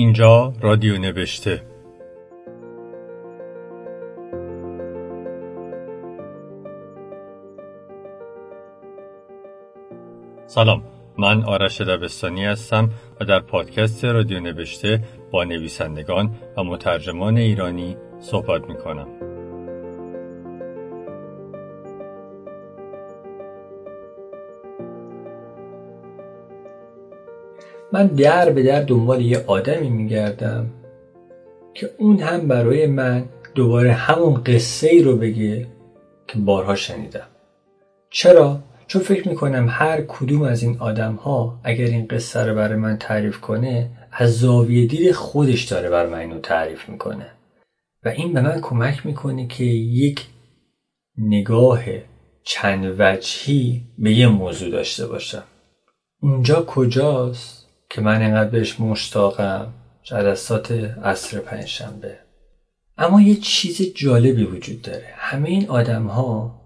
اینجا رادیو نوشته سلام من آرش دبستانی هستم و در پادکست رادیو نوشته با نویسندگان و مترجمان ایرانی صحبت می کنم. من در به در دنبال یه آدمی میگردم که اون هم برای من دوباره همون قصه ای رو بگه که بارها شنیدم. چرا؟ چون فکر می‌کنم هر کدوم از این آدم ها اگر این قصه رو برای من تعریف کنه از زاویه دید خودش داره بر من اینو تعریف می‌کنه. و این به من کمک می‌کنه که یک نگاه چند وجهی به یه موضوع داشته باشم. اونجا کجاست؟ که من اینقدر بهش مشتاقم جلسات عصر پنجشنبه. اما یه چیز جالبی وجود داره. همه این آدم ها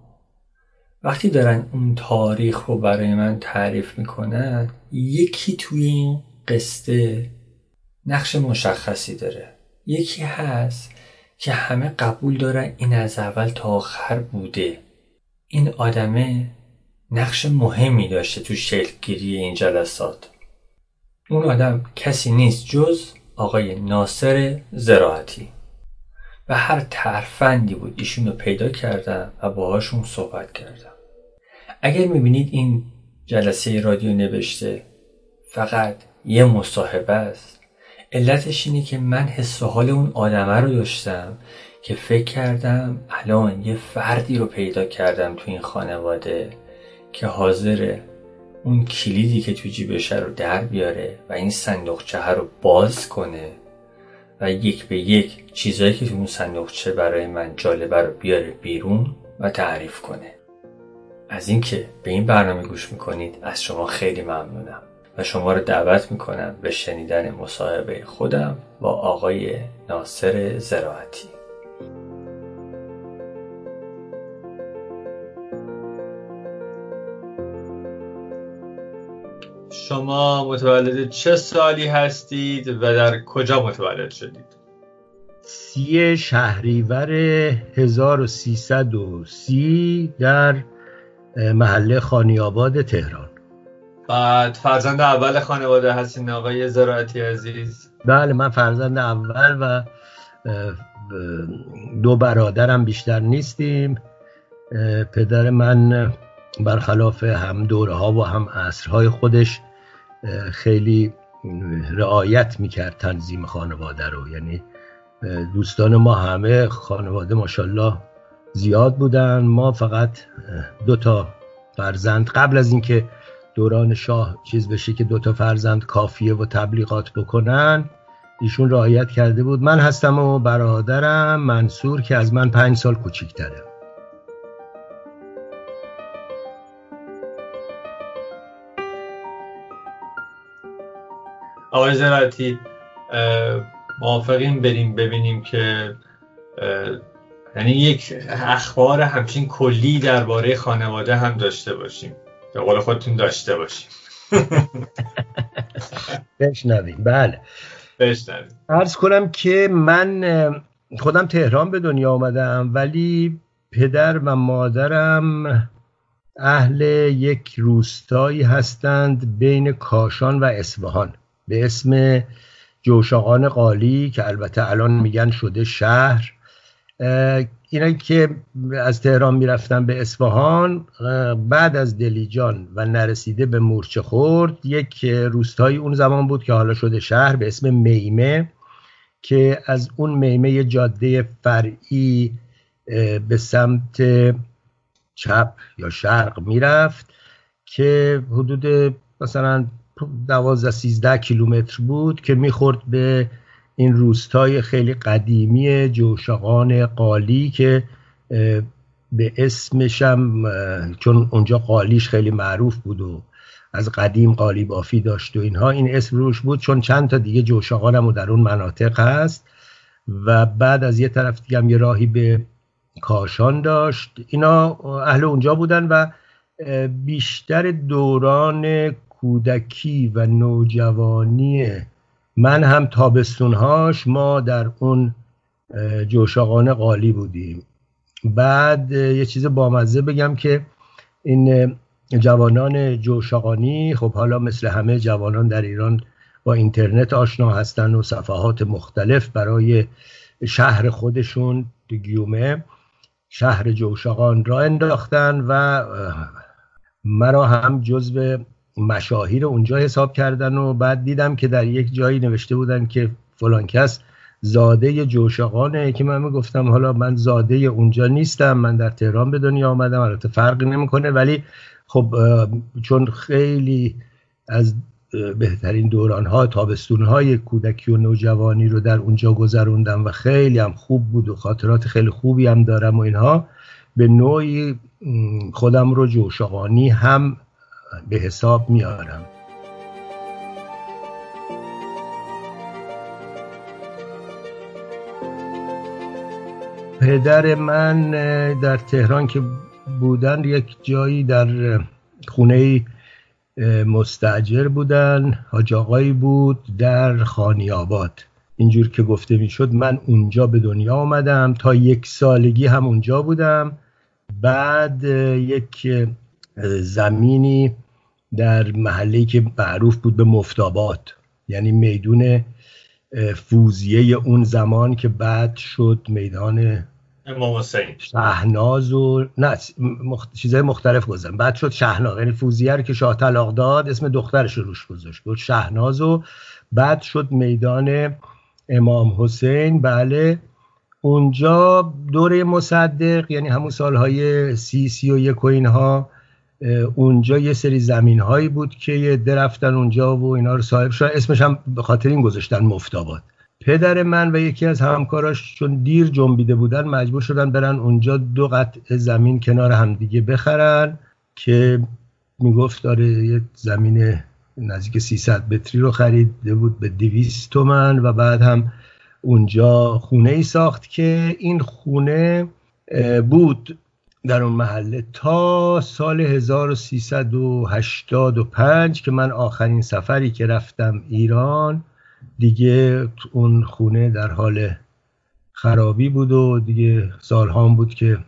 وقتی دارن اون تاریخ رو برای من تعریف می‌کنن یکی توی این قصه نقش مشخصی داره. یکی هست که همه قبول دارن این از اول تا آخر بوده. این آدمه نقش مهمی داشته تو شکلگیری این جلسات. اون آدم کسی نیست جز آقای ناصر زراعتی. و هر ترفندی بود ایشون رو پیدا کردم و باهاشون صحبت کردم. اگر می‌بینید این جلسه رادیو نوشته فقط یه مصاحبه است علتش اینه که من حس و حال اون آدمه رو داشتم که فکر کردم الان یه فردی رو پیدا کردم تو این خانواده که حاضره اون کلیدی که تو جیبشه رو در بیاره و این صندوقچه رو باز کنه و یک به یک چیزایی که تو اون صندوقچه برای من جالبه رو بیاره بیرون و تعریف کنه. از اینکه به این برنامه گوش می‌کنید از شما خیلی ممنونم و شما رو دعوت می‌کنم به شنیدن مصاحبه خودم با آقای ناصر زراعتی. شما متولد چه سالی هستید و در کجا متولد شدید؟ سی شهریور 1330 در محله خانیاباد تهران. بعد فرزند اول خانواده هستین آقای زراعتی عزیز؟ بله من فرزند اول و دو برادرم بیشتر نیستیم. پدر من برخلاف هم دوره ها و هم عصرهای خودش خیلی رعایت می‌کرد تنظیم خانواده رو. یعنی دوستان ما همه خانواده ماشاءالله زیاد بودن. ما فقط دو تا فرزند. قبل از اینکه دوران شاه چیز بشه که دو تا فرزند کافیه و تبلیغات بکنن ایشون رعایت کرده بود. من هستم و برادرم منصور که از من پنج سال کوچیکتره. آقای زراعتی موافقیم بریم ببینیم که یعنی یک اخبار همچین کلی درباره خانواده هم داشته باشیم. به قول خودتون داشته باشیم. بشنویم. بله. بشنویم. عرض کنم که من خودم تهران به دنیا آمدم ولی پدر و مادرم اهل یک روستایی هستند بین کاشان و اصفهان. به اسم جوشاقان قالی که البته الان میگن شده شهر. اینا که از تهران می‌رفتن به اصفهان بعد از دلیجان و نرسیده به مورچه خورد یک روستایی اون زمان بود که حالا شده شهر به اسم میمه که از اون میمه جاده فرعی به سمت چپ یا شرق می‌رفت که حدود مثلا دوازده سیزده کیلومتر بود که می‌خورد به این روستای خیلی قدیمی جوشقان قالی که به اسمشم چون اونجا قالیش خیلی معروف بود و از قدیم قالی بافی داشت و اینها این اسم روش بود چون چند تا دیگه جوشقان هم در اون مناطق هست. و بعد از یه طرف دیگه هم یه راهی به کاشان داشت. اینا اهل اونجا بودن و بیشتر دوران کودکی و نوجوانی من هم تابستونهاش ما در اون جوشاقانه قالی بودیم. بعد یه چیز بامزه بگم که این جوانان جوشاقانی خب حالا مثل همه جوانان در ایران با اینترنت آشنا هستن و صفحات مختلف برای شهر خودشون گیومه شهر جوشاقان را انداختن و مرا هم جزو مشاهیر اونجا حساب کردن و بعد دیدم که در یک جایی نوشته بودن که فلان کس زاده جوشقانه که من گفتم حالا من زاده اونجا نیستم من در تهران به دنیا آمدم البته فرقی نمی‌کنه ولی خب چون خیلی از بهترین دوران ها تابستون های کودکی و نوجوانی رو در اونجا گذروندم و خیلی هم خوب بود و خاطرات خیلی خوبی هم دارم و اینها. به نوعی خودم رو جوشقانی هم به حساب میارم. پدر من در تهران که بودن یک جایی در خونه مستجر بودن حاج آقایی بود در خانی آباد اینجور که گفته می‌شد من اونجا به دنیا آمدم تا یک سالگی هم اونجا بودم. بعد یک زمینی در محله که معروف بود به مفتابات. یعنی میدون فوزیه اون زمان که بعد شد میدان امام حسین. شهناز و نه چیزای مختلف گذارم بعد شد شهناز. یعنی فوزیه که شاه طلاق داد اسم دخترش روش گذاشت. بود شهناز و بعد شد میدان امام حسین. بله. اونجا دوره مصدق یعنی همون سالهای سی سی و یک و اینها اونجا یه سری زمین هایی بود که یه درفتن اونجا و اینا رو صاحب شد اسمش هم به خاطر این گذاشتن مفتاباد. پدر من و یکی از همکاراش چون دیر جنبیده بودن مجبور شدن برن اونجا دو قطع زمین کنار همدیگه بخرن که می‌گفت داره یه زمین نزدیک 300 متری رو خریده بود به 200 تومن و بعد هم اونجا خونه ای ساخت که این خونه بود. در اون محله تا سال 1385 که من آخرین سفری که رفتم ایران دیگه اون خونه در حال خرابی بود و دیگه سالها بود که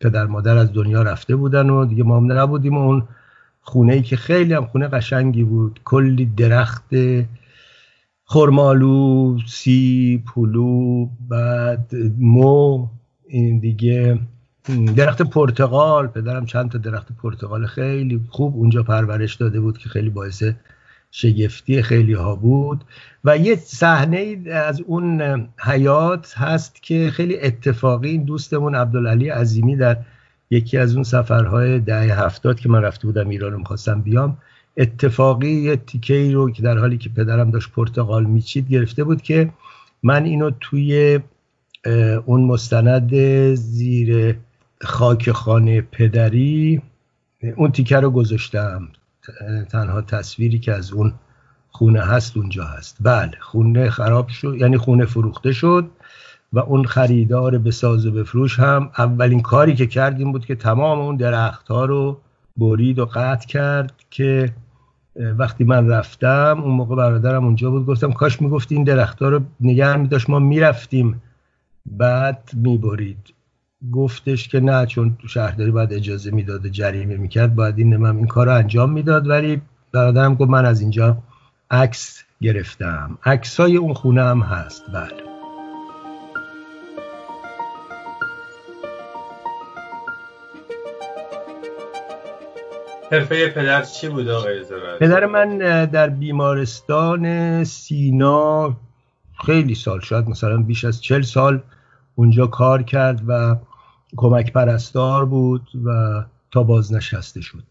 پدر مادر از دنیا رفته بودن و دیگه ما هم نبودیم اون خونه ای که خیلی هم خونه قشنگی بود کلی درخت خرمالو سی پولو بعد مو این دیگه درخت پرتقال پدرم چند تا درخت پرتقال خیلی خوب اونجا پرورش داده بود که خیلی باعث شگفتی خیلی ها بود. و یه صحنه از اون حیات هست که خیلی اتفاقی دوستمون عبدالعلی عظیمی در یکی از اون سفرهای ده هفتاد که من رفته بودم ایران و می‌خواستم بیام اتفاقی یه تیکه ای رو که در حالی که پدرم داشت پرتغال میچید گرفته بود که من اینو توی اون مستند زیر خاک خانه پدری اون تیکه رو گذاشتم. تنها تصویری که از اون خونه هست اونجا هست. بله خونه خراب شد یعنی خونه فروخته شد و اون خریدار به ساز و بفروش هم اولین کاری که کردیم بود که تمام اون درخت ها رو برید و قطع کرد که وقتی من رفتم اون موقع برادرم اونجا بود گفتم کاش می‌گفتی این درخت ها رو نگه میداشت ما می‌رفتیم. بعد می‌برید. گفتش که نه چون تو شهرداری باید اجازه می‌داد جریمه می‌کرد باید این من این کار رو انجام می‌داد. ولی برادرم گفت من از اینجا عکس گرفتم. عکس های اون خونه هم هست. بله. حرفه پدر چی بود آقای پدر من در بیمارستان سینا خیلی سال شاید مثلا بیش از چل سال اونجا کار کرد و کمک پرستار بود و تا بازنشسته شد.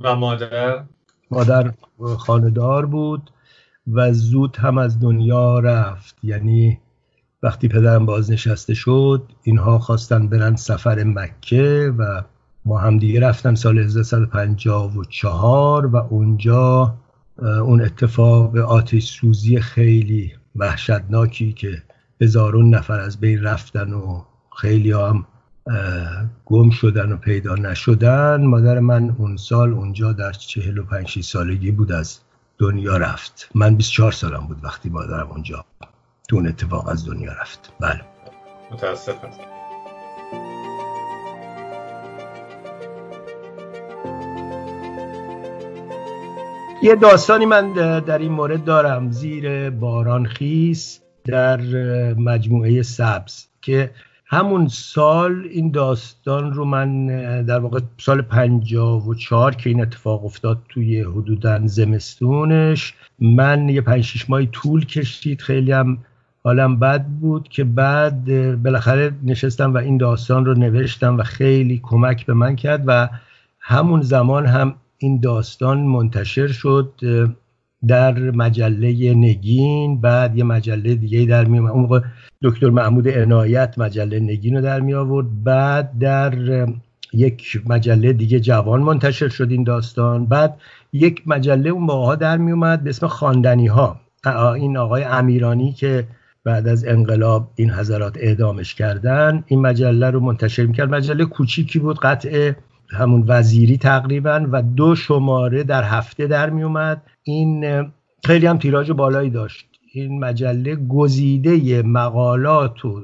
و مادر؟ مادر خاندار بود و زود هم از دنیا رفت. یعنی وقتی پدرم بازنشسته شد اینها خواستن برن سفر مکه و ما هم دیگه رفتم سال 1354 و اونجا اون اتفاق آتش سوزی خیلی وحشتناکی که هزارون نفر از بین رفتن و خیلی هم گم شدن و پیدا نشدن. مادر من اون سال اونجا در چهل و پنج سالگی بود از دنیا رفت. من 24 سالم بود وقتی مادرم اونجا تو اون اتفاق از دنیا رفت. بله. متاسفم. یه داستانی من در این مورد دارم. زیر باران خیس. در مجموعه سبز که همون سال این داستان رو من در واقع سال پنجاه و چهار که این اتفاق افتاد توی حدودا زمستونش من یه پنج شیش ماهی طول کشید. خیلی هم حالم بد بود که بعد بالاخره نشستم و این داستان رو نوشتم و خیلی کمک به من کرد و همون زمان هم این داستان منتشر شد. در مجله نگین بعد یه مجله دیگه در می اون موقع دکتر محمود عنایت مجله نگین رو در می آورد. بعد در یک مجله دیگه جوان منتشر شد این داستان. بعد یک مجله اون موقع در می اومد به اسم خواندنی ها این آقای امیرانی که بعد از انقلاب این حضرات اعدامش کردن این مجله رو منتشر می‌کرد. مجله کوچیکی بود قطع همون وزیری تقریبا و دو شماره در هفته در می اومد. این خیلی هم تیراژ بالایی داشت. این مجله گزیده مقالات و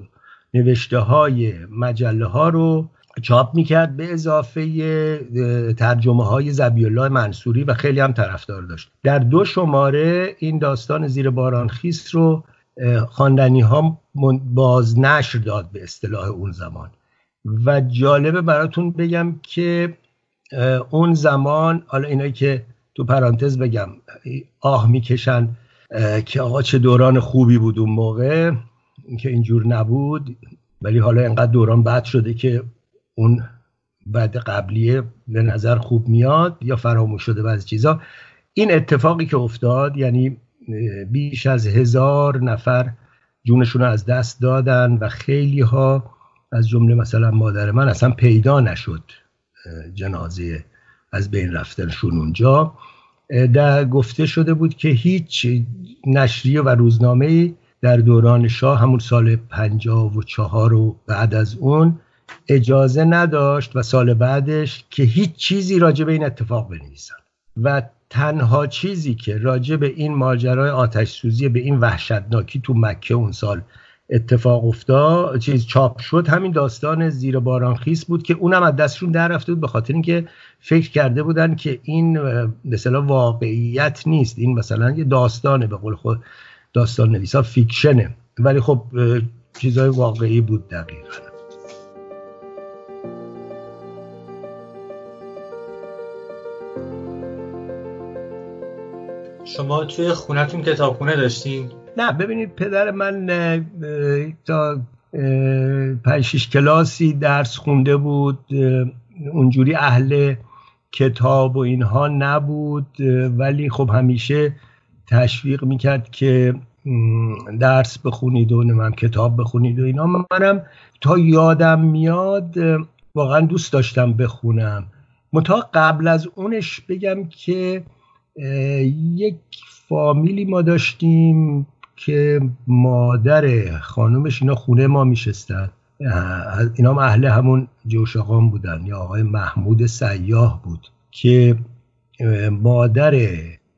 نوشته های مجله ها رو چاپ می‌کرد به اضافه ترجمه های زبی الله منصوری و خیلی هم طرفدار داشت. در دو شماره این داستان زیر باران خیس رو خواندنی ها بازنشر داد به اصطلاح اون زمان. و جالبه براتون بگم که اون زمان حالا اینایی که تو پرانتز بگم آه می‌کشن که آقا چه دوران خوبی بود اون موقع که اینجور نبود ولی حالا انقدر دوران بد شده که اون بعد قبلیه به نظر خوب میاد یا فراموش شده بعضی چیزا. این اتفاقی که افتاد یعنی بیش از هزار نفر جونشون رو از دست دادن و خیلی ها از جمله مثلا مادر من اصلا پیدا نشد جنازه از بین رفتنشون اونجا. در گفته شده بود که هیچ نشریه و روزنامه در دوران شاه همون سال پنجاه و چهار و بعد از اون اجازه نداشت و سال بعدش که هیچ چیزی راجع به این اتفاق بنویسن. و تنها چیزی که راجع به این ماجرای آتش سوزی به این وحشتناکی تو مکه اون سال اتفاق افتاد چیز چاپ شد. همین داستان زیر باران خیس بود که اونم از دستشون در رفته بود به خاطر اینکه فکر کرده بودن که این مثلا واقعیت نیست. این مثلا یه داستانه به قول خود داستان نویسا فیکشنه. ولی خب چیزای واقعی بود دقیقا. شما توی خونتون کتابخونه داشتین؟ نه ببینید پدر من تا پنج کلاسی درس خونده بود اونجوری اهل کتاب و اینها نبود ولی خب همیشه تشویق می‌کرد که درس بخونید و من کتاب بخونید و اینا. منم تا یادم میاد واقعا دوست داشتم بخونم. متا قبل از اونش بگم که یک فامیلی ما داشتیم که مادر خانومش اینا خونه ما میشستن. اینا هم اهل همون جوشقان بودن. یا آقای محمود سیاه بود که مادر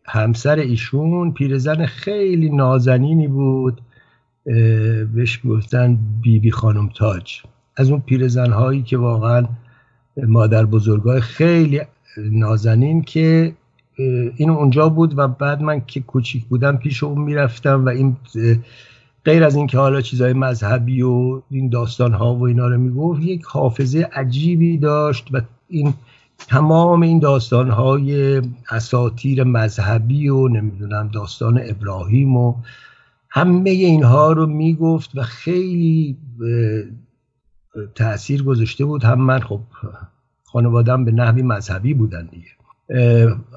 همسر ایشون پیرزن خیلی نازنینی بود. بهش گفتن بیبی بی خانم تاج. از اون پیرزن هایی که واقعا مادر بزرگای خیلی نازنین که این اونجا بود و بعد من که کوچیک بودم پیش اون می‌رفتم و این غیر از اینکه حالا چیزهای مذهبی و این داستان ها و اینا رو می‌گفت یک حافظه عجیبی داشت و این تمام این داستان های اساتیر مذهبی و نمی‌دونم داستان ابراهیم و همه اینها رو می‌گفت و خیلی تاثیر گذاشته بود. هم من خب خانوادم به نحوی مذهبی بودن دیگه.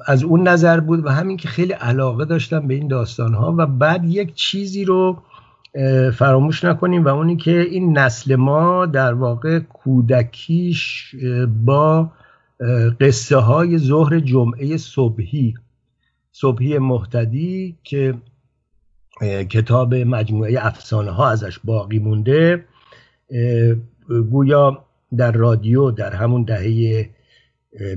از اون نظر بود و همین که خیلی علاقه داشتم به این داستان ها و بعد یک چیزی رو فراموش نکنیم و اونی که این نسل ما در واقع کودکیش با قصه های ظهر جمعه صبحی صبحی محتدی که کتاب مجموعه افسانه ها ازش باقی مونده گویا در رادیو در همون دهه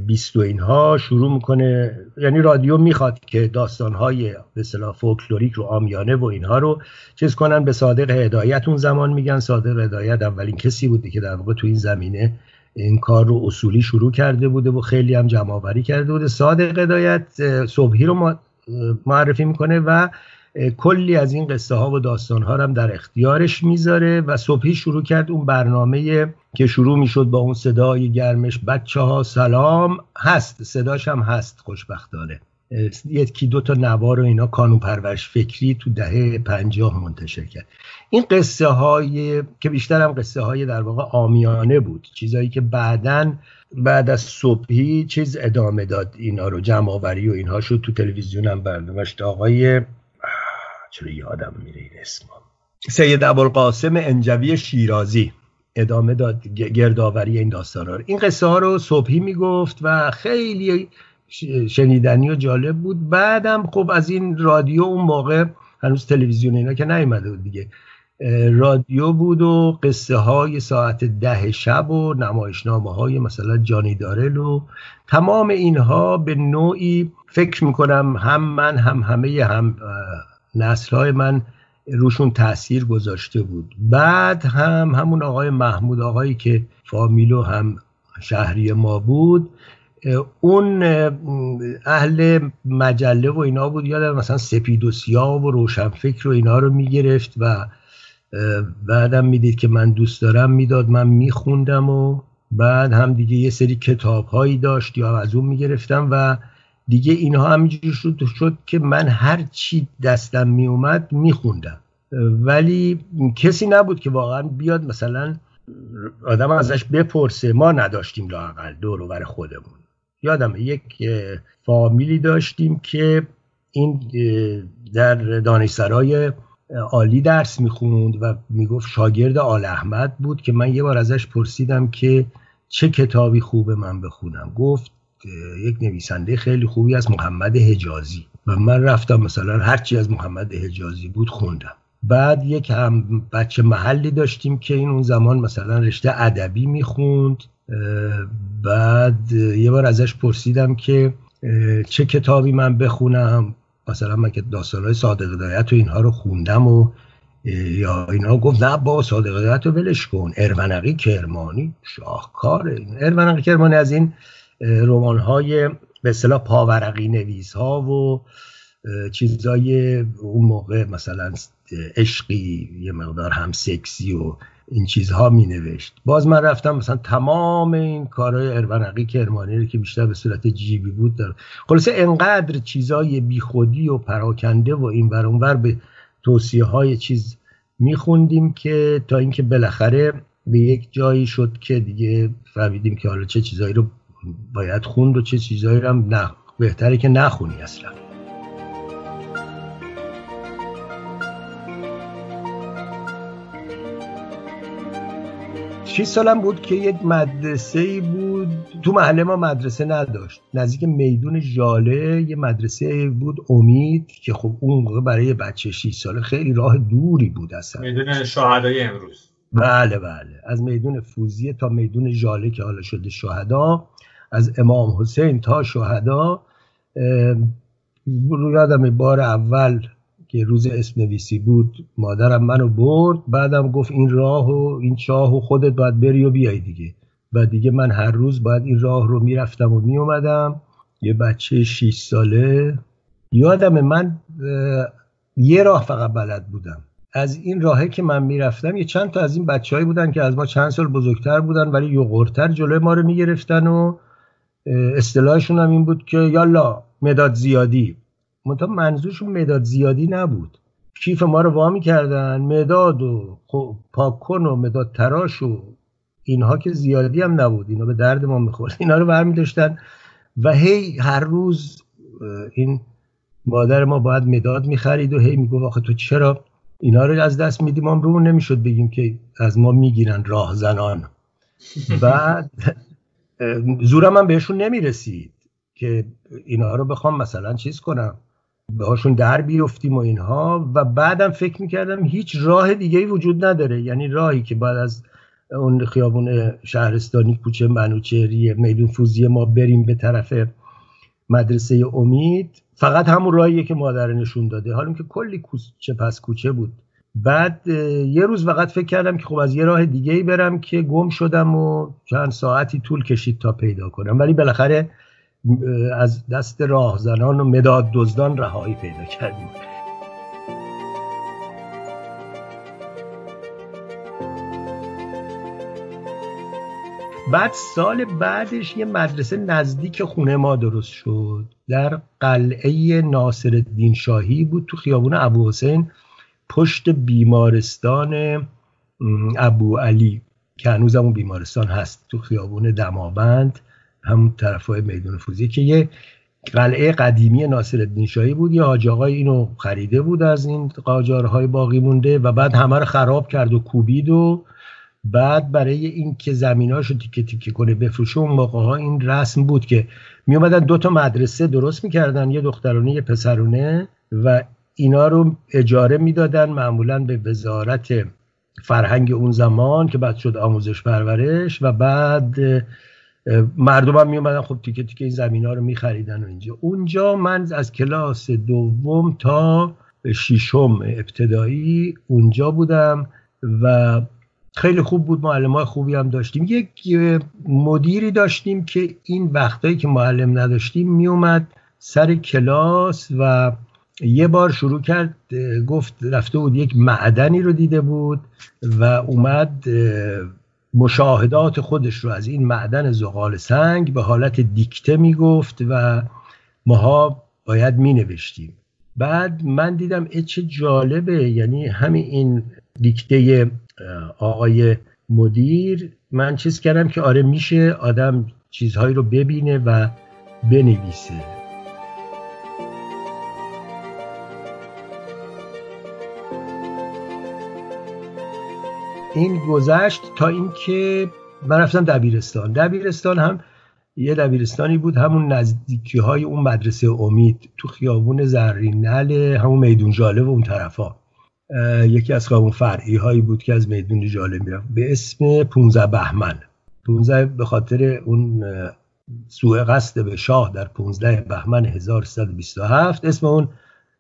بیست و اینها شروع می‌کنه. یعنی رادیو می‌خواد که داستانهای به صلاح فولکلوریک رو آمیانه و اینها رو چیز کنن. به صادق هدایت اون زمان میگن. صادق هدایت اولین کسی بوده که در واقع تو این زمینه این کار رو اصولی شروع کرده بوده و خیلی هم جمع کرده بوده. صادق هدایت صبحی رو معرفی می‌کنه و کلی از این قصه ها و داستان ها هم در اختیارش می‌ذاره و صبحی شروع کرد اون برنامه که شروع می‌شد با اون صدای گرمش. بچه ها سلام. هست. صداش هم هست. خوشبختانه. یکی دو تا نوار و اینا کانون پرورش فکری تو دهه پنجاه منتشر کرد. این قصه های که بیشتر هم قصه های در واقع آمیانه بود. چیزایی که بعدا بعد از صبحی چیز ادامه داد اینا رو. جمع آوری و اینها شد تو تلویزیون هم برداشت آقای چرا یادم میره این اسم سید ابوالقاسم انجوی شیرازی ادامه داد گردآوری این داستان ها این قصه ها رو صبحی می‌گفت و خیلی شنیدنی و جالب بود. بعدم خب از این رادیو اون موقع هنوز تلویزیون اینا که نیومده بود دیگه رادیو بود و قصه های ساعت ده شب و نمایشنامه های مثلا جانی دارل و تمام اینها به نوعی فکر می‌کنم هم من هم همه هم نسل های من روشون تاثیر گذاشته بود. بعد هم همون آقای محمود آقایی که فامیلو هم شهری ما بود اون اهل مجله و اینا بود. یادم مثلا سپید و سیاه و روشنفکر و اینا رو می‌گرفت و بعدم می‌دید که من دوست دارم می‌داد من میخوندم و بعد هم دیگه یه سری کتاب هایی داشت یا از اون می‌گرفتم و دیگه اینها همینجوری شد, شد که من هر چی دستم میومد میخوندم. ولی کسی نبود که واقعا بیاد مثلا آدم ازش بپرسه ما نداشتیم لاقل دور بر خودمون. یادم یک فامیلی داشتیم که این در دانشسرای عالی درس می‌خوند و می‌گفت شاگرد آل احمد بود که من یه بار ازش پرسیدم که چه کتابی خوبه من بخونم. گفت یک نویسنده خیلی خوبی از محمد حجازی. و من رفتم مثلا هرچی از محمد حجازی بود خوندم. بعد یک هم بچه محلی داشتیم که این اون زمان مثلا رشته ادبی می‌خوند. بعد یه بار ازش پرسیدم که چه کتابی من بخونم؟ مثلا من که داستانهای صادق دایت و اینها رو خوندم و یا اینا گفت نه با صادق دایت رو ولش کن. ارونقی کرمانی شاهکاره. ارونقی کرمانی از این رمان های به اصطلاح پاورقی نویس ها و چیزای اون موقع مثلا عشقی یه مقدار هم سکسی و این چیزها می نوشت باز من رفتم مثلا تمام این کارهای ارونقی کرمانی رو که بیشتر به صورت جیبی بود دار خلاصه انقدر چیزای بیخودی و پراکنده و این بر به توصیه های چیز میخوندیم که تا اینکه بالاخره به یک جایی شد که دیگه فهمیدیم که حالا چه چیزایی رو باید خوند و چه چیزایی رو هم نه. بهتره که نخونی اصلا. شیش سالم بود که یک مدرسه بود. تو محله ما مدرسه نداشت. نزدیک میدون ژاله یه مدرسه بود امید که خب اون موقع برای بچه 6 ساله خیلی راه دوری بود اصلا. میدون شهدای امروز. بله بله. از میدون فوزیه تا میدون ژاله که حالا شده شهدا. از امام حسین تا شهدا یادم بار اول که روز اسم نویسی بود مادرم منو برد بعدم گفت این راه و این چاه و خودت باید بری و بیای دیگه. و دیگه من هر روز باید این راه رو می‌رفتم و میومدم یه بچه 6 ساله. یادم من یه راه فقط بلد بودم. از این راهه که من می‌رفتم یه چند تا از این بچههایی بودن که از ما چند سال بزرگتر بودن ولی یوغورتر جلوی ما رو می‌گرفتن و اصطلاحشون هم این بود که یالا مداد زیادی. منتها منظورشون مداد زیادی نبود. کیف ما رو وامی کردن مداد و پاکن و مداد تراش و اینها که زیادی هم نبود. اینا به درد ما می‌خورد. اینا رو برمی داشتن و هی هر روز این مادر ما باید مداد می‌خرید و هی می‌گفت آخه تو چرا اینا رو از دست میدیم؟ ما رومون نمی‌شد بگیم که از ما می‌گیرن راه زنان بعد زورم هم بهشون نمی‌رسید که اینها رو بخوام مثلا چیز کنم. بهاشون در بیفتیم و اینها و بعدم فکر می‌کردم هیچ راه دیگه وجود نداره. یعنی راهی که بعد از اون خیابون شهرستانی کوچه منوچهری میدون فوزی ما بریم به طرف مدرسه امید فقط همون راهیه که مادر نشون داده. حالا که کلی کوچه پس کوچه بود. بعد یه روز فقط فکر کردم که خب از یه راه دیگه ای برم که گم شدم و چند ساعتی طول کشید تا پیدا کنم. ولی بالاخره از دست راهزنان و مداد دزدان رهایی پیدا کردیم. بعد سال بعدش یه مدرسه نزدیک خونه ما درست شد. در قلعه ناصر الدین شاهی بود تو خیابون ابو حسین پشت بیمارستان ابو علی که هنوز همون بیمارستان هست تو خیابون دماوند همون طرف های میدون فوزی که یه قلعه قدیمی ناصر الدین شاهی بود. یه حاج اینو خریده بود از این قاجارهای باقی مونده و بعد همه رو خراب کرد و کوبید و بعد برای اینکه زمیناشو تیکه تیکه کنه بفروشه اون موقع ها این رسم بود که می اومدن دو تا مدرسه درست می‌کردن یه دخترونه یه پسرونه و اینا رو اجاره می‌دادن معمولا به وزارت فرهنگ اون زمان که بعد شد آموزش پرورش و بعد مردم هم می اومدن خب تیکه تیکه این زمین ها رو می خریدن و اینجا. اونجا من از کلاس دوم تا ششم ابتدایی اونجا بودم و خیلی خوب بود. معلم های خوبی هم داشتیم. یک مدیری داشتیم که این وقتایی که معلم نداشتیم میومد سر کلاس و یه بار شروع کرد گفت رفته بود یک معدنی رو دیده بود و اومد مشاهدات خودش رو از این معدن زغال سنگ به حالت دیکته می‌گفت و ماها باید می نوشتیم بعد من دیدم چه جالبه یعنی همین این دیکته آقای مدیر من چیز کردم که آره میشه آدم چیزهایی رو ببینه و بنویسه. این گذشت تا اینکه من رفتم دبیرستان. دبیرستان هم یه دبیرستانی بود همون نزدیکی های اون مدرسه امید تو خیابون زرینل همون میدون جاله و اون طرفا. یکی از خیابون فرعی هایی بود که از میدون جاله می‌رفت. به اسم 15 بهمن. 15 به خاطر اون سوء قصد به شاه در 15 بهمن 1327 اسم اون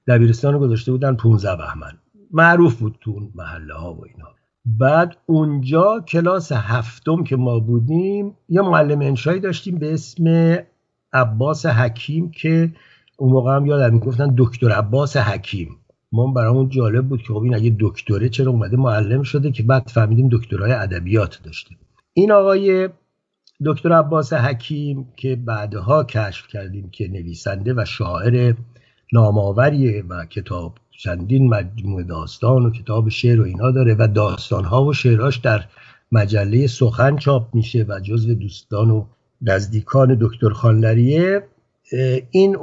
دبیرستان رو گذاشته بودن 15 بهمن. معروف بود تو اون محله ها و اینا بعد اونجا کلاس هفتم که ما بودیم یه معلم انشایی داشتیم به اسم عباس حکیم که اون موقع هم یادم می‌گفتن دکتر عباس حکیم. ما برامون جالب بود که خب این اگه دکتره چرا اومده معلم شده که بعد فهمیدیم دکترای ادبیات داشته این آقای دکتر عباس حکیم که بعدها کشف کردیم که نویسنده و شاعر نامآوریه و کتاب چندین مجموعه داستان و کتاب شعر و اینا داره و داستانها و شعراش در مجله سخن چاپ میشه و جزو دوستان و نزدیکان دکتر خانلریه. این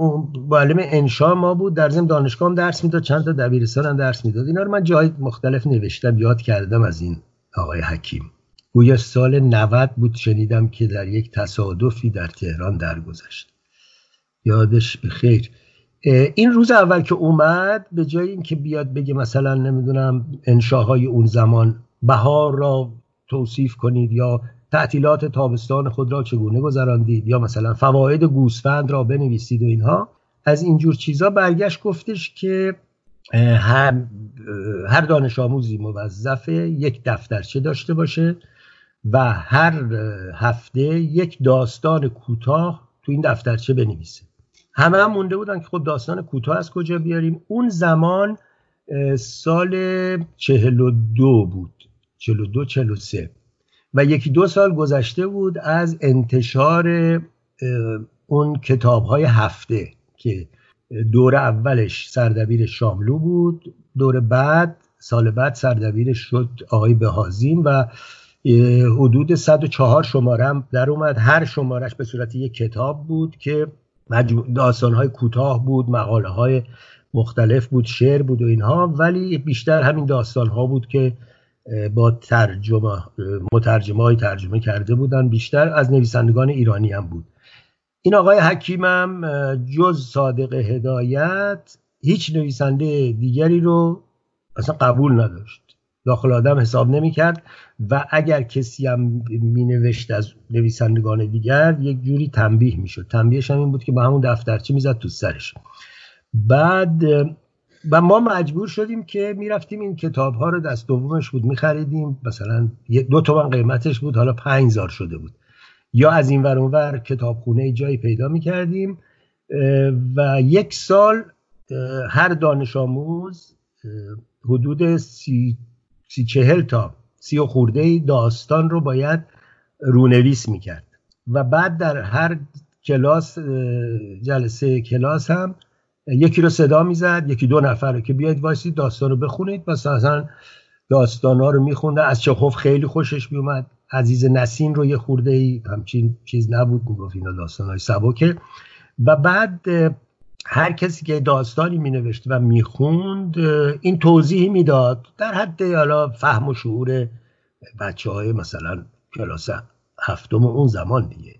معلم انشا ما بود در ضمن دانشگاه هم درس می‌داد چند تا دبیرستان هم درس می‌داد. اینا رو من جای مختلف نوشتم یاد کردم از این آقای حکیم. گویا سال 90 بود شنیدم که در یک تصادفی در تهران درگذشت. یادش به خیر. این روز اول که اومد به جای اینکه بیاد بگه مثلا نمی‌دونم انشاهای اون زمان بهار را توصیف کنید یا تعطیلات تابستان خود را چگونه گذراندید یا مثلا فواید گوسفند را بنویسید و اینها از اینجور چیزا برگشت گفتش که هر دانش آموزی موظف یک دفترچه داشته باشه و هر هفته یک داستان کوتاه تو این دفترچه بنویسه. همه هم مونده بودن که خب داستان کوتاه از کجا بیاریم. اون زمان سال چهل و دو بود. چهل و دو چهل و سه. و یکی دو سال گذشته بود از انتشار اون کتاب های هفته که دور اولش سردبیر شاملو بود. دور بعد سال بعد سردبیر شد آقای بهازین و حدود 104 شماره هم در اومد. هر شمارش به صورت یک کتاب بود که داستان های کوتاه بود مقاله های مختلف بود شعر بود و اینها ولی بیشتر همین داستان ها بود که با ترجمه مترجمه های ترجمه کرده بودن. بیشتر از نویسندگان ایرانی هم بود. این آقای حکیمم جز صادق هدایت هیچ نویسنده دیگری رو اصلا قبول نداشت. داخل آدم حساب نمی کرد و اگر کسی هم می نوشت از نویسندگان دیگر یک جوری تنبیه می شد تنبیهش هم این بود که با همون دفترچه می‌زد تو سرش. بعد و ما مجبور شدیم که می‌رفتیم این کتاب ها رو دست دومش بود میخریدیم. مثلا دو تومن قیمتش بود حالا پنج زار شده بود. یا از این ور ور کتابخونه جایی پیدا می‌کردیم. و یک سال هر دانش آموز حدود سی, سی چهل تا سی و خورده داستان رو باید رونویس می‌کرد. و بعد در هر کلاس جلسه کلاس هم یکی رو صدا می‌زد یکی دو نفر رو که بیاید وایسید داستان رو بخونید. مثلا داستان ها رو میخونده از چخوف خیلی خوشش میومد عزیز نسین رو یه خورده ای همچین چیز نبود می‌گفت اینا داستان های سبکه. و بعد هر کسی که داستانی می نوشت و می‌خوند این توضیح می‌داد. در حد حالا فهم و شعور بچه های مثلا کلاس هفتم اون زمان دیگه.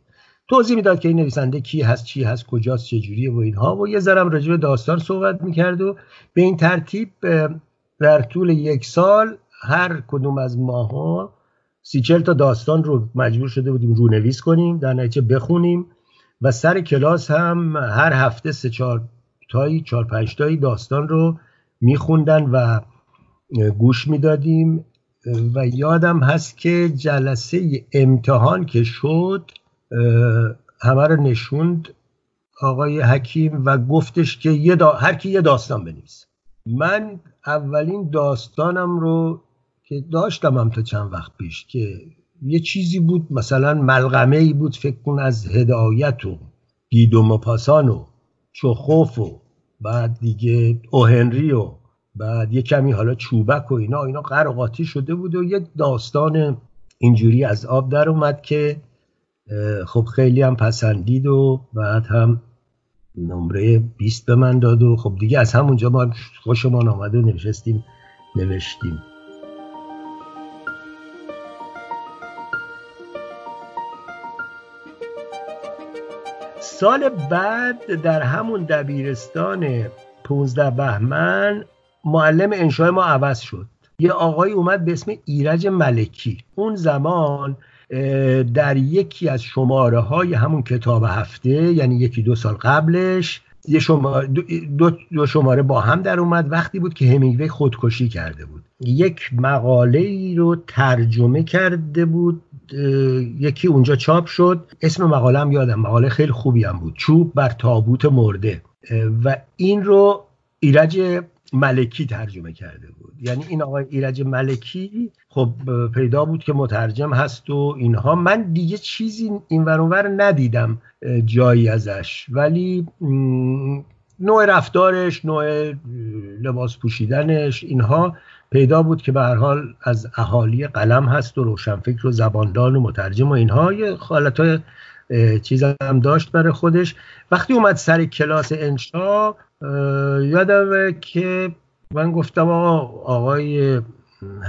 توضیح می‌داد که این نویسنده کی هست چی هست کجاست چجوریه و اینها. و یه ذرم راجع به داستان صحبت می‌کرد و به این ترتیب در طول یک سال هر کدوم از ماها سی چل تا داستان رو مجبور شده بودیم رونویس کنیم. در نتیجه بخونیم. و سر کلاس هم هر هفته سه چهار تایی چهار پنج تایی داستان رو میخوندن و گوش می‌دادیم. و یادم هست که جلسه امتحان که شد همه رو نشوند آقای حکیم و گفتش که یه هر کی یه داستان بنویس من اولین داستانم رو که داشتم هم تا چند وقت پیش که یه چیزی بود مثلا ملغمه ای بود فکر کن از هدایت و گیدو پاسان و چخوف و بعد دیگه اوهنری و بعد یه کمی حالا چوبک و اینا اینا قرقاتی شده بود و یه داستان اینجوری از آب در اومد که خب خیلی هم پسندید و بعد هم نمره 20 به من داد و خب دیگه از همونجا ما خوشمان آمد و نشستیم نوشتیم. سال بعد در همون دبیرستان 15 بهمن معلم انشای ما عوض شد. یه آقای اومد به اسم ایرج ملکی. اون زمان در یکی از شماره های همون کتاب هفته یعنی یکی دو سال قبلش یه شماره دو, دو شماره با هم در اومد. وقتی بود که همینگوی خودکشی کرده بود. یک مقاله ای رو ترجمه کرده بود. یکی اونجا چاپ شد. اسم مقاله هم یادم مقاله خیلی خوبی هم بود. چوب بر تابوت مرده. و این رو ایرج ملکی ترجمه کرده بود. یعنی این آقای ایرج ملکی خب پیدا بود که مترجم هست و اینها. من دیگه چیزی این ور ندیدم جایی ازش. ولی نوع رفتارش نوع لباس پوشیدنش اینها پیدا بود که به هر حال از اهالی قلم هست و روشنفکر و زباندان و مترجم و اینها. یه حالت های چیز هم داشت برای خودش. وقتی اومد سر کلاس انشا یادمه که من گفتم آقا آقای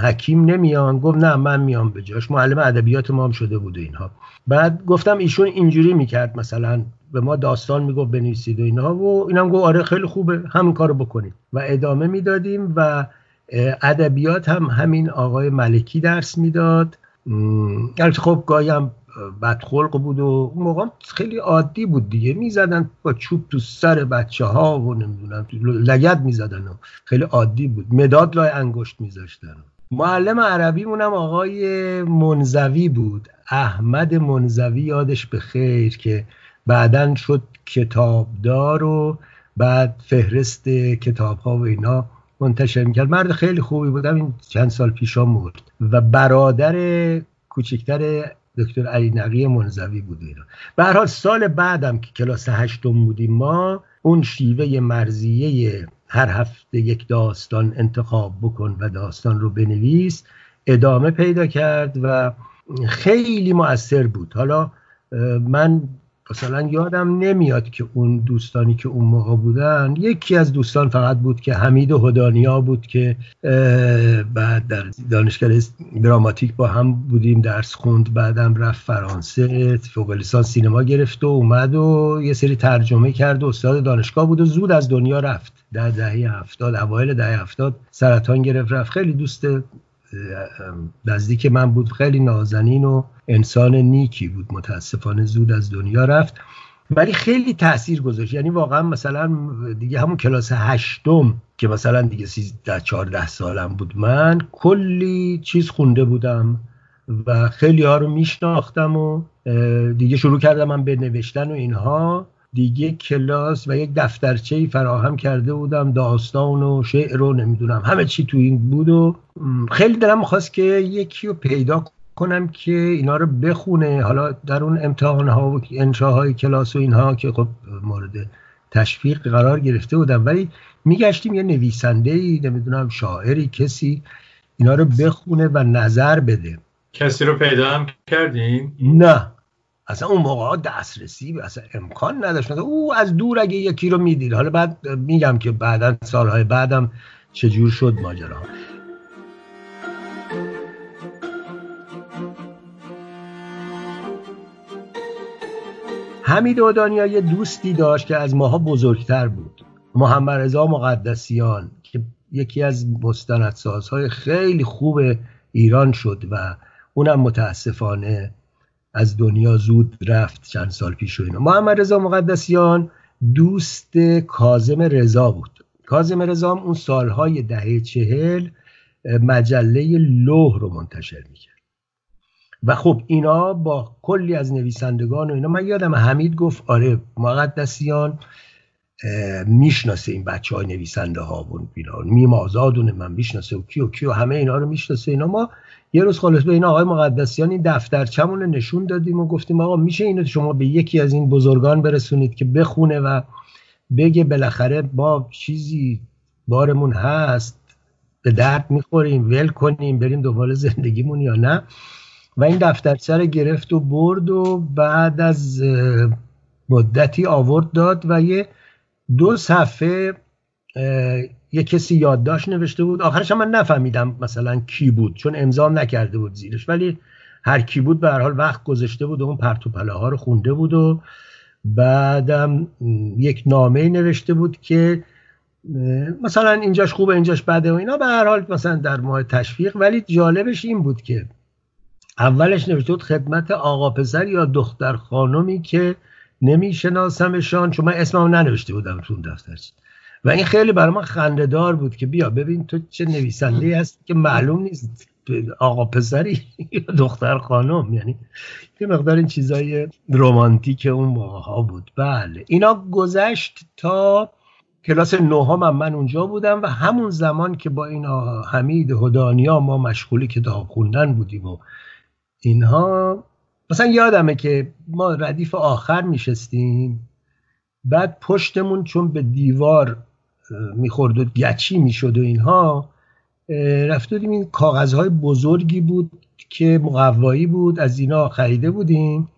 حکیم نمیان. گفت نه من میام به جاش. معلم ادبیات ما هم شده بود و اینها. بعد گفتم ایشون اینجوری می‌کرد مثلا به ما داستان می‌گفت بنویسید و اینها. و اینم گفت آره خیلی خوبه همین کارو بکنید. و ادامه می‌دادیم و ادبیات هم همین آقای ملکی درس می‌داد. البته خب گاهی هم بدخلق بود و اون موقع خیلی عادی بود دیگه. می‌زدن با چوب تو سر بچه ها و نمی‌دونم لگد می‌زدن و خیلی عادی بود. مداد لای انگشت میذاشتن. معلم عربی مونم آقای منزوی بود. احمد منزوی یادش به خیر که بعدا شد کتابدار و بعد فهرست کتاب ها و اینا منتشر می‌کرد. مرد خیلی خوبی بودم این چند سال پیشا مرد. و برادر کوچکتر دکتر علی نقی منزوی بود اینا. به سال بعدم که کلاس هشتم بودیم ما اون شیوه مرزیه هر هفته یک داستان انتخاب بکن و داستان رو بنویس ادامه پیدا کرد و خیلی مؤثر بود. حالا من مثلا یادم نمیاد که اون دوستانی که اون موقع بودن یکی از دوستان فقط بود که حمید و هدانیا بود که بعد در دانشگاه دراماتیک با هم بودیم درس خوند بعدم رفت فرانسه فوق لیسانس سینما گرفت و اومد و یه سری ترجمه کرد و استاد دانشگاه بود و زود از دنیا رفت. در دهه هفتاد اوایل دهه هفتاد سرطان گرفت رفت. خیلی دوست نزدیک من بود خیلی نازنین و انسان نیکی بود متاسفانه زود از دنیا رفت. ولی خیلی تاثیر گذاشت. یعنی واقعا مثلا دیگه همون کلاس هشتم که مثلا دیگه سیزده چهارده سالم بود من کلی چیز خونده بودم و خیلی ها رو میشناختم و دیگه شروع کردم من به نوشتن و اینها. دیگه کلاس و یک دفترچه فراهم کرده بودم داستان و شعر و نمی‌دونم. همه چی تو این بود و خیلی دلم می‌خواست که یکی رو پیدا کنم که اینا رو بخونه. حالا در اون امتحان ها و انشاهای کلاس و اینها که خب مورد تشویق قرار گرفته بودم. ولی میگشتیم یه نویسنده ای نمی‌دونم شاعری کسی اینا رو بخونه و نظر بده. کسی رو پیدا هم کردین؟ نه. اصلا اون موقع دسترسی اصلا امکان نداشت. او از دور اگه یکی رو می‌دید حالا بعد میگم که بعدا سالهای بعدم چجور شد ماجرا حمید اودانیا یه دوستی داشت که از ماها بزرگتر بود. محمد رضا مقدسیان که یکی از مستندسازهای خیلی خوب ایران شد و اونم متاسفانه از دنیا زود رفت چند سال پیش و اینا. محمد رضا مقدسیان دوست کاظم رضا بود. کاظم رضا اون سالهای دهه چهل مجله لوح رو منتشر می‌کرد. و خب اینا با کلی از نویسندگان و اینا من یادم حمید گفت آره مقدسیان می‌شناسه این بچه های نویسنده ها و اینا میم آزاد و نمی‌دونم می‌شناسه و کیو کیو همه اینا رو می‌شناسه. اینا ما یه روز خلاصه به این آقای مقدسیان این دفترچمون نشون دادیم و گفتیم آقا میشه اینو شما به یکی از این بزرگان برسونید که بخونه و بگه بالاخره با چیزی بارمون هست به درد می‌خوریم ول کنیم بریم دنبال زندگیمون یا نه. و این دفترچه رو گرفت و برد و بعد از مدتی آورد داد و یه دو صفحه یه کسی یادداشت نوشته بود. آخرش هم من نفهمیدم مثلا کی بود چون امضا نکرده بود زیرش. ولی هر کی بود به هر حال وقت گذاشته بود و اون پرتوپله ها رو خونده بود و بعدم یک نامه نوشته بود که مثلا اینجاش خوبه اینجاش بده و اینا. به هر حال مثلا در ماه تشویق. ولی جالبش این بود که اولش نوشته بود خدمت آقا پسر یا دختر خانمی که نمیشناسمشان چون من اسمم ننوشته بودم تو اون و این خیلی برای من خندهدار بود که بیا ببین تو چه نویسنده هستی که معلوم نیست آقا پسری یا دختر خانم. یعنی یه مقدار این چیزای رومانتیک اون موقع ها بود. بله. اینا گذشت تا کلاس نهم هم من اونجا بودم و همون زمان که با این حمید هدانیا ما مشغولی کتاب خوندن بودیم و اینها. مثلا یادمه که ما ردیف آخر میشستیم. بعد پشتمون چون به دیوار می‌خورد و گچی می‌شد و اینها رفته بودیم این کاغذهای بزرگی بود که مقوایی بود از اینا خریده بودیم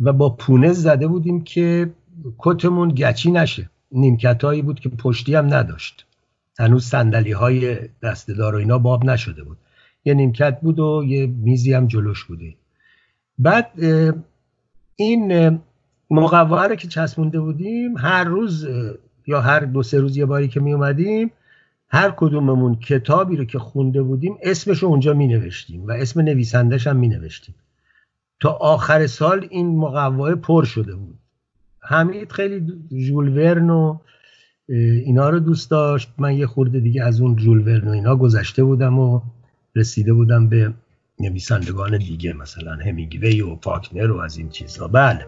و با پونه زده بودیم که کتمون گچی نشه. نیمکت هایی بود که پشتی هم نداشت. هنوز سندلی های دستدار و اینا باب نشده بود. یه نیمکت بود و یه میزی هم جلوش بوده. بعد این مقواه رو که چسبونده بودیم هر روز یا هر دو سه روز یه باری که می اومدیم هر کدوممون کتابی رو که خونده بودیم اسمش رو اونجا می نوشتیم و اسم نویسندش هم می نوشتیم تا آخر سال این مقواه پر شده بود. حمید خیلی جول ورن و اینا رو دوست داشت. من یه خورده دیگه از اون جول ورن و اینا گذشته بودم و رسیده بودم به نویسندگان دیگه مثلا همینگوی و فاکنر و از این چیزها بله.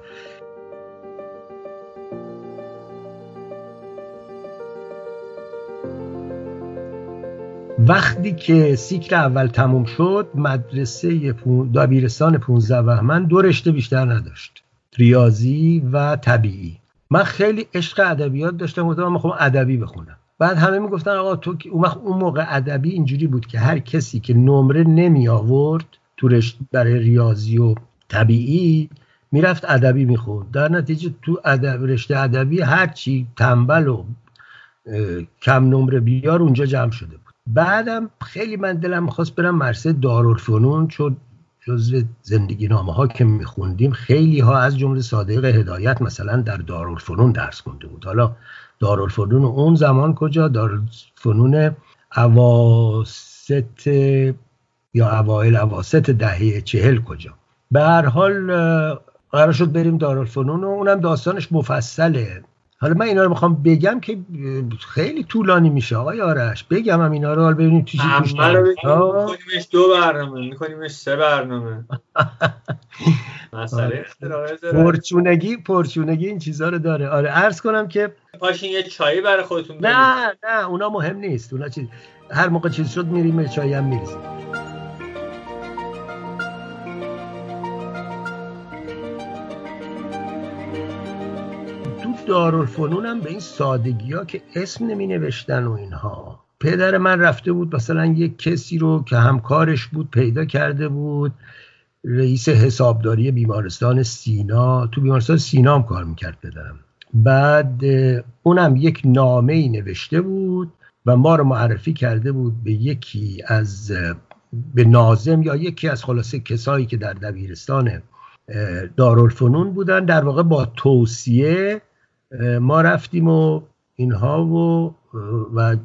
وقتی که سیکل اول تموم شد مدرسه دبیرستان 15 بهمن دو رشته بیشتر نداشت. ریاضی و طبیعی. من خیلی عشق ادبیات داشتم گفتم من می‌خوام ادبی بخونم. بعد همه می‌گفتن آقا تو اون موقع ادبی اینجوری بود که هر کسی که نمره نمی آورد تو رشته برای ریاضی و طبیعی می‌رفت ادبی می‌خوند. در نتیجه تو ادب رشته ادبی هر چی تنبل و کم نمره بیار اونجا جمع شده بعدم خیلی من دلم می‌خواست برم مرسه دارالفنون چون جزو زندگی نامه ها که میخوندیم خیلی ها از جمله صادق هدایت مثلا در دارالفنون درس خونده بود. حالا دارالفنون اون زمان کجا؟ دارالفنون اواسط یا اوایل اواسط دهه چهل کجا؟ به هر حال قرار شد بریم دارالفنون و اونم داستانش مفصله. حالا من اینا رو می‌خوام بگم که خیلی طولانی میشه آقای آرش. بگم هم اینا رو حالا ببینیم تو چی میکنیمش دو برنامه میکنیمش سه برنامه. مسئله پرچونگی پرچونگی این چیزا رو داره. آره عرض کنم که پاشین یه چایی برای خودتون نه نه اونا مهم نیست. اونا چیز هر موقع چیز شد میریم چایی هم میریزیم. دارالفنون هم به این سادگی ها که اسم نمی نوشتن و اینها. پدر من رفته بود مثلا یک کسی رو که همکارش بود پیدا کرده بود رئیس حسابداری بیمارستان سینا. تو بیمارستان سینا هم کار می‌کرد پدرم. بعد اونم یک نامه ای نوشته بود و ما رو معرفی کرده بود به یکی از به نازم یا یکی از خلاصه کسایی که در دبیرستان دارالفنون بودن. در واقع با توصیه ما رفتیم و اینها و و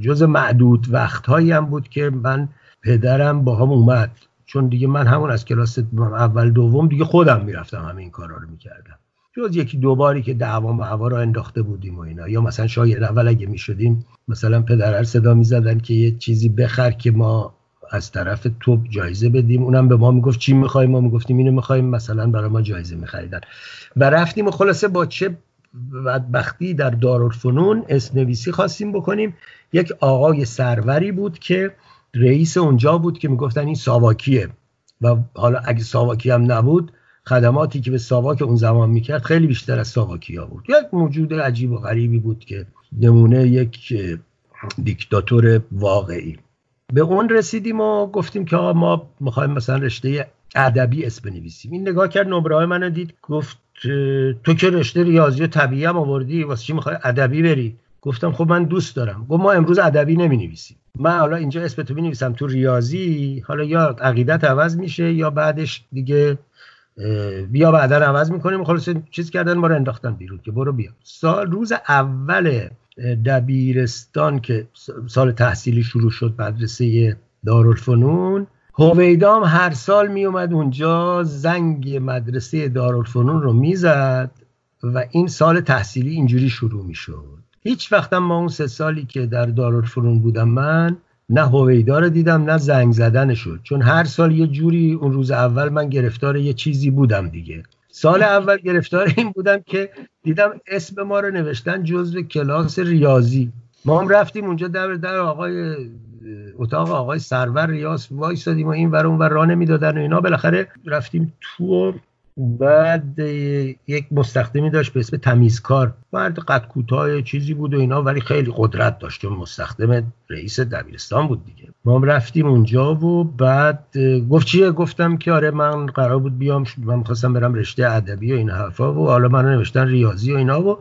جز معدود وقتهایی هم بود که من پدرم با هم اومد. چون دیگه من همون از کلاس اول دوم دیگه خودم می‌رفتم همه این کارا رو می‌کردم. جز یکی دو باری که دعوا و هوا رو انداخته بودیم و اینا. یا مثلا شاید اول اگه می‌شدیم مثلا پدر صدا می‌زدن که یه چیزی بخر که ما از طرف تو جایزه بدیم. اونم به ما می‌گفت چی می‌خوایم ما می‌گفتیم اینو می‌خوایم مثلا برای ما جایزه میخریدن. و رفتیم و خلاصه با چه بدبختی در دارالفنون اسنویسی خواستیم بکنیم. یک آقای سروری بود که رئیس اونجا بود که می‌گفتن این ساواکیه و حالا اگه ساواکی هم نبود خدماتی که به ساواک اون زمان می‌کرد خیلی بیشتر از ساواکی ها بود. یک موجود عجیب و غریبی بود که نمونه یک دیکتاتور واقعی. به اون رسیدیم و گفتیم که ما می‌خوایم مثلا رشته ادبی اسم بنویسیم این نگاه کرد نمره منو دید گفت تو که رشته ریاضی طبیعی هم آوردی واسه چی می‌خوای ادبی بری؟ گفتم خب من دوست دارم. گفت ما امروز ادبی نمی نویسیم من حالا اینجا اسم تو می تو ریاضی حالا یا عقیدت عوض میشه یا بعدش دیگه بیا بعدا عوض می‌کنیم. خلاص چیز کردن ما رو انداختن بیرون که برو بیا. سال روز اول دبیرستان که سال تحصیلی شروع شد مدرسه دارالفنون هویدام هر سال می اومد اونجا زنگ مدرسه دارالفنون رو می‌زد و این سال تحصیلی اینجوری شروع می شد. هیچ وقتم ما اون سه سالی که در دارالفنون بودم من نه هویدا رو دیدم نه زنگ زدن شد. چون هر سال یه جوری اون روز اول من گرفتار یه چیزی بودم دیگه. سال اول گرفتار این بودم که دیدم اسم ما رو نوشتن جزو کلاس ریاضی. ما هم رفتیم اونجا در در آقای اتاق آقای سرور ریاض وایسادیم و این ور اون ور راه نمی‌دادن و اینا. بالاخره رفتیم تو بعد یک مستخدمی داشت به اسم تمیزکار. مرد قد کوتاه چیزی بود و اینا ولی خیلی قدرت داشت. چون مستخدم رئیس دبیرستان بود دیگه. ما رفتیم اونجا و بعد گفت چیه؟ گفتم که آره من قرار بود بیام من می‌خواستم برم رشته ادبی و این حرفا و حالا من نوشتن ریاضی و اینا و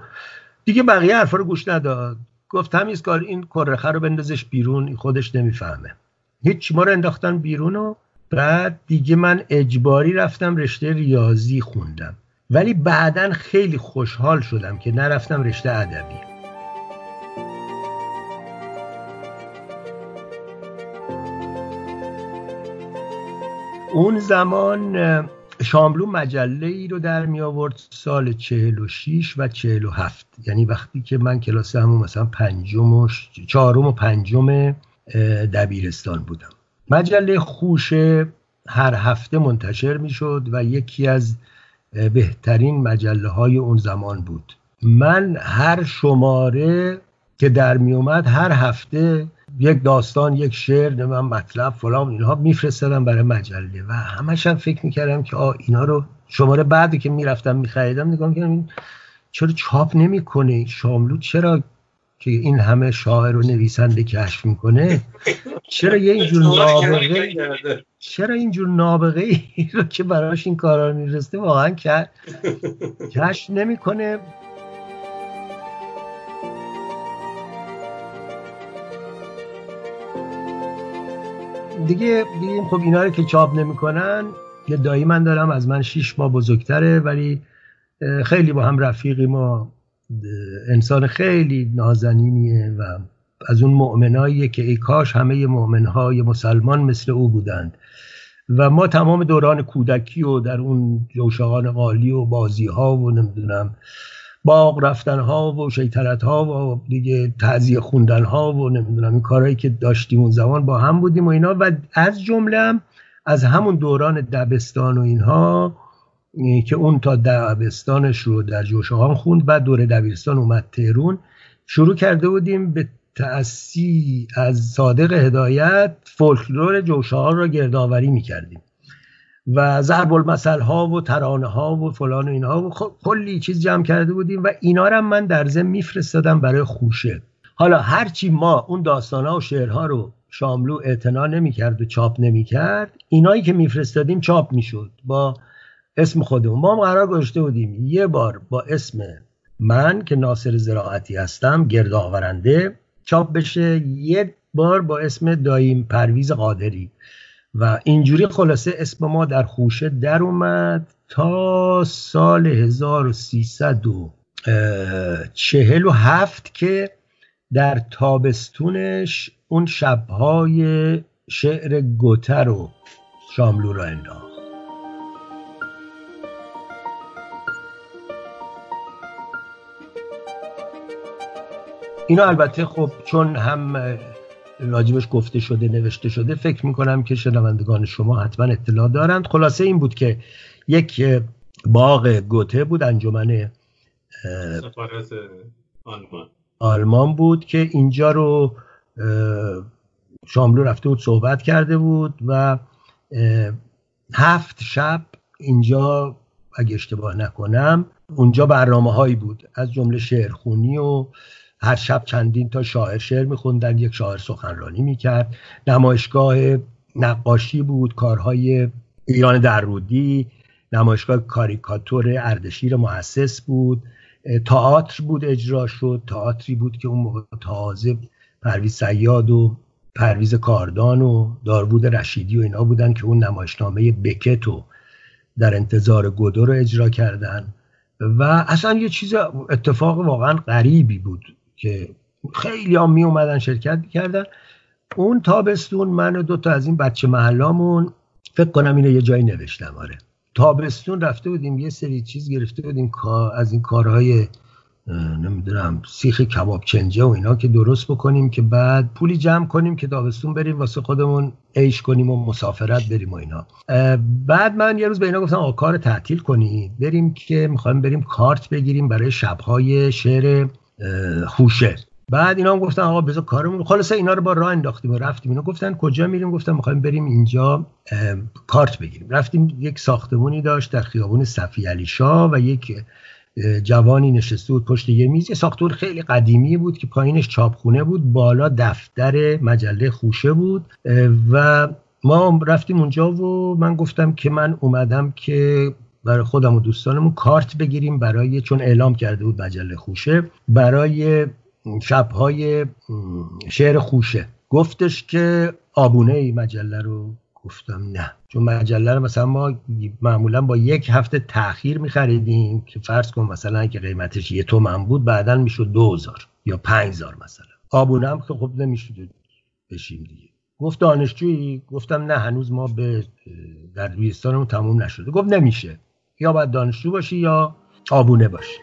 دیگه بقیه حرفا رو گوش نداد. گفت کار این کرخه رو بندازش بیرون خودش نمی‌فهمه. هیچ ما رو انداختن بیرون و بعد دیگه من اجباری رفتم رشته ریاضی خوندم. ولی بعدا خیلی خوشحال شدم که نرفتم رشته ادبی. اون زمان شاملو مجله ای رو در می آورد سال 46 و 47 یعنی وقتی که من کلاس همون مثلا پنجم و چهارم و پنجم دبیرستان بودم. مجله خوشه هر هفته منتشر می شد و یکی از بهترین مجله های اون زمان بود. من هر شماره که در می اومد هر هفته یک داستان یک شعر من مطلب فلان اینها میفرستادم برای مجله و همش هم فکر می‌کردم که آ اینا رو شماره بعدی که می‌رفتم میخریدم نگاه می‌کردم چرا چاپ نمی‌کنه؟ شاملو چرا که این همه شاعر و نویسنده کشف می‌کنه؟ چرا یه اینجور نابغه چرا اینجور نابغه ای رو که براش این کارا میرسته واقعا کشف نمی‌کنه؟ دیگه دیدیم خب اینا رو که چاپ نمی‌کنن یه دایی من دارم از من شیش ماه بزرگتره ولی خیلی با هم رفیقی ما انسان خیلی نازنینیه و از اون مؤمنایی که ای کاش همه مؤمنهای مسلمان مثل او بودند. و ما تمام دوران کودکی و در اون جوشهان قالی و بازی ها و نمی‌دونم باغ رفتن ها و شیطنت ها و دیگه تعذیه خوندن ها و نمی‌دونم این کارهایی که داشتیم اون زمان با هم بودیم و اینا. و از جمله از همون دوران دبستان و اینها که اون تا دبستانش رو در جوشهان خوند بعد دوره دبیرستان اومد تهرون شروع کرده بودیم به تأسی از صادق هدایت فولکلور جوشهان را گردآوری می‌کردیم. و ضرب المثل ها و ترانه ها و فلان و اینها. و خب کلی چیز جمع کرده بودیم و اینا رو من در ضمن میفرستادم برای خوشه. حالا هرچی ما اون داستان ها و شعرها رو شاملو اعتنا نمی‌کرد و چاپ نمی‌کرد اینایی که میفرستادیم چاپ می‌شد با اسم خودمون. ما هم قرار گذاشته بودیم یه بار با اسم من که ناصر زراعتی هستم گردآورنده چاپ بشه. یه بار با اسم دایم پرویز قادری. و اینجوری خلاصه اسم ما در خوشه در اومد تا سال 1347 که در تابستونش اون شبهای شعر گوته رو شاملو را انداخت. اینو البته خب چون هم راجبش گفته شده نوشته شده فکر می‌کنم که شنوندگان شما حتما اطلاع دارند. خلاصه این بود که یک باغ گوته بود انجمن آلمان. آلمان بود که اینجا رو شاملو رفته بود صحبت کرده بود و هفت شب اینجا اگه اشتباه نکنم اونجا برنامه هایی بود. از جمله شعرخونی و هر شب چندین تا شاعر شعر میخوندن یک شاعر سخنرانی می‌کرد. نمایشگاه نقاشی بود کارهای ایران درودی. نمایشگاه کاریکاتور اردشیر محسس بود. تئاتر بود اجرا شد. تئاتری بود که اون موقع تازه پرویز سیاد و پرویز کاردان و داروود رشیدی و اینا بودن که اون نمایشنامه بکتو در انتظار گودو رو اجرا کردن. و اصلا یه چیز اتفاق واقعا غریبی بود. که خیلی هم می اومدن شرکت کردن. اون تابستون من و دوتا از این بچه محلامون فکر کنم اینو یه جایی نوشتم آره. تابستون رفته بودیم یه سری چیز گرفته بودیم از این کارهای نمی‌دونم سیخ کباب چنجه و اینا که درست بکنیم که بعد پولی جمع کنیم که تابستون بریم واسه خودمون عیش کنیم و مسافرت بریم و اینا. بعد من یه روز به اینا گفتم آقا کار تعطیل کنید. بریم که می‌خوایم بریم کارت بگیریم برای شبهای شعر خوشه بعد اینا هم گفتن آقا بذار کارمون خلاصه اینا رو با راه انداختیم و رفتیم. اینا گفتن کجا میریم؟ گفتم می‌خوایم بریم اینجا کارت بگیریم. رفتیم یک ساختمونی داشت در خیابون صفی علی شاه و یک جوانی نشسته بود پشت یه میز. یه ساختمون خیلی قدیمی بود که پایینش چاپخونه بود. بالا دفتر مجله خوشه بود. و ما رفتیم اونجا و من گفتم که من اومدم که برای خودم و دوستانمون کارت بگیریم برای چون اعلام کرده بود مجله خوشه برای شبهای شعر خوشه. گفتش که آبونه ای مجله رو؟ گفتم نه. چون مجله رو مثلا ما معمولا با یک هفته تاخیر میخریدیم که فرض کن مثلا که قیمتش یه تومن بود بعدا می‌شد دوزار یا پنج مثلا. آبونه هم که خب نمی‌شد بشیم دیگه. گفت دانشجویی؟ گفتم نه هنوز ما به در دبیرستانمون تموم نشده. گفت نمیشه. یا باید دانشجو باشی یا آبونه باشی.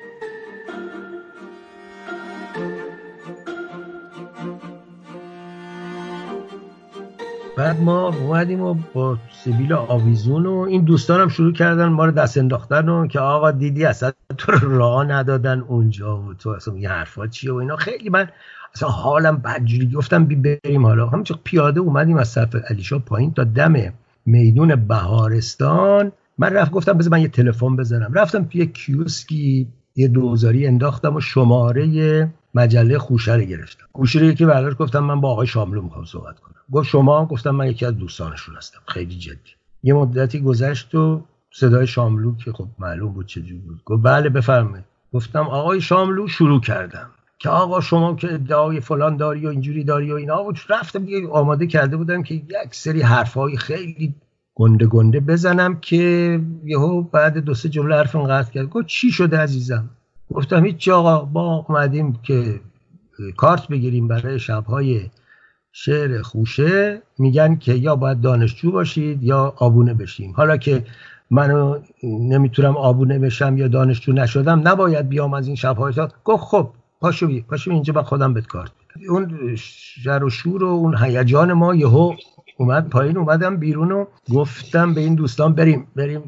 بعد ما اومدیم و با سیبیل آویزون و این دوستانم شروع کردن ما رو دست انداختن که آقا دیدی اصلا تو رو راه ندادن اونجا و تو اصلا یه حرفا چیه و اینا. خیلی من اصلا حالم بدجوری گفتم بی بریم حالا. همچه پیاده اومدیم از صرف علیشا پایین تا دم میدون بهارستان. من رفت گفتم بذار من یه تلفن بزنم رفتم توی کیوسکی یه دوزاری انداختم و شماره مجله خوشه رو گرفتم. گوشی رو یکی برداشت گفتم من با آقای شاملو می‌خوام صحبت کنم. گفت شما؟ گفتم من یکی از دوستانشون هستم. خیلی جدی. یه مدتی گذشت و صدای شاملو که خب معلوم بود چجوری بود. گفت بله بفرمایید. گفتم آقای شاملو شروع کردم. که آقا شما که ادعای فلان داری و اینجوری داری و اینا. رفتم دیگه آماده کرده بودم که یک سری حرفهای خیلی گنده گنده بزنم که یهو بعد دو سه جمله حرف قطع کرد. گفت چی شده عزیزم؟ گفتم هیچ آقا با اومدیم که کارت بگیریم برای شبهای شعر خوشه. میگن که یا باید دانشجو باشید یا آبونه بشیم. حالا که منو نمی‌تونم آبونه بشم یا دانشجو نشدم نباید بیام از این شبهای تا. گفت خب پاشو بی پاشو اینجا با خودم بهت کارت اون شر و شور و اون هیجان ما یهو اومد پایین اومدم بیرون و گفتم به این دوستان بریم بریم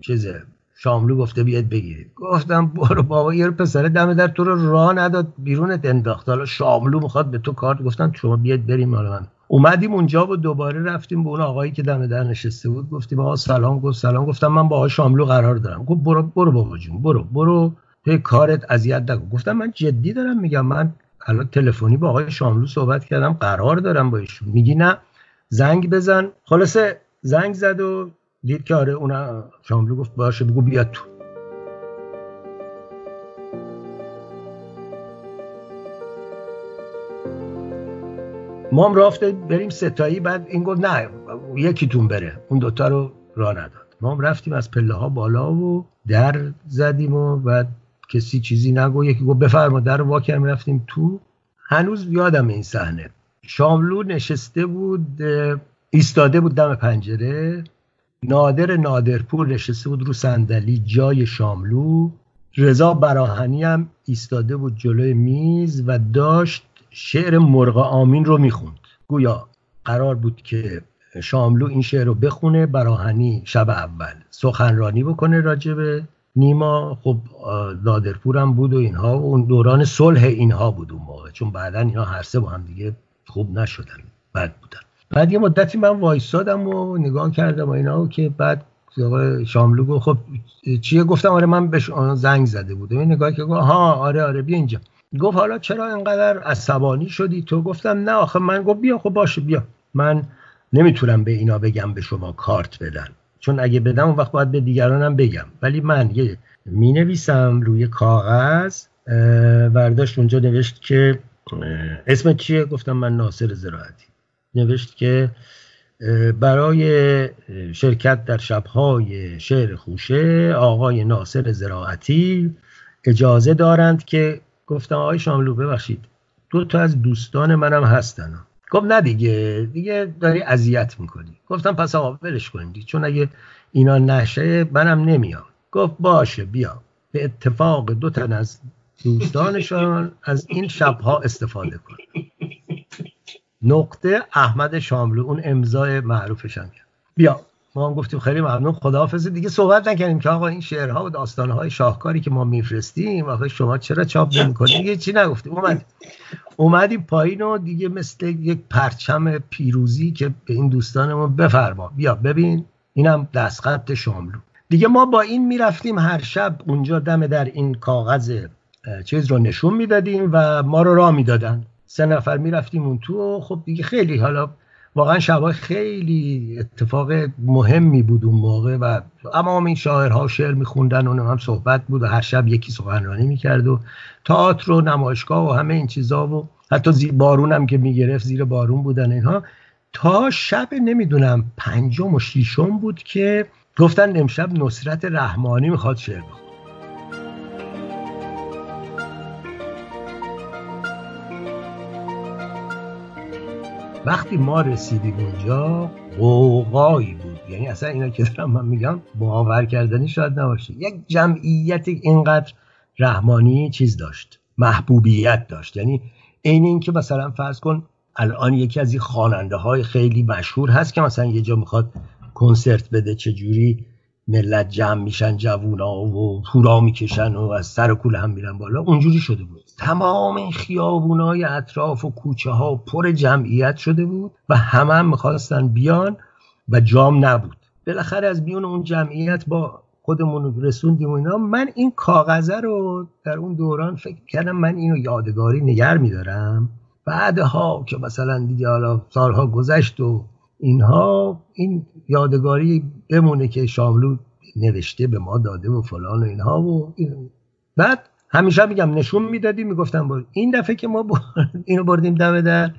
چیزه شاملو گفته بیاد بگیرید گفتم برو بابا یه پسر دم در تو رو راه نداد بیرونت انداخت. حالا شاملو می‌خواد به تو کارت گفتن شما بیاد بریم حالا من اومدیم اونجا و دوباره رفتیم به اون آقایی که دم در نشسته بود. گفتیم آقا سلام گفت سلام. گفتم من با آقای شاملو قرار دارم. گفت برو برو بابا جون برو برو. به کارت اذیت نکن. گفتم من جدی دارم میگم من الان تلفنی با آقای شاملو صحبت کردم قرار دارم با ایشون. میگی نه؟ زنگ بزن. خلاصه زنگ زد و دید که آره اون شاملو گفت باشه بگو بیاد تو. ما هم رفته بریم ستایی بعد این گفت نه یکیتون بره. اون دوتا رو راه نداد. ما هم رفتیم از پله ها بالا و در زدیم و بعد کسی چیزی نگو. یکی گفت بفرما در وا کردیم رفتیم تو. هنوز یادم این صحنه. شاملو نشسته بود ایستاده بود دم پنجره. نادر نادرپور نشسته بود رو صندلی جای شاملو. رضا براهنی هم ایستاده بود جلوی میز و داشت شعر مرغ آمین رو می‌خوند. گویا قرار بود که شاملو این شعر رو بخونه براهنی شب اول سخنرانی بکنه راجبه نیما. خب نادرپور هم بود و اینها اون دوران صلح اینها بود اون موقع چون بعدا اینا هر سه با هم دیگه خوب نشدن بد بودن. بعد یه مدتی من وایستادم و نگاه کردم و اینا که بعد شاملو گفت خب چیه؟ گفتم آره من به زنگ زده بودم. این نگاه که گفت ها آره آره بیا اینجا. گفت حالا چرا اینقدر عصبانی شدی تو؟ گفتم نه آخه من. گفت بیا خب باشه بیا. من نمی‌تونم به اینا بگم به شما کارت بدن. چون اگه بدم اون وقت باید به دیگرانم بگم. ولی من یه می نویسم روی کاغذ ورداشت اونجا نوشت که اسم چیه؟ گفتم من ناصر زراعتی. نوشت که برای شرکت در شبهای شعر خوشه آقای ناصر زراعتی اجازه دارند که گفتم آقای شاملو ببخشید دو تا از دوستان منم هستن. گفت نه دیگه دیگه داری اذیت می‌کنی. گفتم پس آقا ولش کنید چون اگه اینا نشه منم نمیام. گفت باشه بیا. به اتفاق دو تن از دوستانشان از این شبها استفاده کن نقطه احمد شاملو اون امضای معروفش هم بیا ما هم گفتیم خیلی ممنون خداحافظ دیگه صحبت نکردیم که آقا این شعرها و داستانهای شاهکاری که ما میفرستیم آقا شما چرا چاپ نمی‌کنید دیگه چی نگفتیم؟ اومد اومدیم پایین و دیگه مثل یک پرچم پیروزی که به این دوستانمون بفرما. بیا ببین اینم دستخط شاملو. دیگه ما با این می‌رفتیم هر شب اونجا دم در این کاغذ چیز رو نشون می‌دادیم و ما رو راه می‌دادن. سه نفر می‌رفتیم اون تو خب دیگه خیلی حالا واقعا شبای خیلی اتفاق مهمی بود اون موقع و اما این شاعرها شعر میخوندن و هم صحبت بود و هر شب یکی سخنرانی می‌کرد و تئاتر و نمایشگاه و همه این چیزا و حتی زیر بارون هم که می‌گرفت زیر بارون بودن اینها. تا شب نمی‌دونم پنجم و شیشم بود که گفتن امشب نصرت رحمانی می‌خواد شعر بخونه. وقتی ما رسیدیم اونجا قوقایی بود. یعنی اصلا اینا که دارم من میگم باور کردنی شاید نباشه. یک جمعیت اینقدر رحمانی چیز داشت محبوبیت داشت. یعنی این این که مثلا فرض کن الان یکی از این خواننده های خیلی مشهور هست که مثلا یه جا می‌خواد کنسرت بده چجوری ملت جمع میشن جوونا و پورا می‌کشن و از سر کول هم میرن بالا. اونجوری شده بود. تمام این خیابونای اطراف و کوچه ها پر جمعیت شده بود و همه هم می‌خواستن بیان و جام نبود. بالاخره از بیون اون جمعیت با خودمون رسوندیم اینا. من این کاغذه رو در اون دوران فکر کردم من اینو یادگاری نگر میدارم. بعدها که مثلا دیگه حالا سالها گذشت و اینها این یادگاری بمونه که شاملو نوشته به ما داده و فلان و اینها و بعد همیشه میگم نشون می‌دادیم می‌گفتم با این دفعه که ما اینو بردیم دم در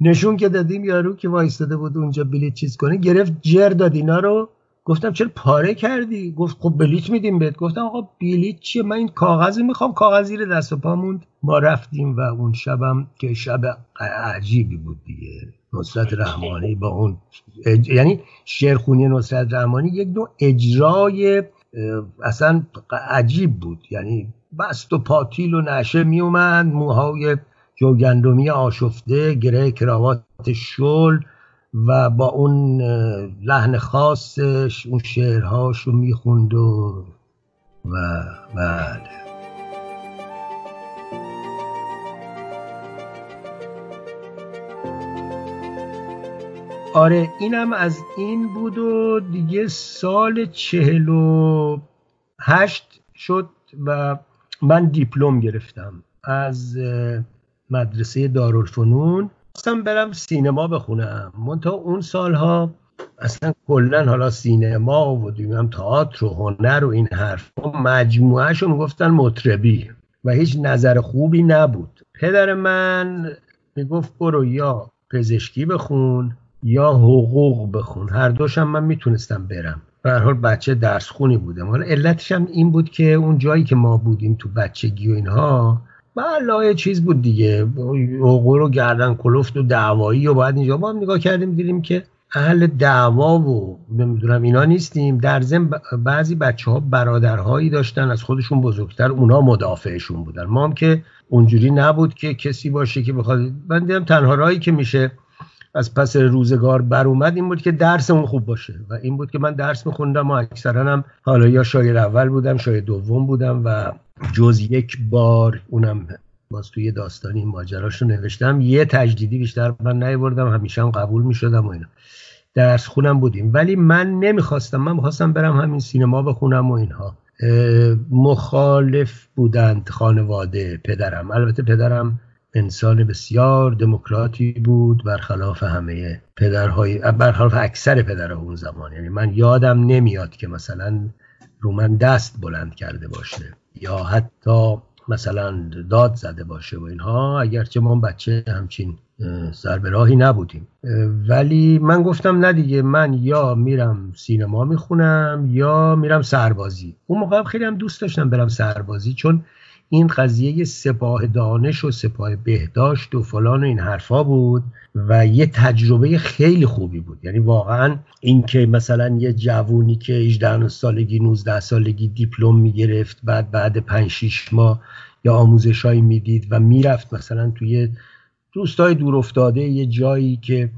نشون که دادیم یارو که وایستاده بود اونجا بلیت چیز کنه گرفت جر داد اینا رو. گفتم چرا پاره کردی؟ گفت خب بلیت میدیم بهت. گفتم آقا بلیت چیه؟ من این کاغذی می‌خوام. کاغذی رو دست و پا ما رفتیم و اون شبم که شب عجیبی بود دیگه. نصرت رحمانی با اون یعنی شعرخونی نصرت رحمانی یک دو اجرای اصلا عجیب بود. یعنی بست و پاتیل و نشه میومد. موهای جوگندمی آشفته گره کراوات شل. و با اون لحن خاصش اون شعرهاش رو می‌خوند و و بله آره اینم از این بود و دیگه سال چهل و هشت شد و من دیپلم گرفتم از مدرسه دارالفنون. خواستم برم سینما بخونم. منتها اون سالها اصلا کلا حالا سینما و دیگم تئاتر و هنر و این حرف مجموعهش رو می‌گفتن مطربی و هیچ نظر خوبی نبود. پدر من می‌گفت برو یا پزشکی بخون یا حقوق بخون. هر دوشم من می‌تونستم برم. به حال بچه درس خونی بودم. حالا علتش هم این بود که اون جایی که ما بودیم تو بچگی و اینها بله چیز بود دیگه. حقوق رو گردن کلفت و دعوایی و باید اینجا ما هم نگاه کردیم دیدیم که اهل دعوا و نمی‌دونم اینا نیستیم. در ضمن بعضی بچه ها برادرهایی داشتن از خودشون بزرگتر اونا مدافعشون بودن. ما هم که اونجوری نبود که کسی باشه که بخواد. من دیدم تنها رایی که میشه از پس روزگار بر اومد این بود که درس اون خوب باشه. و این بود که من درس میخوندم و اکثرا هم حالا یا شاید اول بودم شاید دوم بودم و جز یک بار اونم باز توی داستانی ماجراش رو نوشتم. یه تجدیدی بیشتر من نیوردم همیشه هم قبول می‌شدم و اینا. درس خونم بودیم. ولی من نمی‌خواستم من می‌خواستم برم همین سینما بخونم و اینها. مخالف بودند خانواده پدرم. البته پدرم انسان بسیار دموکراتی بود برخلاف همه پدرهای برخلاف اکثر پدرها اون زمان. یعنی من یادم نمیاد که مثلا رو من دست بلند کرده باشه یا حتی مثلا داد زده باشه و اینها اگرچه ما بچه همچین سر به راهی نبودیم. ولی من گفتم نه دیگه من یا میرم سینما می‌خونم یا میرم سربازی. اون موقع خیلی هم دوست داشتم برم سربازی چون این قضیه سپاه دانش و سپاه بهداشت و فلان و این حرفا بود و یه تجربه خیلی خوبی بود. یعنی واقعا اینکه مثلا یه جوونی که 18 سالگی 19 سالگی دیپلم می‌گرفت بعد بعد 5 6 ماه یا آموزشایی می‌دید و می‌رفت مثلا توی دوستای دور افتاده یه جایی که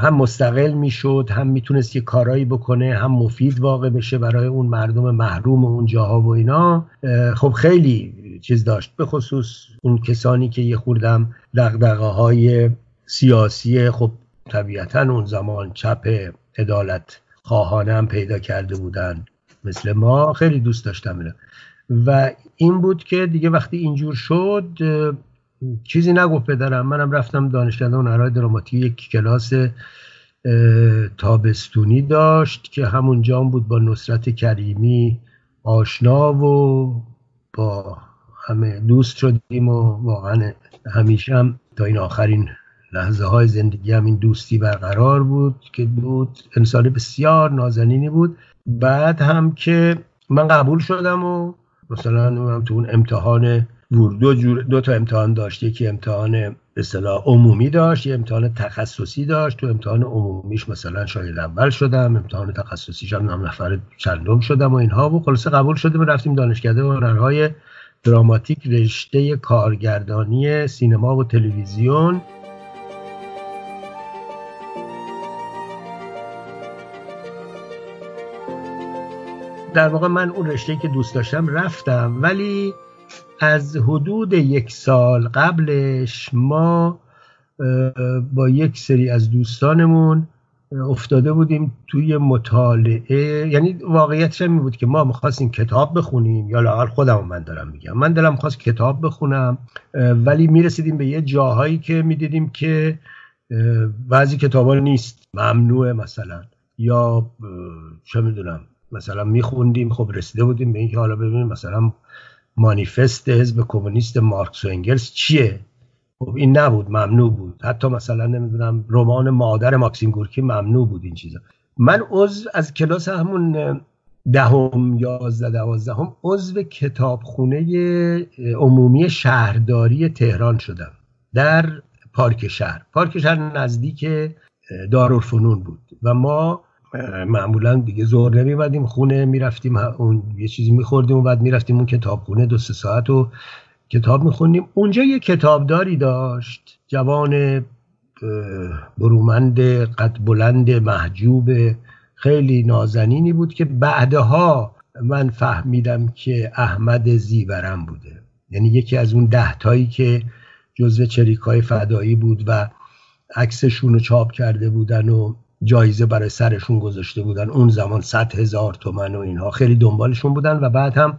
هم مستقل می‌شد هم می‌تونست یه کارایی بکنه هم مفید واقع بشه برای اون مردم محروم اون جاها و اینا. خب خیلی چیز داشت به خصوص اون کسانی که یه خوردم دقدقه های سیاسی. خب طبیعتا اون زمان چپ عدالت خواهانه هم پیدا کرده بودن مثل ما. خیلی دوست داشتم اینه و این بود که دیگه وقتی اینجور شد چیزی نگفت پدرم. منم رفتم دانشکده هنرهای دراماتیک یک کلاس تابستونی داشت که همون جام بود با نصرت کریمی آشنا و با همه دوست شدیم و واقعا همیشه هم تا این آخرین لحظه های زندگی هم این دوستی برقرار بود که بود. انسان بسیار نازنینی بود. بعد هم که من قبول شدم و مثلا هم تو اون امتحان دو, دو تا امتحان داشت. یکی امتحان اصطلاح عمومی داشت یه امتحان تخصصی داشت. تو امتحان عمومیش مثلا شاید اول شدم امتحان تخصصیش هم نفر چندم شدم و اینها. و خلاصه قبول شدیم و رفتیم دانشکده هنرهای دراماتیک رشته کارگردانی سینما و تلویزیون. در واقع من اون رشته که دوست داشتم رفتم ولی از حدود یک سال قبلش ما با یک سری از دوستانمون افتاده بودیم توی مطالعه. یعنی واقعیتش این بود که ما می‌خواستیم کتاب بخونیم. یا لاقل خودم من دارم میگم. من دلم خواست کتاب بخونم ولی می‌رسیدیم به یه جاهایی که می‌دیدیم که بعضی کتابا نیست. ممنوعه مثلا. یا چه می‌دونم مثلا میخوندیم خب رسیده بودیم به اینکه حالا ببینیم مثلا مانیفست حزب کمونیست مارکس و انگلس چیه؟ خب این نبود ممنوع بود. حتی مثلا نمی‌دونم رمان مادر ماکسیم گورکی ممنوع بود این چیزا. من عضو از کلاس همون دهم یازده دوازدهم عضو کتابخونه عمومی شهرداری تهران شدم. در پارک شهر. پارک شهر نزدیک دارالفنون بود. و ما معمولا دیگه زور نمیبدیم خونه می‌رفتیم اون یه چیزی میخوردیم و بعد می‌رفتیم اون کتابخونه دو سه ساعت و کتاب میخوندیم. اونجا یه کتابداری داشت جوان برومند قد بلند محجوب خیلی نازنینی بود که بعدها من فهمیدم که احمد زیبرم بوده. یعنی یکی از اون دهتایی که جزو چریکای فدایی بود و عکسشون رو چاپ کرده بودن و جایزه برای سرشون گذاشته بودن. اون زمان صد هزار تومن و اینها. خیلی دنبالشون بودن و بعد هم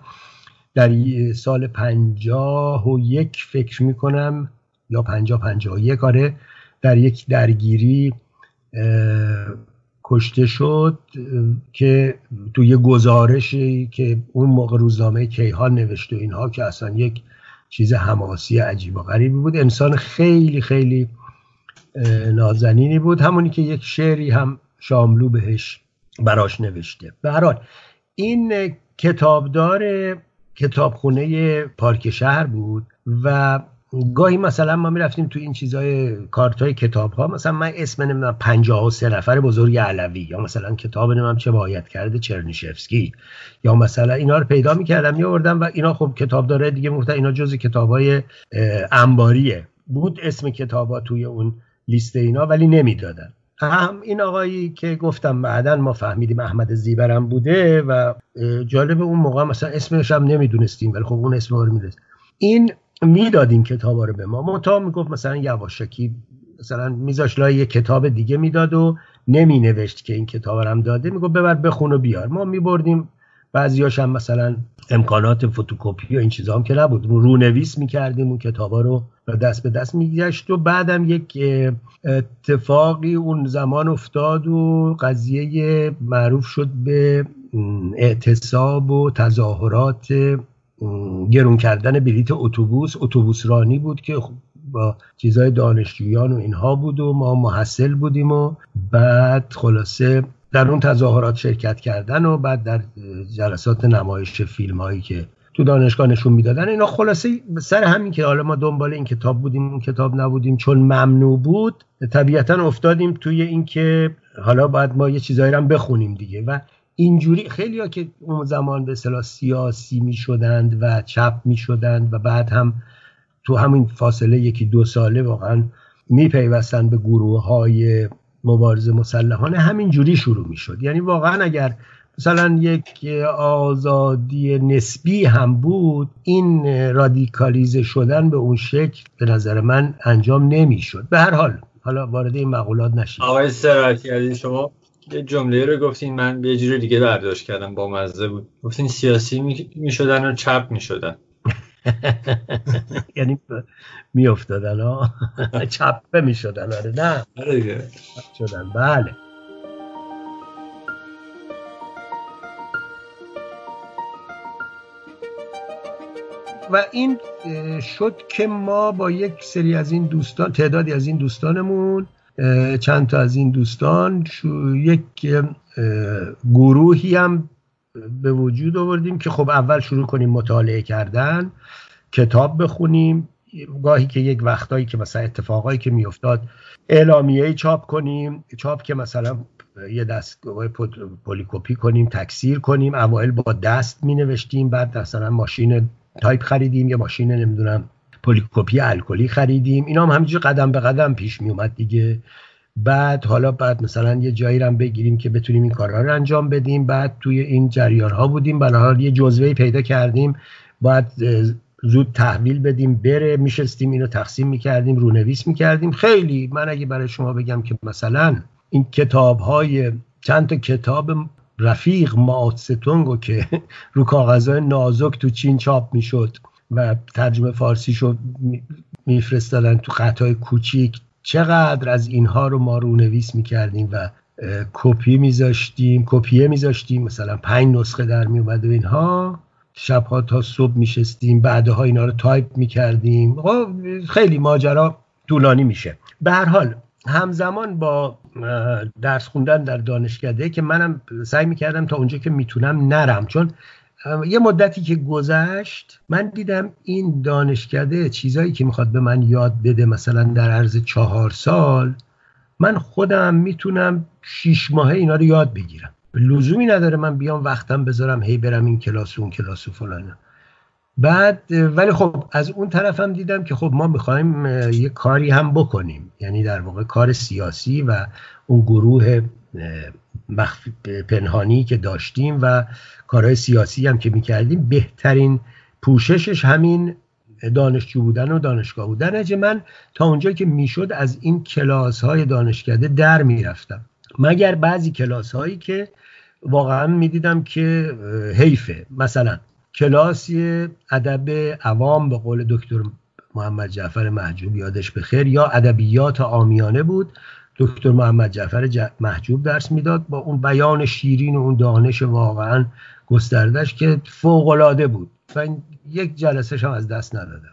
در سال پنجاه و یک فکر می‌کنم یا پنجاه پنجاه و یک آره در یک درگیری کشته شد که توی گزارشی که اون موقع روزنامه کیهان نوشته اینها که اصلا یک چیز حماسی عجیب و غریبی بود. انسان خیلی خیلی نازنینی بود. همونی که یک شعری هم شاملو بهش براش نوشته. به این کتابدار کتابخونه پارک شهر بود و گاهی مثلا ما می‌رفتیم تو این چیزای کارت های کتاب ها مثلا من اسم نمی‌دونم 53 نفر بزرگ علوی یا مثلا کتاب نمی‌دونم چه باید کرده چرنیشفسکی یا مثلا اینا رو پیدا می‌کردم میوردم و اینا خب کتاب داره دیگه گفتن اینا جز کتاب های انباریه. بود اسم کتاب ها توی اون لیست اینا ولی نمی‌دادن. هم این آقایی که گفتم بعدا ما فهمیدیم احمد زیبرم بوده و جالب اون موقع مثلا اسمش هم نمی‌دونستیم ولی خب اون اسم رو می‌دونست. این می‌داد این کتاب رو به ما. منتها می‌گفت مثلا یواشکی مثلا میذاش لای یه کتاب دیگه می‌داد و نمی نوشت که این کتاب هم داده. می‌گفت ببر بخون و بیار. ما میبردیم بعضیاش هم مثلا امکانات فتوکپی و این چیزا هم که نبود. رو رونویس می‌کردیم اون کتابا رو دست به دست میگشت و بعدم یک اتفاقی اون زمان افتاد و قضیه معروف شد به اعتصاب و تظاهرات گرون کردن بلیت اتوبوس. اتوبوس رانی بود که خب با چیزای دانشجویان و اینها بود و ما محصل بودیم و بعد خلاصه در اون تظاهرات شرکت کردن و بعد در جلسات نمایش فیلم هایی که تو دانشگاه نشون می‌دادن اینا خلاصه سر همین که حالا ما دنبال این کتاب بودیم اون کتاب نبودیم چون ممنوع بود طبیعتا افتادیم توی این که حالا باید ما یه چیزایی رو بخونیم دیگه. و اینجوری خیلی که اون زمان به اصطلاح سیاسی می شدند و چپ می شدند و بعد هم تو همین فاصله یکی دو ساله واقعا می پیوستن به گروه های مبارزه مسلحانه همین جوری شروع می شد یعنی واقعا اگر مثلا یک آزادی نسبی هم بود این رادیکالیزه شدن به اون شکل به نظر من انجام نمی شد به هر حال حالا وارد این مقولات نشید. آقای سراتی شما یه جمله رو گفتین من یه جور دیگه برداشت کردم با مزه بود. گفتین سیاسی می شدن و چپ می شدن یعنی می افتادن ها چپه می شدن آره نه. آره شدن بله. و این شد که ما با یک سری از این دوستان تعدادی از این دوستانمون چند تا از این دوستان یک گروهی هم به وجود آوردیم که خب اول شروع کنیم مطالعه کردن کتاب بخونیم گاهی که یک وقتایی که مثلا اتفاقایی که میافتاد اعلامیه چاپ کنیم چاپ که مثلا یه دستگاه پلی‌کپی کنیم تکثیر کنیم اوایل با دست می نوشتیم بعد مثلا ماشین تایپ خریدیم یا ماشین نمی‌دونم پلی‌کپی الکلی خریدیم اینا هم همینجور قدم به قدم پیش می اومد دیگه. بعد حالا بعد مثلا یه جایی رو بگیریم که بتونیم این کارها رو انجام بدیم. بعد توی این جریان ها بودیم. حال یه جزوه پیدا کردیم. باید زود تحویل بدیم. بره میشستیم اینو تقسیم می‌کردیم رونویس می‌کردیم. خیلی من اگه برای شما بگم که مثلا این کتاب های چند تا کتاب رفیق ماوتستونگو که رو کاغذهای نازک تو چین چاپ می‌شد و ترجمه فارسی شد میفرستادن تو قطعای کوچیک چقدر از اینها رو ما رونویس می‌کردیم و کپی میذاشتیم کپیه میذاشتیم مثلا پنج نسخه در میومد و اینها. شبها تا صبح میشستیم بعدها اینا رو تایپ می‌کردیم. خب، خیلی ماجرا طولانی میشه. به هر حال همزمان با درس خوندن در دانشکده که منم سعی می‌کردم تا اونجا که می‌تونم نرم. چون یه مدتی که گذشت من دیدم این دانشکده چیزایی که می‌خواد به من یاد بده مثلا در عرض چهار سال من خودم می‌تونم شیش ماهه اینا رو یاد بگیرم. لزومی نداره من بیام وقتم بذارم هی برم این کلاس و اون کلاس و فلانه بعد ولی خب از اون طرف هم دیدم که خب ما می‌خوایم یه کاری هم بکنیم. یعنی در واقع کار سیاسی و اون گروه پنهانی که داشتیم و کارهای سیاسی هم که می‌کردیم بهترین پوششش همین دانشجو بودن و دانشگاه بودن. اجه من تا اونجا که می‌شد از این کلاس های دانشکده در می‌رفتم. مگر بعضی کلاس هایی که واقعا می‌دیدم که حیفه. مثلا کلاسی ادب عوام به قول دکتر محمد جعفر محجوب یادش بخیر یا ادبیات آمیانه بود. دکتر محمد جعفر محجوب درس می‌داد با اون بیان شیرین و اون دانش واقعا گستردش که فوق بود. و یک جلسه هم از دست ندادم.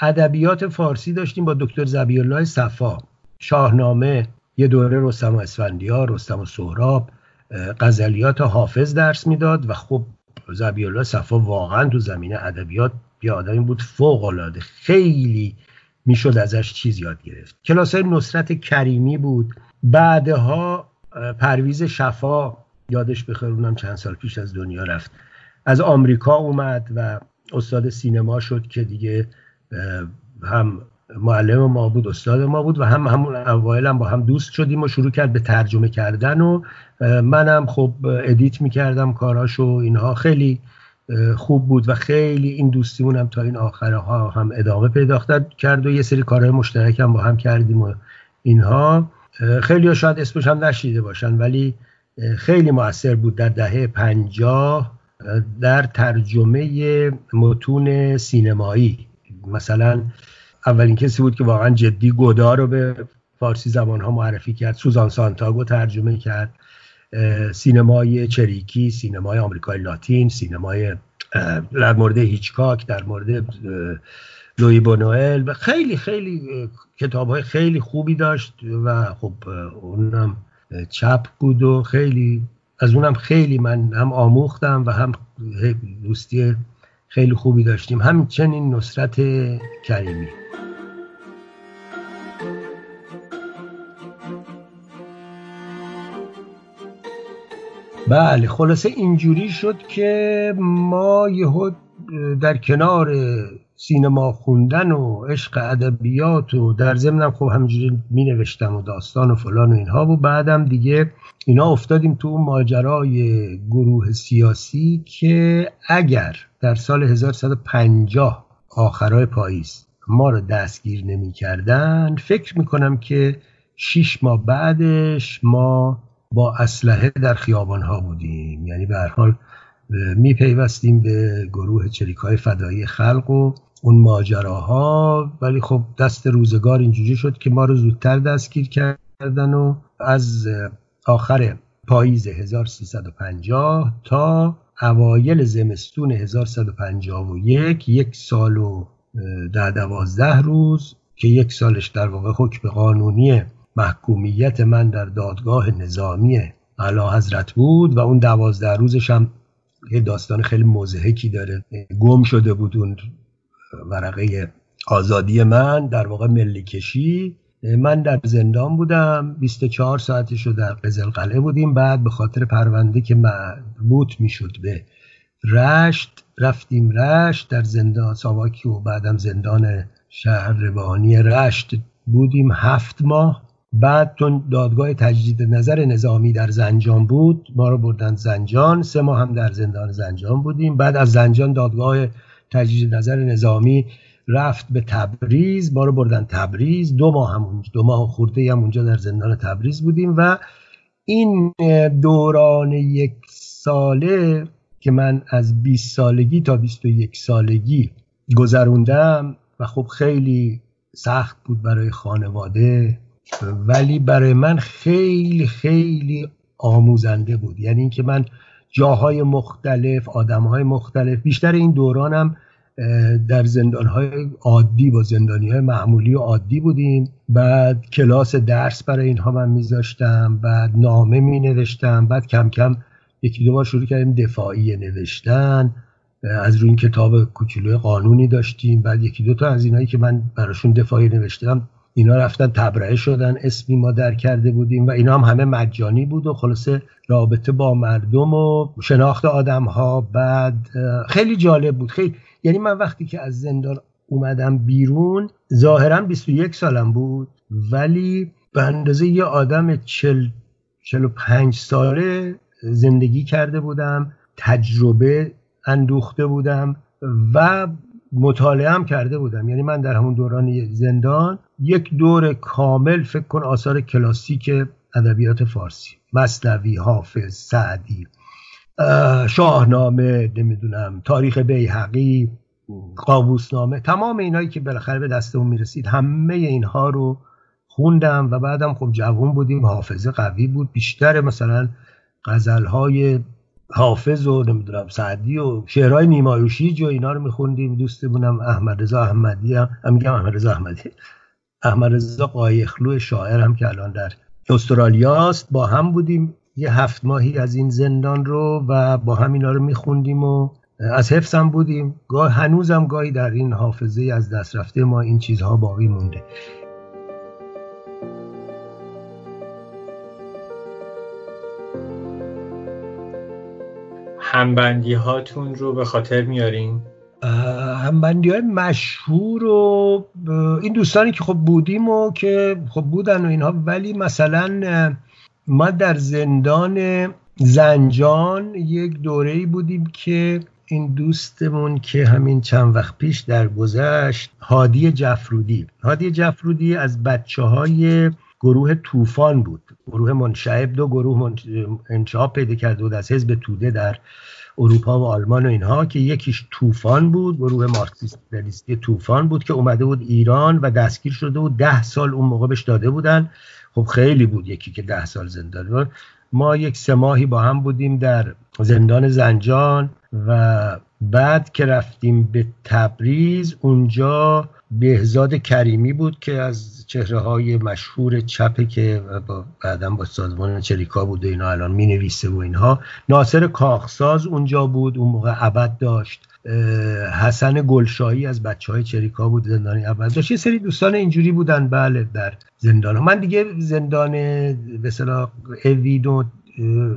ادبیات فارسی داشتیم با دکتر زبیالله صفا. شاهنامه یه دوره رستم و اسفندیار رستم و سهراب غزلیات حافظ درس می‌داد و خب زبیالله صفا واقعا تو زمینه ادبیات یه آدمی بود فوق العاده خیلی می‌شد ازش چیز یاد گرفت. کلاس های نصرت کریمی بود. بعدها پرویز شفا یادش بخیر اونم چند سال پیش از دنیا رفت. از آمریکا اومد و استاد سینما شد که دیگه هم معلم ما بود استاد ما بود و هم همون اوایل هم با هم دوست شدیم و شروع کرد به ترجمه کردن و منم خب edit می‌کردم کاراشو اینها. خیلی خوب بود و خیلی این دوستیمون هم تا این آخره ها هم ادامه پیدا کرد و یه سری کارهای مشترک هم با هم کردیم و اینها. خیلی شاید اسمش هم نشیده باشن ولی خیلی موثر بود در دهه پنجاه در ترجمه متون سینمایی. مثلا اولین کسی بود که واقعا جدی گودا رو به فارسی زبان ها معرفی کرد سوزان سانتاگو ترجمه کرد. سینمای چریکی سینمای آمریکای لاتین سینمای در مورد هیچکاک در مورد لوی بونوئل خیلی خیلی کتاب های خیلی خوبی داشت و خب اونم چپ بود و خیلی از اونم خیلی من هم آموختم و هم دوستی خیلی خوبی داشتیم. همچنین نصرت کریمی. بله خلاصه اینجوری شد که ما یهو در کنار سینما خوندن و عشق ادبیات و در ضمنم خب همینجوری می نوشتم و داستان و فلان و اینها و بعدم دیگه اینا افتادیم تو ماجرای گروه سیاسی که اگر در سال 1150 آخرای پاییز ما رو دستگیر نمی کردن فکر می‌کنم که شیش ماه بعدش ما با اسلحه در خیابان ها بودیم. یعنی به هر حال میپیوستیم به گروه چریک های فدایی خلق و اون ماجراها. ولی خب دست روزگار اینجوری شد که ما رو زودتر دستگیر کردن و از آخر پاییز 1350 تا اوایل زمستون 1151 یک سال و ده دوازده روز که یک سالش در واقع حکم قانونی محکومیت من در دادگاه نظامی علا حضرت بود و اون دوازده روزش هم یه داستان خیلی مزهکی داره. گم شده بود اون ورقه آزادی من در واقع ملی کشی. من در زندان بودم 24 ساعتش رو در قزل قلعه بودیم. بعد به خاطر پرونده که مربوط می‌شد به رشت رفتیم رشت در زندان ساواکی و بعدم زندان شهر روانی رشت بودیم هفت ماه. بعد چون دادگاه تجدید نظر نظامی در زنجان بود ما رو بردن زنجان سه ماه هم در زندان زنجان بودیم. بعد از زنجان دادگاه تجدید نظر نظامی رفت به تبریز ما رو بردن تبریز. دو ماه هم دو ماه خورده هم اونجا در زندان تبریز بودیم و این دوران یک ساله که من از 20 سالگی تا 21 سالگی گذروندم و خب خیلی سخت بود برای خانواده. ولی برای من خیلی خیلی آموزنده بود. یعنی اینکه من جاهای مختلف آدمهای مختلف بیشتر این دورانم در زندان های عادی با زندانی های معمولی و عادی بودیم. بعد کلاس درس برای اینها من میذاشتم بعد نامه می نوشتم بعد کم کم یکی دو بار شروع کردیم دفاعی نوشتن از روی این کتاب کوچولوی قانونی داشتیم. بعد یکی دو تا از اینایی که من براشون دفاعی نوشتم اینا رفتن تبرئه شدن اسمی ما در کرده بودیم و اینا هم همه مجانی بود و خلاصه رابطه با مردم و شناخت آدم ها بعد خیلی جالب بود. خیلی یعنی من وقتی که از زندان اومدم بیرون ظاهرا 21 سالم بود ولی به اندازه یه آدم 40 45 ساله زندگی کرده بودم تجربه اندوخته بودم و مطالعه هم کرده بودم. یعنی من در همون دوران زندان یک دور کامل فکر کن آثار کلاسیک ادبیات فارسی. مصنوی حافظ سعدی شاهنامه نمی‌دونم تاریخ بیهقی قابوسنامه تمام اینایی که بالاخره به دستمون می‌رسید. همه اینها رو خوندم و بعدم خب جوون بودیم حافظه قوی بود. بیشتر مثلا غزلهای حافظ و نمی‌دونم سعدی و شعرهای نیمایوشی و اینا رو میخوندیم. دوستمونم احمد رضا احمدی هم, میگم احمد رضا احمدی. احمد رضا قایخلو شاعر هم که الان در استرالیاست با هم بودیم یه هفت ماهی از این زندان رو و با هم اینا رو میخوندیم و از حفظم بودیم. گاه هنوزم گاهی در این حافظه از دست رفته ما این چیزها باقی مونده. همبندی هاتون رو به خاطر میارین؟ همبندی های مشهور و این دوستانی که خب بودیم و که خب بودن و اینها ولی مثلا ما در زندان زنجان یک دوره بودیم که این دوستمون که همین چند وقت پیش در گذشت هادی جفرودی هادی جفرودی از بچه های گروه طوفان بود. گروه منشعب دو گروه انشعاب پیدا کرده بود از حزب توده در اروپا و آلمان و اینها که یکیش طوفان بود گروه مارکسیستی طوفان بود که اومده بود ایران و دستگیر شده بود. ده سال اون موقع بهش داده بودن. خب خیلی بود یکی که ده سال زندان بود. ما یک سه ماهی با هم بودیم در زندان زنجان و بعد که رفتیم به تبریز اونجا بهزاد کریمی بود که از چهره های مشهور چپه که بعدا با سازمان چریکا بود و اینا الان می نویسه و اینها. ناصر کاخساز اونجا بود اون موقع عبد داشت. حسن گلشاهی از بچه های چریکا بود زندانی عبد داشت. یه سری دوستان اینجوری بودن بله در زندان. من دیگه زندان به اوید و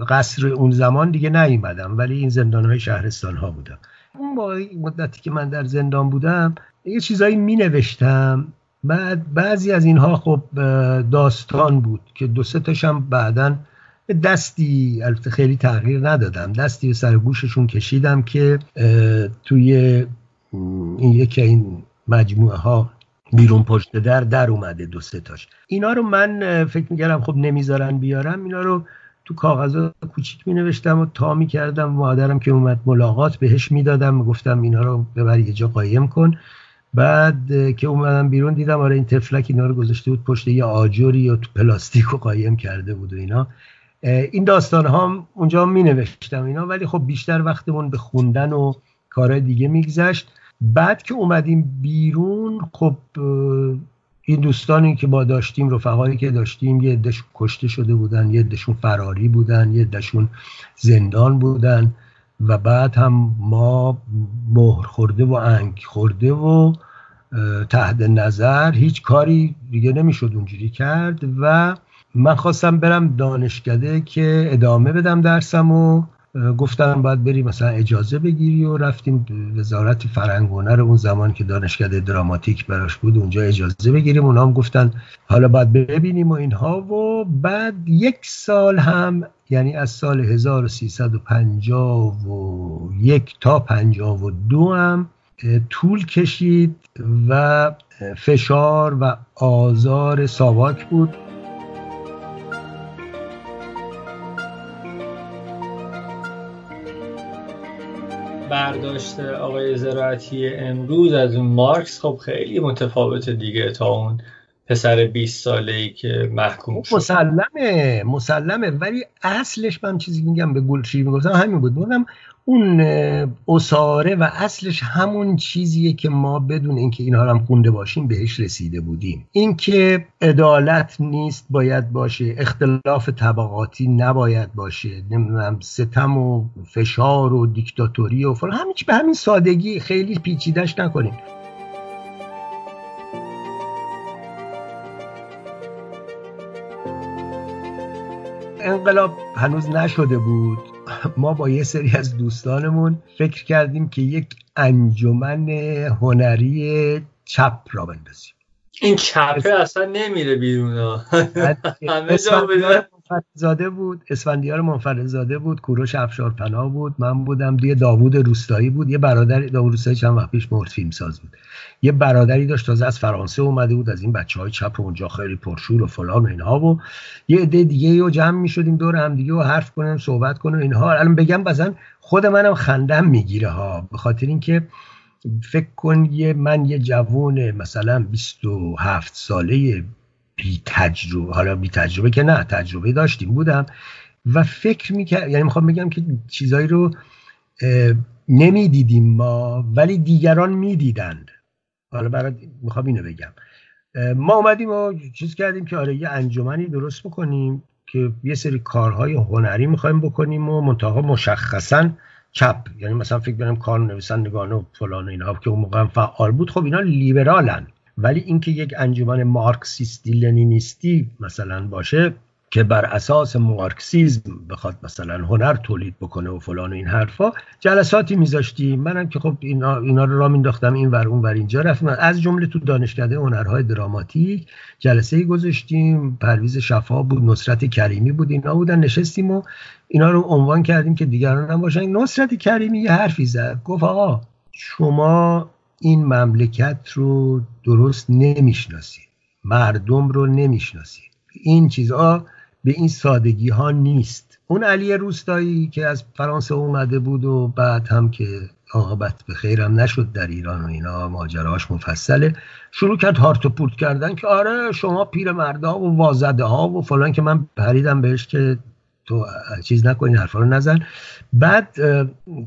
قصر اون زمان دیگه نیومدم ولی این زندان های شهرستان ها بودم اون مدتی که من در زندان بودم یه چیزایی می نوشتم بعد بعضی از اینها خب داستان بود که دو سه تاشم بعدا دستی البته خیلی تغییر ندادم. دستی به سر گوششون کشیدم که توی این یکی این مجموعه ها بیرون پشت در در اومده دو سه تاش. اینا رو من فکر می‌کردم خب نمی‌ذارن بیارم. اینا رو تو کاغذ کوچیک می نوشتم و تا می کردم مادرم که اومد ملاقات بهش می‌دادم گفتم اینا رو ببر یه جا قایم کن. بعد که اومدم بیرون دیدم آره این تفلک اینا رو گذاشته بود پشت یه آجوری یا تو پلاستیک و قایم کرده بود و اینا. این داستان ها اونجا می نوشتم اینا ولی خب بیشتر وقتمون به خوندن و کارهای دیگه میگذشت. بعد که اومدیم بیرون خب این دوستانی که ما داشتیم رفقایی که داشتیم یه عدهشون کشته شده بودن یه عدهشون فراری بودن یه عدهشون زندان بودن. و بعد هم ما مهر خورده و انگ خورده و تحت نظر هیچ کاری دیگه نمی‌شد اونجوری کرد و من خواستم برم دانشکده که ادامه بدم درسم و گفتم باید بری مثلا اجازه بگیری و رفتیم وزارت فرنگونه رو اون زمان که دانشکده دراماتیک براش بود اونجا اجازه بگیریم. اونا هم گفتن حالا باید ببینیم و اینها. و بعد یک سال هم یعنی از سال 1351 تا 52 هم طول کشید و فشار و آزار ساواک بود. برداشت آقای زراعتی امروز از اون مارکس خب خیلی متفاوته دیگه تا اون پسر 20 ساله ای که محکوم شد. مسلمه مسلمه. ولی اصلش من چیزی میگم به گلشی می‌گفتم همین بود. بودم اون اساره و اصلش همون چیزیه که ما بدون اینکه اینها هم خونده باشیم بهش رسیده بودیم. اینکه عدالت نیست باید باشه. اختلاف طبقاتی نباید باشه. نمی‌دونم ستم و فشار و دیکتاتوری و فلان. همین به همین سادگی خیلی پیچیدش نکنیم. انقلاب هنوز نشده بود. ما با یه سری از دوستانمون فکر کردیم که یک انجمن هنری چپ را بندازیم. این چپه اصلا نمیره بیرون همه زاده بود اسفندیار منفردزاده بود کوروش افشارپناه بود من بودم یه داوود روستایی بود یه برادر داوود روستایی چند وقت پیش مرد فیلم ساز بود. یه برادری داشت تازه از فرانسه اومده بود از این بچه های چپ اونجا خیلی پرشور و فلان و اینها و یه عده دیگه جمع می شدیم دور هم دیگه و حرف کنیم صحبت کنیم اینها. الان بگم بزن خود منم خندم می‌گیره ها به خاطر اینکه فکر کن یه من یه جوون مثلا 27 ساله بی تجربه حالا بی تجربه که نه تجربه داشتیم بودم. و فکر می‌کرد یعنی می‌خوام بگم که چیزایی رو نمی‌دیدیم ما ولی دیگران می‌دیدند. حالا برای می‌خوام اینو بگم. ما اومدیم و چیز کردیم که آره یه انجمنی درست بکنیم که یه سری کارهای هنری می‌خوایم بکنیم و منتها مشخصا چپ. یعنی مثلا فکر کنم کار نویسندگان و فلان و اینها که اون موقع فعال بود خب اینا لیبرالن. ولی اینکه یک انجمن مارکسیستی لنینیستی مثلا باشه که بر اساس مارکسیزم بخواد مثلا هنر تولید بکنه و فلان و این حرفا جلساتی میذاشتیم منم که خب اینا, اینا رو را مینداختم این ور اون ور اینجا رفتم از جمله تو دانشکده هنرهای دراماتیک جلسه گذاشتیم. پرویز شفا بود نصرت کریمی بود اینا بودن نشستیم و اینا رو عنوان کردیم که دیگران هم باشن. نصرت کریمی یه حرفی زد. گفت آقا شما این مملکت رو درست نمی‌شناسید. مردم رو نمی‌شناسید. این چیزها به این سادگی ها نیست. اون علی روستایی که از فرانسه اومده بود و بعد هم که عاقبت به خیرم نشد در ایران و اینا ماجراش مفصله شروع کرد هارت و پورت کردن که آره شما پیر مردا و وازده ها و فلان که من پریدم بهش که تو چیز نکنی حرفا رو نزن. بعد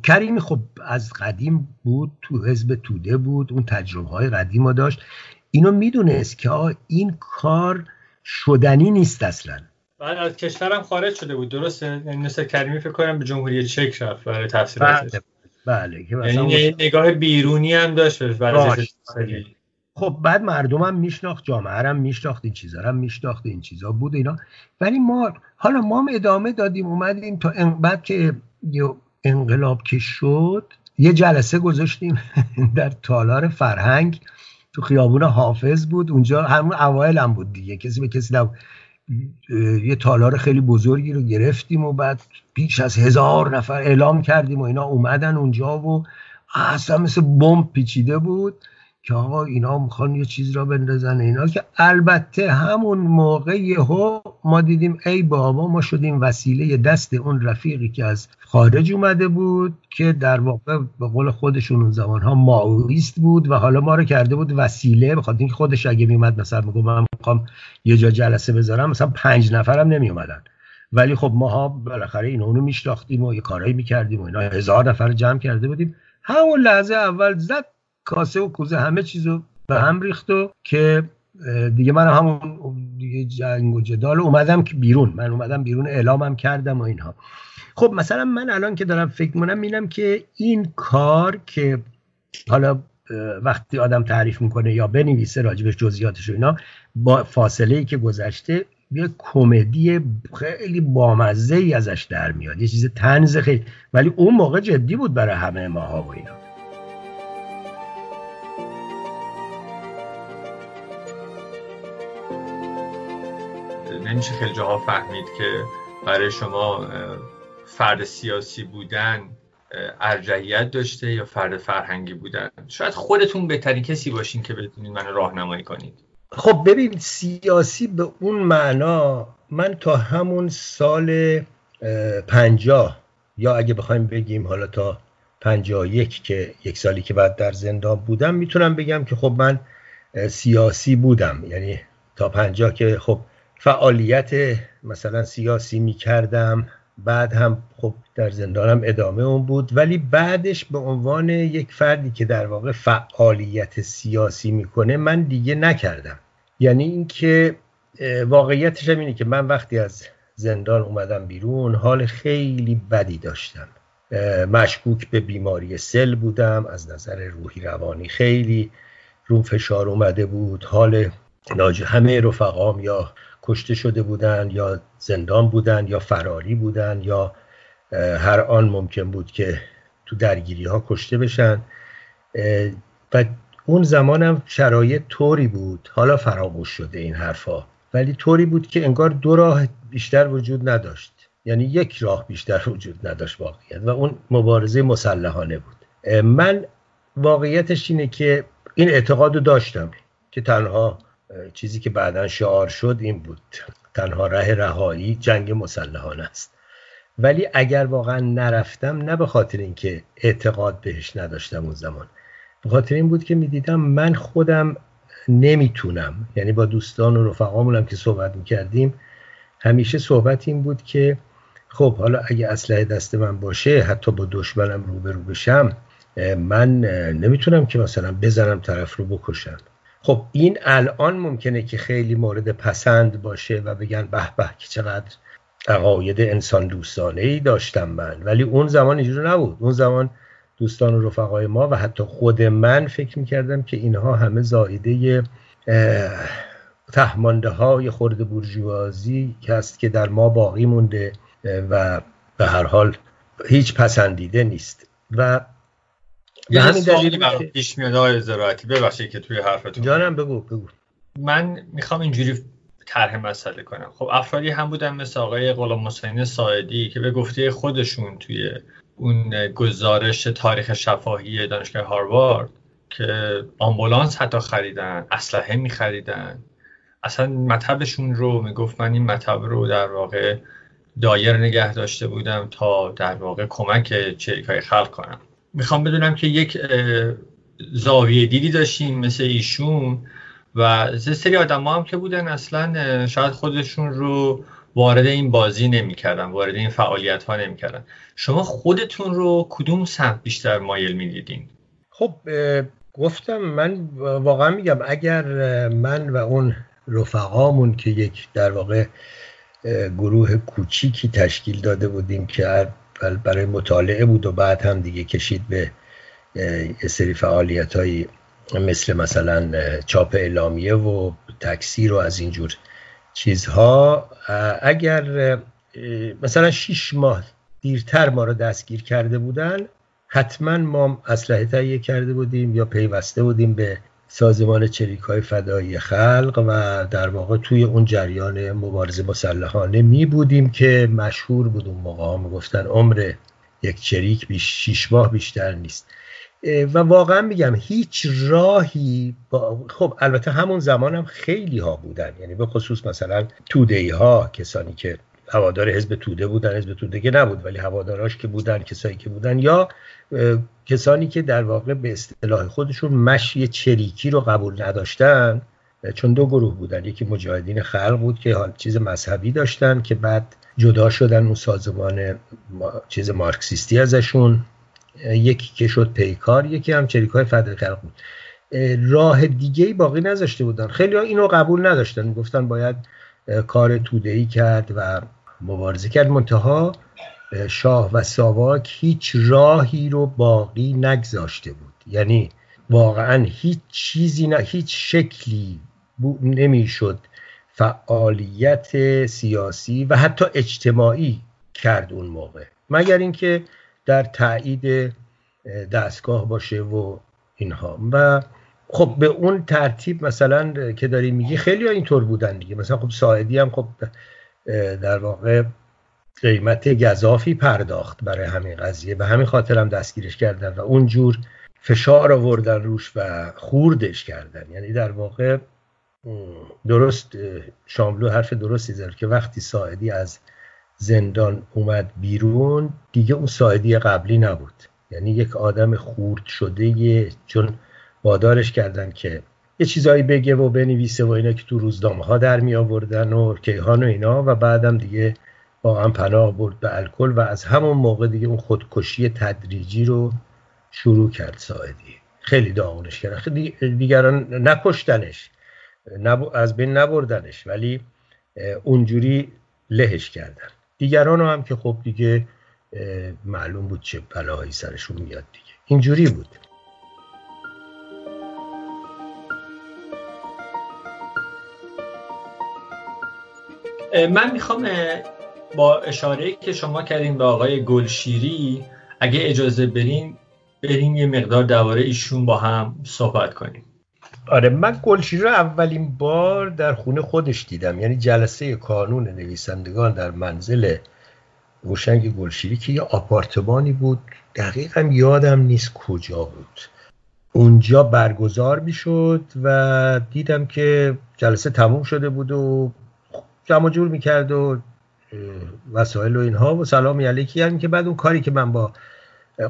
کریمی خب از قدیم بود تو حزب توده بود اون تجربه های قدیم ها داشت. اینو می‌دونست که این کار شدنی نیست اصلا. بعد از کشورم خارج شده بود درسته؟ یعنی مثل کریمی فکر کنم به جمهوری چک رفت برای تفسیراتش بله, بله یعنی نگاه بیرونی هم داشت برای خب بعد مردمم میشناخت جامعه هم میشناخت این چیزا هم میشناخت این چیزا بود اینا. ولی ما حالا ما هم ادامه دادیم اومدیم تا بعد که انقلاب که شد یه جلسه گذاشتیم در تالار فرهنگ تو خیابون حافظ بود. اونجا همون اوایل هم بود دیگه کسی به کسی نبود. یه تالار خیلی بزرگی رو گرفتیم و بعد بیش از هزار نفر اعلام کردیم و اینا اومدن اونجا و اصلا مثل بمب پیچیده بود. که آقا اینا می‌خوان یه چیز را بندازن اینا که البته همون موقع یهو ما دیدیم ای بابا ما شدیم وسیله دست اون رفیقی که از خارج اومده بود که در واقع به قول خودشون اون زمان ها ماویست بود و حالا ما رو کرده بود وسیله بخاطر اینکه خودش اگه میومد مثلا میگم من می‌خوام یه جا جلسه بذارم مثلا پنج نفرم نمی اومدن ولی خب ماها بالاخره اینو اونو میشناختیم و یه کارایی می‌کردیم و اینا هزار نفر جمع کرده بودیم. همون لحظه اول زد کاسه و کوزه همه چیزو به هم ریخت و که دیگه من همون دیگه جنگ و جدال اومدم که بیرون. من اومدم بیرون اعلامم کردم و اینها. خب مثلا من الان که دارم فکر می‌کنم می‌بینم که این کار که حالا وقتی آدم تعریف می‌کنه یا بنویسه راجبش جزئیاتش و اینا با فاصله ای که گذشته یه کمدی خیلی بامزه ای ازش در میاد. یه چیز تنز خیلی ولی اون موقع جدی بود برای همه ماها و اینا. نمیشه خیلی جاها فهمید که برای شما فرد سیاسی بودن ارجحیت داشته یا فرد فرهنگی بودن؟ شاید خودتون بهترین کسی باشین که بتونید من راهنمایی کنید. خب ببین سیاسی به اون معنا من تا همون سال پنجاه یا اگه بخوایم بگیم حالا تا پنجاه یک که یک سالی که بعد در زندان بودم می‌تونم بگم که خب من سیاسی بودم. یعنی تا پنجاه که خب فعالیت مثلا سیاسی می کردم بعد هم خب در زندانم ادامه اون بود. ولی بعدش به عنوان یک فردی که در واقع فعالیت سیاسی می‌کنه من دیگه نکردم. یعنی اینکه واقعیتش هم اینه که من وقتی از زندان اومدم بیرون حال خیلی بدی داشتم. مشکوک به بیماری سل بودم. از نظر روحی روانی خیلی رو فشار اومده بود. حال ناج همه رفقام یا کشته شده بودن یا زندان بودن یا فراری بودن یا هر آن ممکن بود که تو درگیری ها کشته بشن. و اون زمانم شرایط طوری بود. حالا فراموش شده این حرفا. ولی طوری بود که انگار دو راه بیشتر وجود نداشت. یعنی یک راه بیشتر وجود نداشت واقعیت. و اون مبارزه مسلحانه بود. من واقعیتش اینه که این اعتقاد داشتم که تنها چیزی که بعدا شعار شد این بود. تنها ره رهایی جنگ مسلحانه است. ولی اگر واقعا نرفتم نه به خاطر اینکه اعتقاد بهش نداشتم اون زمان. به خاطر این بود که می‌دیدم من خودم نمی‌تونم. یعنی با دوستان و رفقامونم که صحبت می‌کردیم همیشه صحبت این بود که خب حالا اگه اسلحه دست من باشه حتی با دشمنم روبرو بشم من نمی‌تونم که مثلا بزنم طرف رو بکشم. خب این الان ممکنه که خیلی مورد پسند باشه و بگن به به که چقدر عقاید انسان دوستانه ای داشتم من. ولی اون زمان اینجور نبود. اون زمان دوستان و رفقای ما و حتی خود من فکر می‌کردم که اینها همه زایده تهمانده های خورد برجوازی هست که در ما باقی مونده و به هر حال هیچ پسندیده نیست. و به همین دلیل پیش میاد آقای زراعتی. ببخشید که توی حرفتون جانم بگو بگو. من می‌خوام اینجوری طرح مسئله کنم. خب افرادی هم بودن مثل آقای غلام حسین ساعدی که به گفته خودشون توی اون گزارش تاریخ شفاهی دانشگاه هاروارد که آمبولانس حتی خریدن اسلحه میخریدن. اصلا مطبشون رو می‌گفت من این مطب رو در واقع دایر نگه داشته بودم تا در واقع کمک چریک های خلق کنم. می‌خوام بدونم که یک زاویه دیدی داشتیم مثل ایشون و سری آدم هم که بودن اصلا شاید خودشون رو وارد این بازی نمی‌کردن وارد این فعالیت ها نمی‌کردن. شما خودتون رو کدوم سمت بیشتر مایل می‌دیدین؟ خب گفتم من واقعا میگم اگر من و اون رفقامون که یک در واقع گروه کوچیکی تشکیل داده بودیم که برای مطالعه بود و بعد هم دیگه کشید به سری فعالیت های مثل مثلا چاپ اعلامیه و تکثیر و از اینجور چیزها. اگر مثلا شیش ماه دیرتر ما رو دستگیر کرده بودن حتما ما اسلحه تهیه کرده بودیم یا پیوسته بودیم به سازمان چریک های فدایی خلق و در واقع توی اون جریان مبارزه مسلحانه می بودیم که مشهور بود اون موقع. ها گفتن عمر یک چریک بیش شیش ماه بیشتر نیست. و واقعا میگم هیچ راهی با خب البته همون زمان هم خیلی ها بودن. یعنی به خصوص مثلا توده ها کسانی که هوادار حزب توده بودن حزب توده که نبود ولی هواداراش که بودن کسایی که بودن یا کسانی که در واقع به اصطلاح خودشون مشی چریکی رو قبول نداشتن چون دو گروه بودن. یکی مجاهدین خلق بود که حال چیز مذهبی داشتن که بعد جدا شدن اون سازمان چیز مارکسیستی ازشون. یکی که شد پیکار یکی هم چریک های فدر خلق بود. راه دیگه باقی نذاشته بودن. خیلی ها اینو قبول نداشتن. گفتن باید کار تودهی کرد و مبارزه کرد. منتها شاه و ساواک هیچ راهی رو باقی نگذاشته بود. یعنی واقعا هیچ چیزی نه هیچ شکلی نمی‌شد فعالیت سیاسی و حتی اجتماعی کرد اون موقع. مگر اینکه در تایید دستگاه باشه و اینها. و خب به اون ترتیب مثلا که داری میگی خیلی اینطور بودن دیگه. مثلا خب ساعدی هم خب در واقع قیمت گذافی پرداخت برای همین قضیه. به همین خاطر هم دستگیرش کردن و اونجور فشار آوردن روش و خوردش کردن. یعنی در واقع درست شاملو حرف درستی زد که وقتی ساعدی از زندان اومد بیرون دیگه اون ساعدی قبلی نبود. یعنی یک آدم خورد شده چون وادارش کردن که یه چیزایی بگه و بنویسه و اینا که تو روزنامه ها در می آوردن و کیهان و اینا و بعدم دیگه واقعا پناه برد به الکل و از همون موقع دیگه اون خودکشی تدریجی رو شروع کرد ساعدی. خیلی داغونش کرد. دیگران نکشتنش. از بین نبردنش. ولی اونجوری لهش کردن. دیگران هم که خب دیگه معلوم بود چه بلاهایی سرشون میاد دیگه. اینجوری بود. من می‌خوام با اشاره که شما کردین به آقای گلشیری اگه اجازه برین بریم یه مقدار درباره ایشون با هم صحبت کنیم. آره من گلشیری رو اولین بار در خونه خودش دیدم. یعنی جلسه کانون نویسندگان در منزل روشنگ گلشیری که یه آپارتمانی بود. دقیقا یادم نیست کجا بود. اونجا برگزار می‌شد و دیدم که جلسه تموم شده بود و جمع جور می‌کرد و وسایل و اینها و سلامی علیکی هم که بعد اون کاری که من با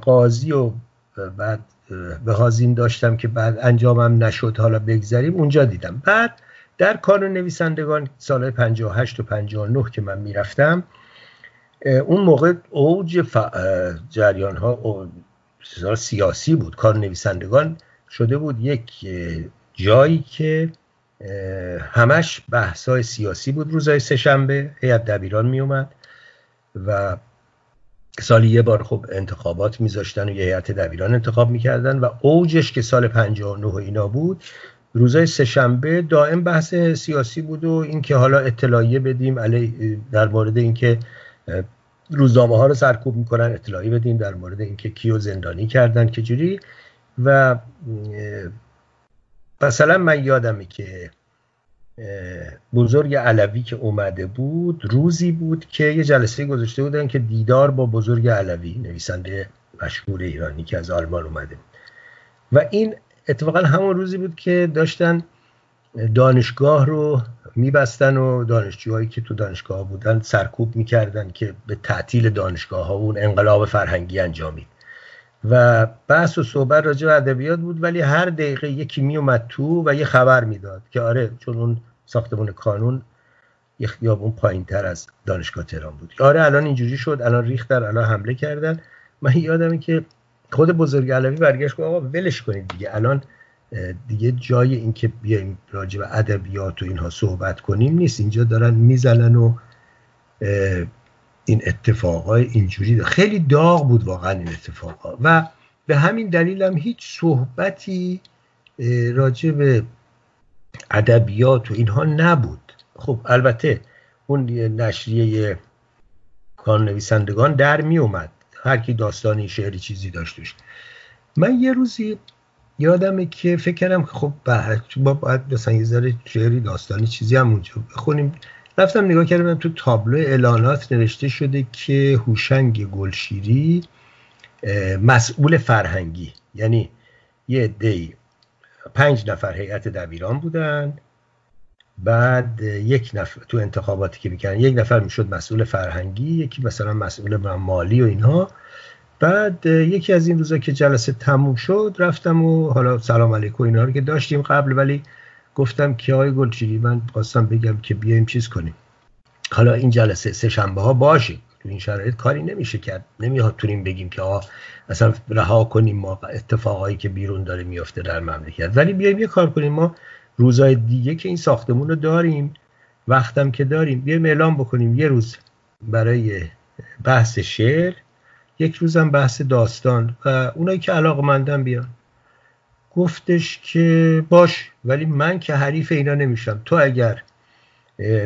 قاضی و بعد به هازین داشتم که بعد انجامم نشد حالا بگذریم اونجا دیدم. بعد در کانون نویسندگان سال 58 و 59 که من می‌رفتم اون موقع اوج جریان ها سیاسی بود. کار نویسندگان شده بود یک جایی که همش بحثای سیاسی بود روزای سهشنبه هیئت دبیران می اومد و سالی یه بار خب انتخابات میذاشتن و یه هیئت دبیران انتخاب می‌کردن و اوجش که سال 59 و اینا بود روزای سهشنبه دائم بحث سیاسی بود و اینکه حالا اطلاعیه بدیم علی در مورد اینکه روزنامه ها رو سرکوب می‌کنن اطلاعی بدیم در مورد اینکه کیو زندانی کردن که جوری و مثلا من یادمه که بزرگ علوی که اومده بود روزی بود که یه جلسه گذاشته بودن که دیدار با بزرگ علوی نویسنده مشهور ایرانی که از آلمان اومده و این اتفاقا همون روزی بود که داشتن دانشگاه رو میبستن و دانشجوهایی که تو دانشگاه بودن سرکوب می‌کردن که به تعطیل دانشگاه ها اون انقلاب فرهنگی انجامید و بحث و صحبت راجع به ادبیات بود ولی هر دقیقه یکی میومد تو و یه خبر می‌داد که آره چون اون ساختمون کانون یه خیابون پایین تر از دانشگاه تهران بود. آره الان اینجوری شد الان ریختن الان حمله کردن. من یادمه که خود بزرگ علوی برگشت گفت آقا ولش کنید دیگه الان دیگه جای اینکه بیایم راجع به ادبیات و اینها صحبت کنیم نیست. اینجا دارن می‌زنن و این اتفاقای اینجوری ده. خیلی داغ بود واقعا این اتفاقا. و به همین دلیل هم هیچ صحبتی راجع به ادبیات و اینها نبود. خب البته اون نشریه کان نویسندگان در می اومد. هر کی داستانی شعری چیزی داشتش من یه روزی یادمه که فکر کردم که خب با باید مثلا یه ذره شعری داستانی چیزی هم اونجا بخونیم. رفتم نگاه کردم تو تابلو اعلانات نوشته شده که هوشنگ گلشیری مسئول فرهنگی. یعنی یه دی پنج نفر هیئت دبیران بودن. بعد یک نفر تو انتخاباتی که می‌کردن یک نفر می‌شد مسئول فرهنگی یکی مثلا مسئول مالی و اینها. بعد یکی از این روزا که جلسه تموم شد رفتم و حالا سلام علیکم اینا رو که داشتیم قبل ولی گفتم که آقای گلچیری من خواستم بگم که بیایم چیز کنیم. حالا این جلسه سه شنبه ها باشیم تو این شرایط کاری نمیشه کرد. نمی‌تونیم بگیم که آقا اصلا رها کنیم ما اتفاقایی که بیرون داره میفته در مملکت. ولی بیایم یه کار کنیم. ما روزای دیگه که این ساختمون رو داریم وقتم که داریم بیایم اعلام بکنیم. یه روز برای بحث شعر یک روزم بحث داستان و اونایی که علاقمندن بیان. گفتش که باش ولی من که حریف اینا نمیشم. تو اگر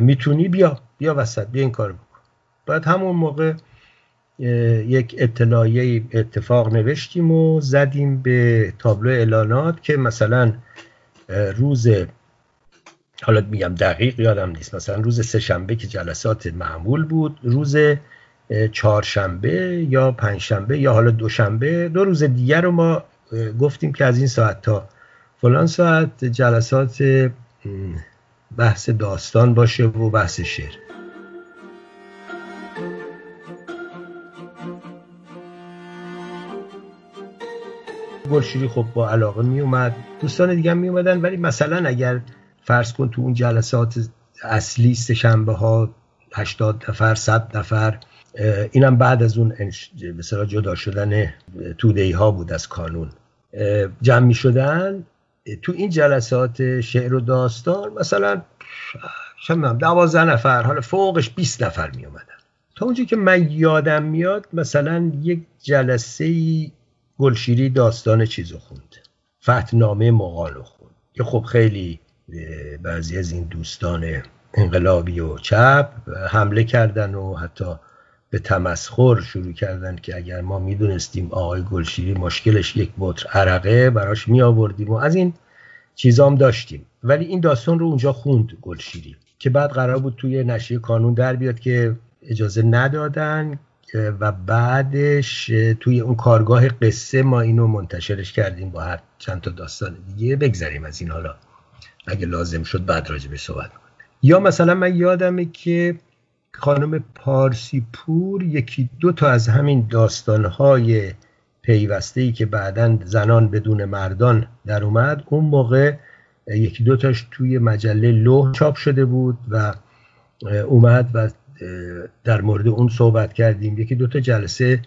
می‌تونی بیا بیا وسط بیا این کار بکن. بعد همون موقع یک اطلاعیه اتفاق نوشتیم و زدیم به تابلو اعلانات که مثلا روز حالا میگم دقیق یادم نیست مثلا روز سهشنبه که جلسات معمول بود روز چهارشنبه یا پنجشنبه یا حالا دوشنبه دو روز دیگر رو ما گفتیم که از این ساعت تا فلان ساعت جلسات بحث داستان باشه و بحث شعر. گلشیری خب با علاقه می اومد. دوستان دیگه می اومدن ولی مثلا اگر فرض کن تو اون جلسات اصلی سه شنبه ها 80 نفر 100 نفر اینم بعد از اون مثلا جدا شدن تودهی ها بود از کانون. جمع می شدن تو این جلسات شعر و داستان مثلا چندم دوازده نفر حالا فوقش 20 نفر می اومدن تا اونجا که من یادم میاد مثلا یک جلسه گلشیری داستان چیزو خوند. فتنامه مقالو خوند. که خب خیلی بعضی از این دوستان انقلابی و چپ حمله کردن و حتی به تمسخر شروع کردن که اگر ما می‌دونستیم آقای گلشیری مشکلش یک بطر عرقه براش می آوردیم و از این چیزام داشتیم. ولی این داستان رو اونجا خوند گلشیری که بعد قرار بود توی نشریه کانون در بیاد که اجازه ندادن و بعدش توی اون کارگاه قصه ما اینو منتشرش کردیم با هر چند تا داستان دیگه بگذریم از این حالا. اگه لازم شد بعد راجع به صحبت یا مثلا من یادمه که خانم پارسی پور یکی دو تا از همین داستانهای پیوسته ای که بعدا زنان بدون مردان در اومد اون موقع یکی دو تاش توی مجله لوح چاپ شده بود و اومد و در مورد اون صحبت کردیم. یکی دو تا جلسه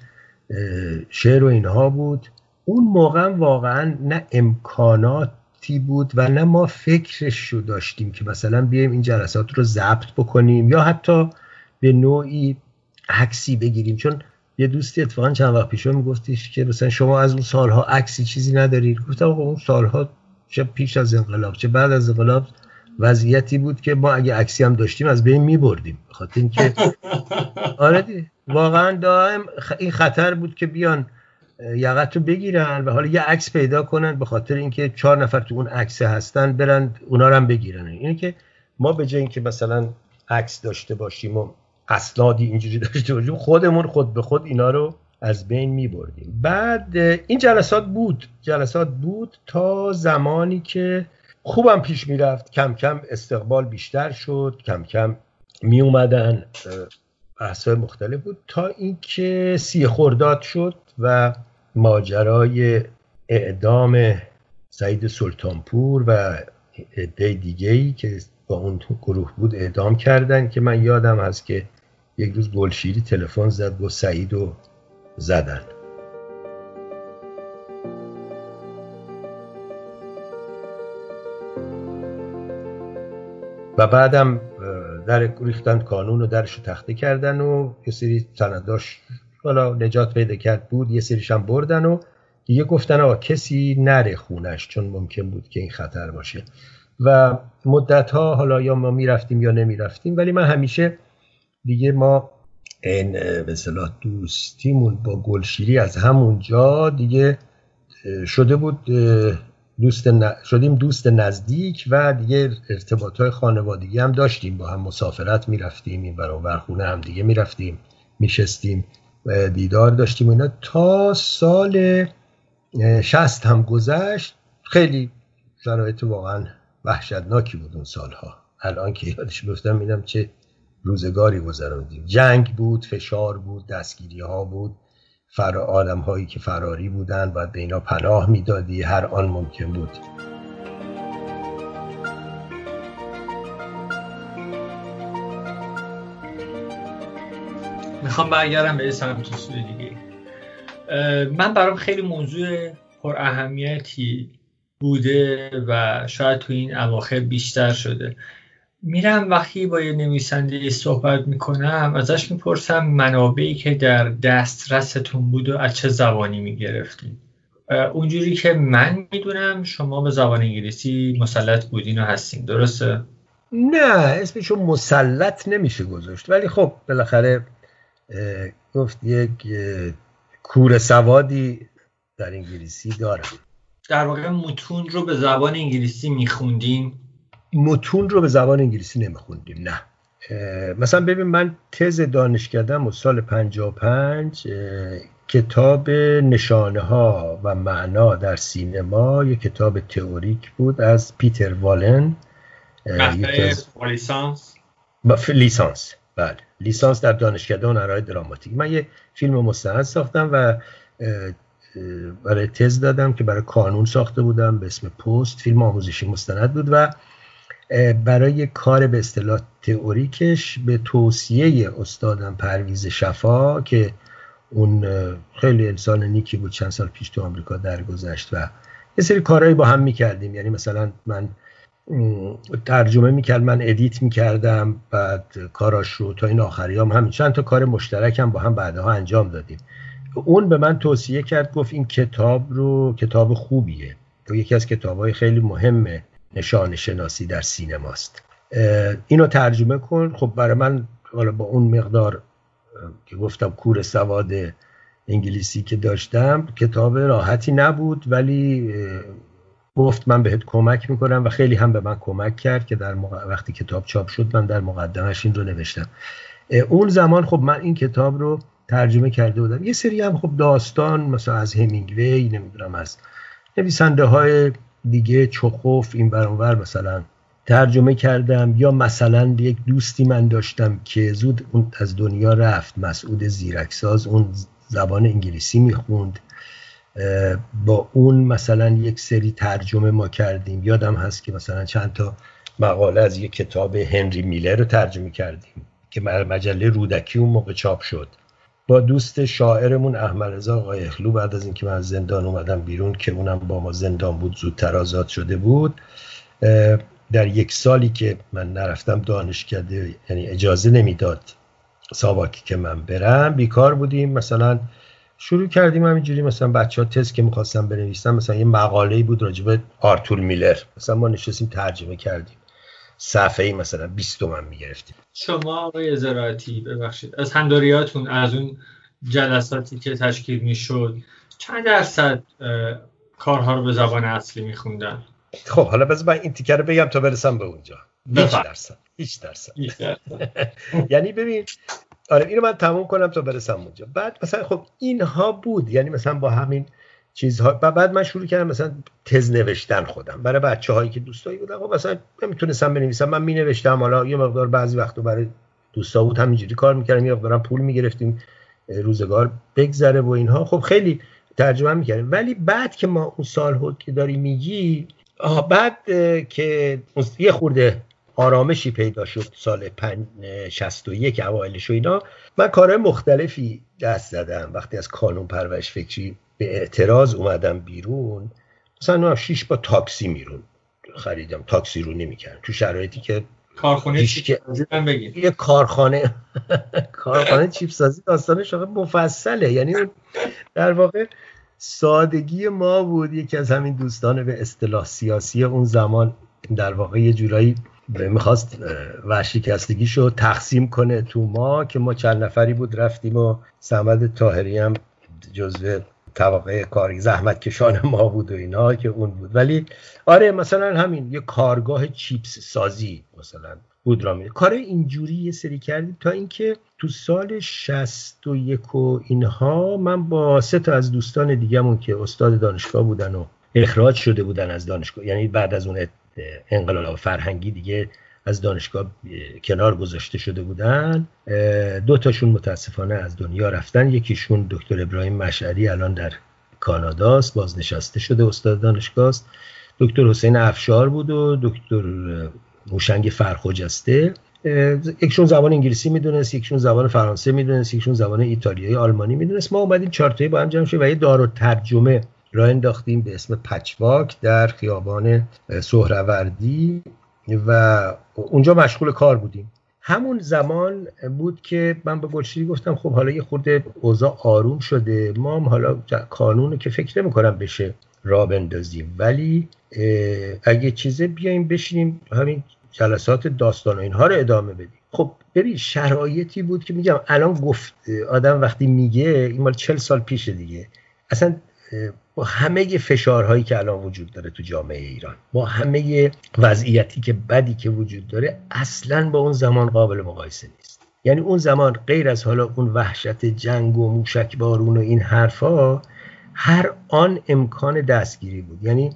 شعر و اینها بود. اون موقع واقعا نه امکاناتی بود و نه ما فکرش رو داشتیم که مثلا بیایم این جلسات رو ضبط بکنیم یا حتی به نوعی عکسی بگیریم. چون یه دوستی اتفاقا چند وقت پیش میگفتیش که مثلا شما از اون سالها عکسی چیزی ندارید. گفتم آقا اون سالها چه پیش از انقلاب چه بعد از انقلاب وضعیتی بود که ما اگه عکسی هم داشتیم از بین میبردیم. بخاطر اینکه آره دی. واقعا دائم این خطر بود که بیان یقت رو بگیرن و حالا یه عکس پیدا کنن به خاطر اینکه چهار نفر تو اون عکس هستن برن اونا رو هم بگیرن. اینه که ما به جای اینکه مثلا عکس داشته باشیم و اسنادی اینجوری داشته باشیم خودمون خود به خود اینا رو از بین می بردیم بعد این جلسات بود جلسات بود تا زمانی که خوبم پیش می‌رفت. کم کم استقبال بیشتر شد کم کم می اومدن بحثای مختلف بود تا اینکه سی خرداد شد و ماجرای اعدام سعید سلطانپور و عده دیگه ای که با اون گروه بود اعدام کردن که من یادم هست که یک روز گلشیری تلفن زد با سعید و زدن. و بعدم در ریختن کانون و درش رو تخته کردن و یه سری سنداش حالا نجات پیدا کرد بود یه سریش هم بردن و دیگه گفتن آقا کسی نره خونش چون ممکن بود که این خطر باشه. و مدت ها حالا یا ما می‌رفتیم یا نمی‌رفتیم ولی من همیشه دیگه ما این به دوستیمون با گلشیری از همونجا دیگه شده بود دوست شدیم دوست نزدیک و دیگه ارتباط های خانوادگی هم داشتیم. با هم مسافرت می‌رفتیم این برابر خونه هم دیگه می‌رفتیم میشستیم دیدار داشتیم اینا. تا سال شست هم گذشت خیلی شرایط واقعا وحشتناکی بود اون سالها. الان که یادش بیفتم میدم چه روزگاری گذراندیم. جنگ بود فشار بود دستگیری ها بود. فرا آدم هایی که فراری بودن و به اینا پناه می‌دادی. هر آن ممکن بود. می‌خوام برگردم به سمت سوی دیگه. من برام خیلی موضوع پر اهمیتی بوده و شاید تو این اواخر بیشتر شده. میرم وقتی با یه نویسنده صحبت می‌کنم ازش می‌پرسم منابعی که در دسترستون بود و از چه زبانی می‌گرفتین. اونجوری که من می‌دونم شما به زبان انگلیسی مسلط بودین و هستین درسته؟ نه اسمشو مسلط نمیشه گذاشت. ولی خب بالاخره گفت یک کور سوادی در انگلیسی دارم در واقع متون رو به زبان انگلیسی میخوندین؟ متون رو به زبان انگلیسی نمیخوندیم نه. مثلا ببین من تز دانشکدم و سال 55 کتاب نشانه ها و معنا در سینما یه کتاب تئوریک بود از پیتر والن. لیسانس؟ لیسانس. بله. لیسانس در دانشکده هنرهای دراماتیک. من یه فیلم مستند ساختم و برای تز دادم که برای کانون ساخته بودم به اسم پست. فیلم آموزشی مستند بود و برای کار به اصطلاح تئوریکش به توصیه استادم پرویز شفا که اون خیلی انسان نیکی بود چند سال پیش تو آمریکا درگذشت و یه سری کارهایی با هم می‌کردیم. یعنی مثلا من ترجمه می‌کرد من ادیت می‌کردم بعد کاراش رو تا این آخری هم همین. چند تا کار مشترک هم با هم بعدها انجام دادیم. اون به من توصیه کرد گفت این کتاب رو کتاب خوبیه. یکی از کتاب خیلی مهم نشان شناسی در سینماست. اینو ترجمه کن. خب برای من حالا با اون مقدار که گفتم کور سواد انگلیسی که داشتم کتاب راحتی نبود ولی گفت من بهت کمک می‌کنم و خیلی هم به من کمک کرد که در وقتی کتاب چاپ شد من در مقدمش این رو نوشتم. اون زمان خب من این کتاب رو ترجمه کرده بودم. یه سری هم خب داستان مثلا از همینگوی نمی‌دونم از نویسنده های دیگه چخوف این برانور مثلا ترجمه کردم یا مثلا یک دوستی من داشتم که زود اون از دنیا رفت مسعود زیرکساز اون زبان انگلیسی می‌خوند. با اون مثلا یک سری ترجمه ما کردیم. یادم هست که مثلا چند تا مقاله از یک کتاب هنری میلر رو ترجمه کردیم که مجله رودکی اون موقع چاپ شد. با دوست شاعرمون احمد رضا آقای اخلو بعد از اینکه من از زندان اومدم بیرون که اونم با ما زندان بود زودتر آزاد شده بود در یک سالی که من نرفتم دانشکده یعنی اجازه نمی‌داد ساواکی که من برم بیکار بودیم. مثلا شروع کردیم همینجوری مثلا بچه ها تست که می‌خواستم بنویسم مثلا یه مقاله بود راجب آرتور میلر. مثلا ما نشستیم ترجمه کردیم. صفحه ای مثلا 20 تومن می‌گرفتیم. شما آقای زراعتی ببخشید. از هندوریاتون از اون جلساتی که تشکیل می‌شد چند درصد کارها رو به زبان اصلی میخوندن؟ خب حالا بذار من این تیکر رو بگم تا برسم به اونجا. هیچ درصد. هیچ درصد. یعنی ببین آره اینو من تموم کنم تا برسم اونجا. بعد مثلا خب اینها بود یعنی مثلا با همین چیزها و بعد من شروع کردم مثلا تز نوشتن خودم. برای بچه هایی که دوستایی بودن. خب مثلا نمی‌تونستم بنویسم. من می نوشتم حالا یه مقدار بعضی وقتا برای دوستا بود همینجوری کار می‌کردم. یه مقدارم پول می‌گرفتیم. روزگار بگذره و اینها. خب خیلی ترجمه می‌کردیم. ولی بعد که ما اون سال که داری میگی بعد که یه خورده آرامشی پیدا شد سال 61 اوایلش و اینا. من کارهای مختلفی دست زدم. وقتی از کانون پرورش فکری به اعتراض اومدم بیرون مثلا شیش با تاکسی میرون خریدم تاکسی رو نمی‌کردم. تو شرایطی که کارخونه یه کارخانه کارخانه چیپ سازی داستانش مفصله. یعنی در واقع سادگی ما بود. یکی از همین دوستان به اصطلاح سیاسی اون زمان در واقع یه جورایی می‌خواست ورشکستگیشو تقسیم کنه تو ما که ما چند نفری بود رفتیم و سمد تاهری هم جزو طبقه کاری زحمت کشان ما بود و اینا که اون بود. ولی آره مثلا همین یه کارگاه چیپس سازی مثلا بود را کار اینجوری یه سری کردیم تا اینکه تو سال 61 و اینها من با سه تا از دوستان دیگهمون که استاد دانشگاه بودن و اخراج شده بودن از دانشگاه یعنی بعد از اون انقلاب فرهنگی دیگه از دانشگاه کنار گذاشته شده بودن. دو تاشون متاسفانه از دنیا رفتن. یکیشون دکتر ابراهیم مشعری الان در کاناداست بازنشسته شده استاد دانشگاه است دکتر حسین افشار بود و دکتر موشنگ فرخجسته یکشون زبان انگلیسی می‌دونست یکشون زبان فرانسه می‌دونست یکشون زبان ایتالیایی آلمانی می‌دونست. ما اومدیم چارتایی با هم جمع شدیم و یه دار و ترجمه را انداختیم به اسم پچواک در خیابان سهروردی. و اونجا مشغول کار بودیم. همون زمان بود که من به گلشیری گفتم خب حالا یه خورده اوضاع آروم شده ما هم حالا کانون که فکر نمی کنم بشه را بندازیم. ولی اگه چیزه بیایم بشینیم همین جلسات داستان و اینها رو ادامه بدیم. خب ببین شرایطی بود که میگم الان گفت آدم وقتی میگه این مال چل سال پیش دیگه. اصلا با همه فشارهایی که الان وجود داره تو جامعه ایران با همه وضعیتی که بدی که وجود داره اصلا با اون زمان قابل مقایسه نیست. یعنی اون زمان غیر از حالا اون وحشت جنگ و موشک بارون و این حرفا هر آن امکان دستگیری بود. یعنی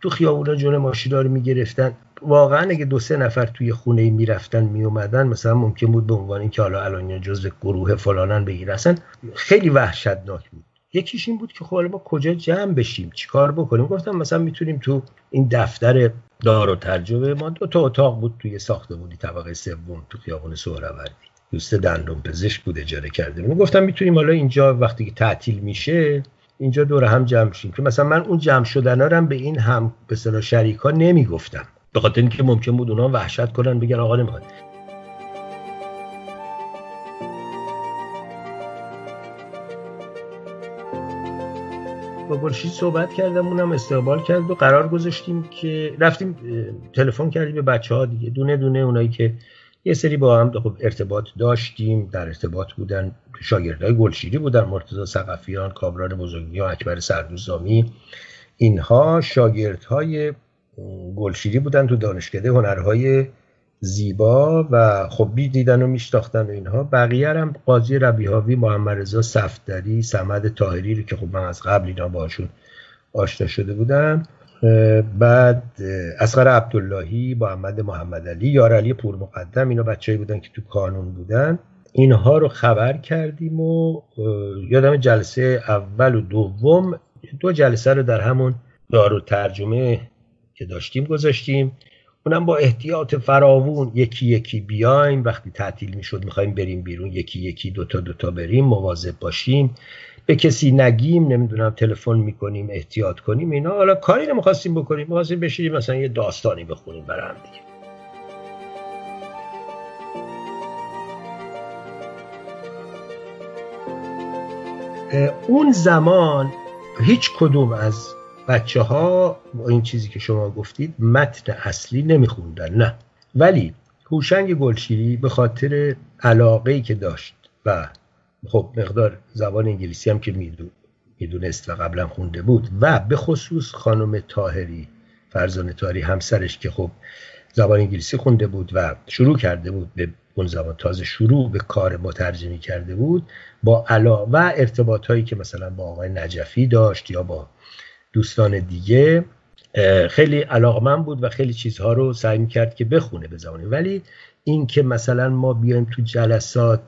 تو خیابونا جون ماشینا رو می‌گرفتن. واقعا اگه دو سه نفر توی خونه می‌رفتن میومدن مثلا ممکن بود به عنوان اینکه حالا الان جزء گروه فلانن بگیرن. اصلا خیلی وحشتناک بود. یکیش این بود که خب ما کجا جمع بشیم؟ چیکار بکنیم؟ گفتم مثلا می‌تونیم تو این دفتر دار و ترجمه ما دو تا اتاق بود توی ساخته بودی طبقه سوم تو خیابان سهروردی. دوست دندون پزشک بود اجاره کرده می گفتم می‌تونیم حالا اینجا وقتی که تعطیل میشه اینجا دور هم جمع شیم که مثلا من اون جمع شدن هم به این هم به صلاح شریکا نمی‌گفتم. به خاطر اینکه ممکن بود اونا وحشت کنن بگن آقا نمی‌خواد. گلشید صحبت کردم اونم استقبال کرد و قرار گذاشتیم که رفتیم تلفن کردیم به بچه ها دیگه. دونه دونه اونایی که یه سری با هم خب ارتباط داشتیم در ارتباط بودن. شاگردای گلشیری بودن مرتضی کابران بزرگی و اکبر سردوزامی. اینها شاگردهای گلشیری بودن تو دانشکده هنرهای زیبا و خب بی دیدن و میشتاختن و اینها. بقیه هم قاضی ربیهاوی محمد رضا صفدری سمد تاهری که خب من از قبل اینا باشون آشنا شده بودم. بعد اسقر عبداللهی محمد محمد علی یار علی پور مقدم اینا بچه‌ای بودن که تو کانون بودن. اینها رو خبر کردیم و یادم جلسه اول و دوم دو جلسه رو در همون دارو ترجمه که داشتیم گذاشتیم. اونم با احتیاط فراوون یکی یکی بیایم. وقتی تعطیل می‌شد می‌خوایم بریم بیرون یکی یکی دوتا دوتا بریم مواظب باشیم. به کسی نگیم نمی‌دونم تلفن می‌کنیم احتیاط کنیم اینا حالا کاری نمی‌خواستیم بکنیم. می‌خواستیم بشینیم مثلا یه داستانی بخونیم برای هم دیگه اون زمان هیچ کدوم از بچه ها این چیزی که شما گفتید متن اصلی نمیخوندن نه. ولی هوشنگ گلشیری به خاطر علاقه که داشت و خب مقدار زبان انگلیسی هم که می‌دونست و قبلا خونده بود و به خصوص خانم تاهری فرزان تاهری همسرش که خب زبان انگلیسی خونده بود و شروع کرده بود به اون زبان تازه شروع به کار مترجمی کرده بود با علاقه و ارتباط هایی که مثلا با آقای نجفی داشت یا با دوستان دیگه خیلی علاقمند بود و خیلی چیزها رو سعی می‌کرد که بخونه زبانی ولی این که مثلا ما بیایم تو جلسات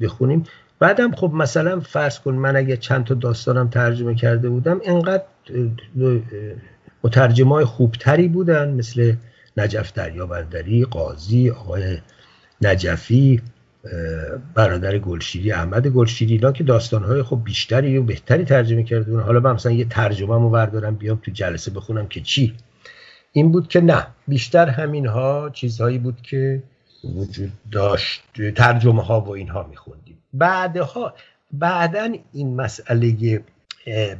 بخونیم بعدم خب مثلا فرض کن من اگه چند تا داستانم ترجمه کرده بودم انقدر مترجمای خوبتری بودن مثل نجف دریابندری قاضی آقای نجفی. برادر گلشیری احمد گلشیری اینا که داستانهای خب بیشتری و بهتری ترجمه کرده حالا من مثلا یه ترجمه رو بردارم بیام تو جلسه بخونم که چی. این بود که نه بیشتر همین ها چیزهایی بود که وجود داشت. ترجمه ها و اینها میخوندیم. بعدها بعدا این مسئله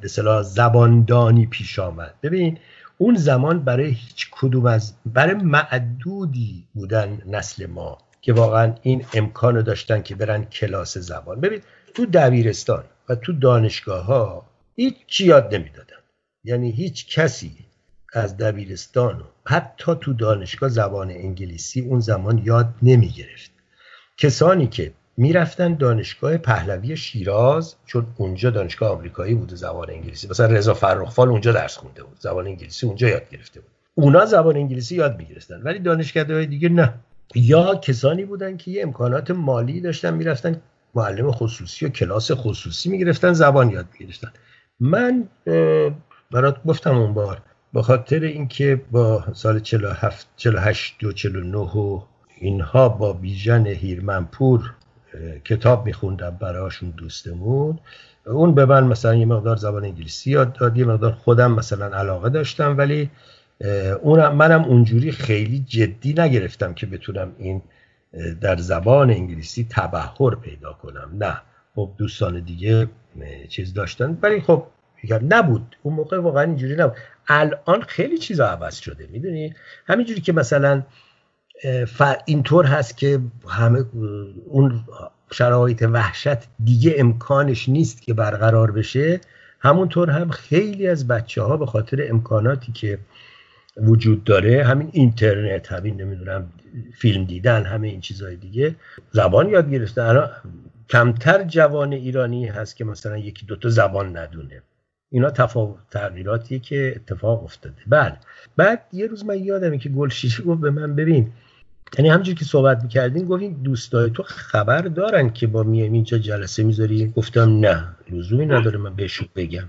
به صلاح زباندانی پیش آمد. ببین اون زمان برای هیچ کدوم از برای معدودی بودن نسل ما. که واقعا این امکان داشتن که برن کلاس زبان. ببین تو دبیرستان و تو دانشگاه ها هیچ یاد نمی‌دادن. یعنی هیچ کسی از دبیرستان حتی تو دانشگاه زبان انگلیسی اون زمان یاد نمی گرفت کسانی که می‌رفتن دانشگاه پهلوی شیراز چون اونجا دانشگاه آمریکایی بوده زبان انگلیسی مثلا رضا فرخفال اونجا درس خونده بود زبان انگلیسی اونجا یاد گرفته بود. اونا زبان انگلیسی یاد می‌گرفتن ولی دانشگاه دیگه نه. یا کسانی بودن که یه امکانات مالی داشتن می‌رفتن معلم خصوصی و کلاس خصوصی می‌گرفتن زبان یاد می‌گرفتن. من برات گفتم اون بار به خاطر اینکه با سال 47 48 و 49 و اینها با بیژن هیرمنپور کتاب میخوندم براشون دوستمون. اون به من مثلا یه مقدار زبان انگلیسی یاد داد یه مقدار خودم مثلا علاقه داشتم ولی اونم منم اونجوری خیلی جدی نگرفتم که بتونم این در زبان انگلیسی تبهر پیدا کنم. نه. خب دوستان دیگه چیز داشتن. ولی خب نبود. اون موقع واقعا اینجوری نبود. الان خیلی چیزا عوض شده. می‌دونی؟ همینجوری که مثلا اینطور هست که همه اون شرایط وحشت دیگه امکانش نیست که برقرار بشه همونطور هم خیلی از بچه ها به خاطر امکاناتی که وجود داره. همین اینترنت همین نمی‌دونم فیلم دیدن همه این چیزهای دیگه زبان یاد گرفته. الان کمتر جوان ایرانی هست که مثلا یکی دوتا زبان ندونه. اینا تفاوت تغییراتیه که اتفاق افتاده. بله. بعد یه روز من یادمه که گلشیشی گفت به من ببین یعنی همونجور که صحبت می‌کردیم گفتیم دوستای تو خبر دارن که با میایم اینجا جلسه می‌ذاری گفتم نه لزومی نداره من بهشون بگم.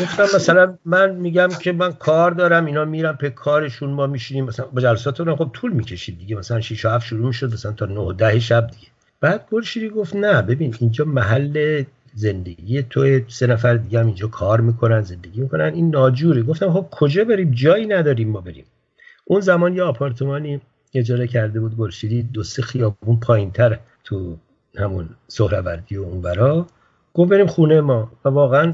گفتم مثلا من میگم که من کار دارم اینا میرم به کارشون ما میشینیم مثلا با جلسات رو خب طول می‌کشید دیگه. مثلا 6 و 7 شروع می‌شد مثلا تا 9 و 10 شب دیگه. بعد گلشیری گفت نه ببین اینجا محل زندگی تو سه نفر دیگه هم اینجا کار می‌کنن زندگی می‌کنن. این ناجوره. گفتم خب کجا بریم؟ جایی نداریم ما بریم. اون زمان یه آپارتمانی اجاره کرده بود گلشیری دو سه خیابون پایینتر تو همون سهروردی و اونورا. گفت بریم خونه ما. و واقعا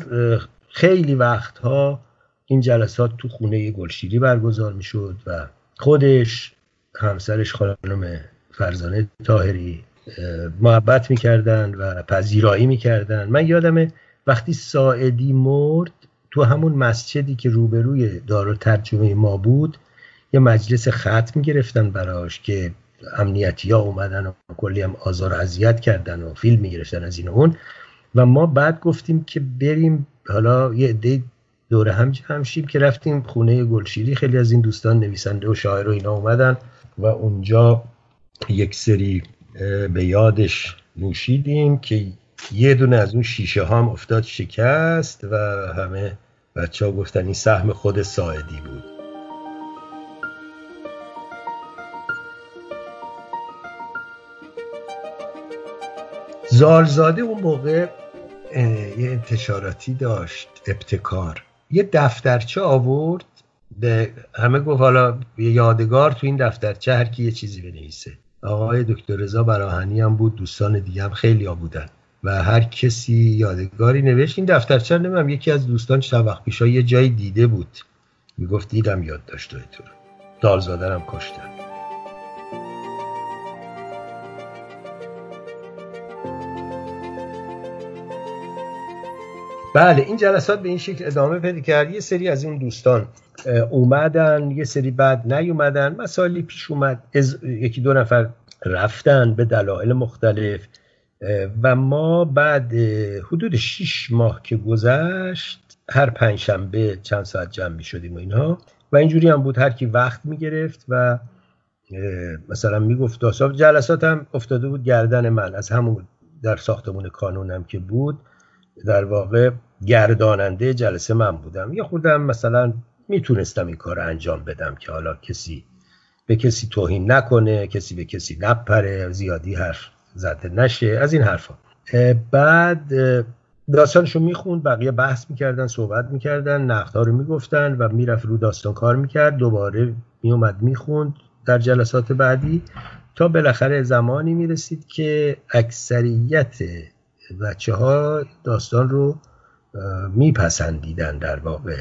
خیلی وقتها این جلسات تو خونه گلشیری برگزار می‌شد و خودش همسرش خانم فرزانه تاهری محبت می‌کردن و پذیرایی می‌کردن. من یادمه وقتی ساعدی مرد تو همون مسجدی که روبروی دار ترجمه ما بود یه مجلس ختم گرفتن براش که امنیتی ها اومدن و کلی هم آزار اذیت کردن و فیلم می‌گرفتن از این و اون. و ما بعد گفتیم که بریم حالا یه عده دوره هم جمع که رفتیم خونه گلشیری خیلی از این دوستان نویسنده و شاعر و اینا اومدن و اونجا یک سری به یادش نوشیدیم که یه دونه از اون شیشه هم افتاد شکست و همه بچه ها گفتن این سهم خود ساعدی بود. زالزاده اون موقع یه انتشاراتی داشت ابتکار. یه دفترچه آورد به همه گفت حالا یه یادگار تو این دفترچه هر کی یه چیزی بنویسه. آقای دکتر رضا براهنی هم بود دوستان دیگه هم خیلی ها بودن. و هر کسی یادگاری نوشت. این دفترچه نمیم یکی از دوستان چند وقت پیشا یه جایی دیده بود. می‌گفت دیدم یاد داشت تو دالزادرم کشتن بله این جلسات به این شکل ادامه پیدا کرد. یه سری از این دوستان اومدن یه سری بعد نیومدن مسائلی پیش اومد. یکی دو نفر رفتن به دلایل مختلف و ما بعد حدود 6 ماه که گذشت هر پنجشنبه چند ساعت جمع می شدیم و اینها. و اینجوری هم بود هر کی وقت می گرفت و مثلا می گفت جلسات هم افتاده بود گردن من. از همون در ساختمون کانونم که بود. در واقع گرداننده جلسه من بودم. یا خودم مثلا می‌تونستم این کار انجام بدم که حالا کسی به کسی توهین نکنه کسی به کسی نپره زیادی حرف زده نشه از این حرفا. بعد داستانشو می‌خوند بقیه بحث می‌کردن صحبت می‌کردن نقدها رو می‌گفتن و می‌رفت رو داستان کار می‌کرد. دوباره میومد می‌خوند در جلسات بعدی. تا بالاخره زمانی می‌رسید که اکثریت بچه ها داستان رو میپسندیدن در واقع.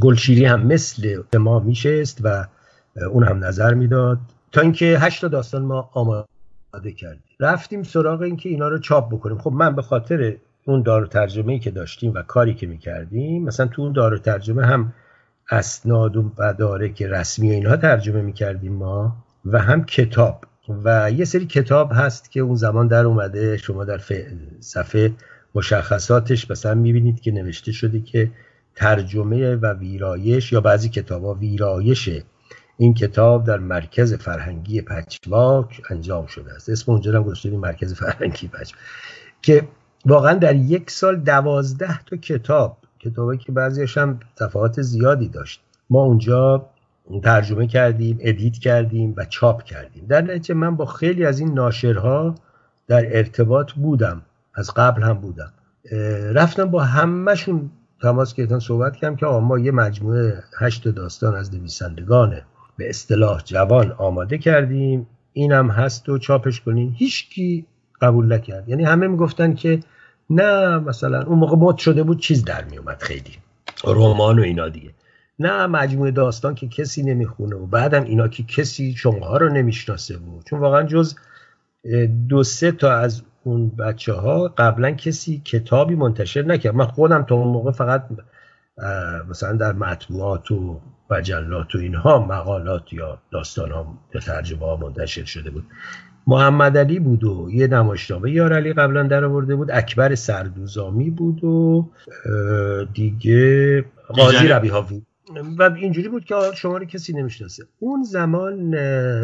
گلشیری هم مثل ما میشست و اون هم نظر می‌داد تا اینکه هشت داستان ما آماده کردیم. رفتیم سراغ اینکه اینا رو چاپ بکنیم. خب من به خاطر اون دار ترجمه که داشتیم و کاری که می‌کردیم مثلا تو اون دار ترجمه هم اسناد و مدارک رسمی و اینها ترجمه می‌کردیم ما و هم کتاب. و یه سری کتاب هست که اون زمان در اومده شما در صفحه مشخصاتش مثلا می‌بینید که نوشته شده که ترجمه و ویرایش یا بعضی کتاب ها ویرایش این کتاب در مرکز فرهنگی پچواک انجام شده است. اسم اونجا هم گذاشته مرکز فرهنگی پچواک که واقعا در یک سال دوازده تا کتاب کتابی که بعضیش هم تفاوت زیادی داشت. ما اونجا ترجمه کردیم ادیت کردیم و چاپ کردیم. در نتیجه من با خیلی از این ناشرها در ارتباط بودم. از قبل هم بودم. رفتم با همهشون تماس گرفتن صحبت کردم که ما یه مجموعه هشت داستان از نویسندگان به اصطلاح جوان آماده کردیم. اینم هست و چاپش کنین هیچکی قبول نکرد. یعنی همه می‌گفتن که نه مثلا اون موقع مد شده بود چیز در میومد خیلی. رمان و اینا دیگه. نه مجموعه داستان که کسی نمی‌خونه و بعدم اینا که کسی شما رو نمی‌شناسه بود چون واقعا جز دو سه تا از اون بچه ها قبلا کسی کتابی منتشر نکرد. من خودم تا اون موقع فقط مثلا در مطبوعات و مجلات و اینها مقالات یا داستان ها یا ترجمه ها منتشر شده بود. محمد علی بود و یه نمایشنامه یار علی قبلا در آورده بود. اکبر سردوزامی بود و دیگه قاضی ربیهاوی و اینجوری بود که شما رو کسی نمی‌شناسه. اون زمان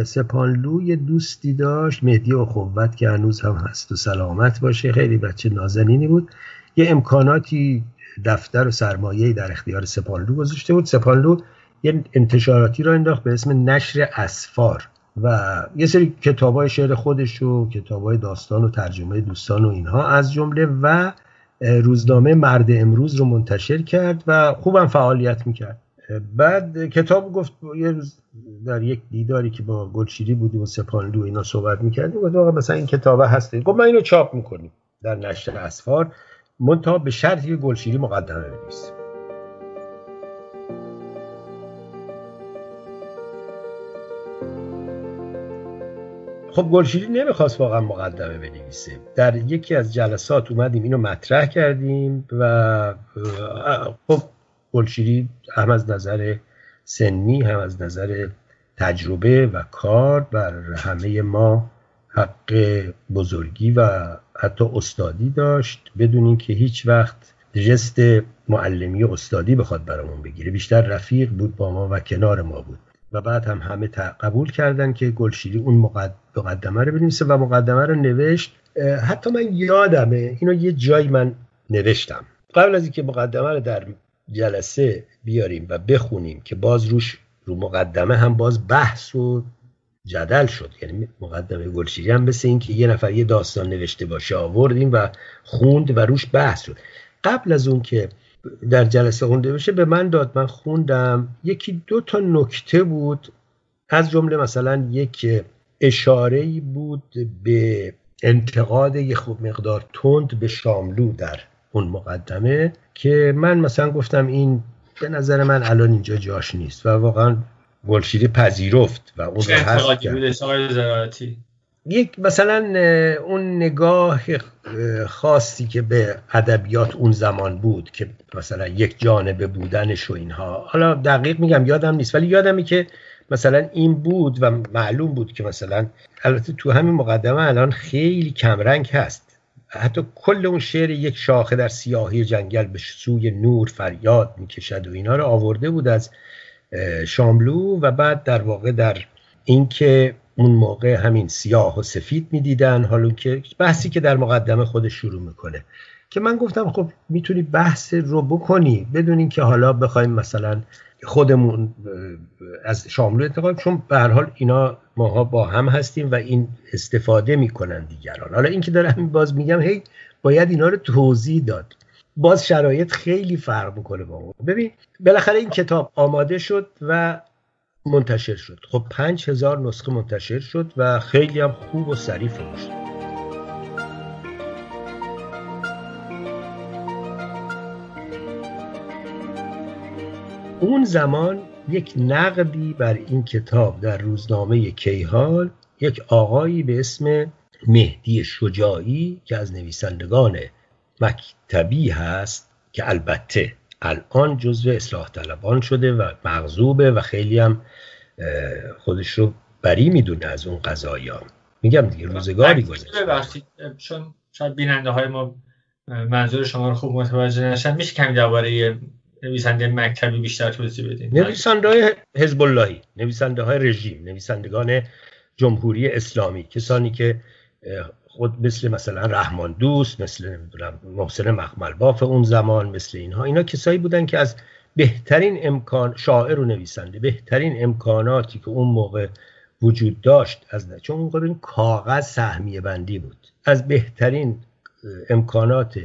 سپانلو یه دوستی داشت. مهدی اخوت که هنوز هم هست و سلامت باشه. خیلی بچه نازنینی بود. یه امکاناتی دفتر و سرمایه در اختیار سپانلو گذاشته بود. سپانلو یه انتشاراتی را انداخت به اسم نشر اسفار و یه سری کتاب های شعر خودش و کتاب های داستان و ترجمه دوستان و اینها از جمله و روزنامه مرد امروز رو منتشر کرد و خوبم فعالیت می‌کرد. بعد کتاب گفت یه روز در یک دیداری که با گلشیری بودیم و سپانلو اینا صحبت می‌کردیم گفت آقا مثلا این کتابه هسته گفت من اینو چاپ می‌کنیم در نشر اسفار منتها به شرطی گلشیری مقدمه بنویسیم خب گلشیری نمی‌خواست واقعا مقدمه بنویسه. در یکی از جلسات اومدیم اینو مطرح کردیم و خب گلشیری هم از نظر سنی هم از نظر تجربه و کار بر همه ما حق بزرگی و حتی استادی داشت. بدون اینکه هیچ وقت جست معلمی و استادی بخواد برامون بگیره. بیشتر رفیق بود با ما و کنار ما بود. و بعد هم همه قبول کردن که گلشیری اون مقدمه رو بنویسه و مقدمه رو نوشت. حتی من یادمه اینو یه جایی من نوشتم. قبل از اینکه مقدمه رو در جلسه بیاریم و بخونیم که باز روش رو مقدمه هم باز بحث و جدل شد. یعنی مقدمه گلشیری هم مثل این که یه نفر یه داستان نوشته باشه آوردیم و خوند و روش بحث شد. قبل از اون که در جلسه خونده بشه به من داد من خوندم. یکی دو تا نکته بود. از جمله مثلا یک اشاره بود به انتقاد یه خوب مقدار تند به شاملو در اون مقدمه که من مثلا گفتم این به نظر من الان اینجا جاش نیست و واقعا گلشیری پذیرفت و اون یک مثلا اون نگاه خاصی که به ادبیات اون زمان بود که مثلا یک جانبه بودنش و اینها. حالا دقیق میگم یادم نیست ولی یادمی که مثلا این بود و معلوم بود که مثلا البته تو همین مقدمه الان خیلی کمرنگ هست. حتی کل اون شعر یک شاخه در سیاهی جنگل به سوی نور فریاد می‌کشد و اینا رو آورده بود از شاملو و بعد در واقع در اینکه اون موقع همین سیاه و سفید می‌دیدن حالا که بحثی که در مقدمه خودش شروع می‌کنه. که من گفتم خب می‌تونی بحث رو بکنی بدون اینکه حالا بخوایم مثلا خودمون از شاملو انتقاد چون به هر حال اینا ماها با هم هستیم و این استفاده می‌کنن دیگران. حالا اینکه دارم باز میگم هی باید اینا رو توضیح داد. باز شرایط خیلی فرق می‌کنه با اون ببین بالاخره این کتاب آماده شد و منتشر شد. خب پنج هزار نسخه منتشر شد و خیلی هم خوب و سریع فروش اون زمان یک نقدی بر این کتاب در روزنامه کیهال یک آقایی به اسم مهدی شجاعی که از نویسندگان مکتبی هست که البته الان جزو اصلاح طلبان شده و مغضوبه و خیلی هم خودش رو بری می‌دونه از اون قضایا میگم دیگه روزگاری گذشته. ببخشید چون شاید بیننده های ما منظور شما رو خوب متوجه نشن. میشه کمی درباره نویسنده مکتبی بیشتر توضیح بدین نویسنده های حزب اللهی نویسنده های رژیم نویسندگان جمهوری اسلامی کسانی که خود مثل مثلا رحمان دوست مثل محسن مخمل باف اون زمان مثل اینها اینا کسایی بودن که از بهترین امکان شاعر و نویسنده بهترین امکاناتی که اون موقع وجود داشت از نه. چون اون کاغذ سهمیه بندی بود از بهترین امکانات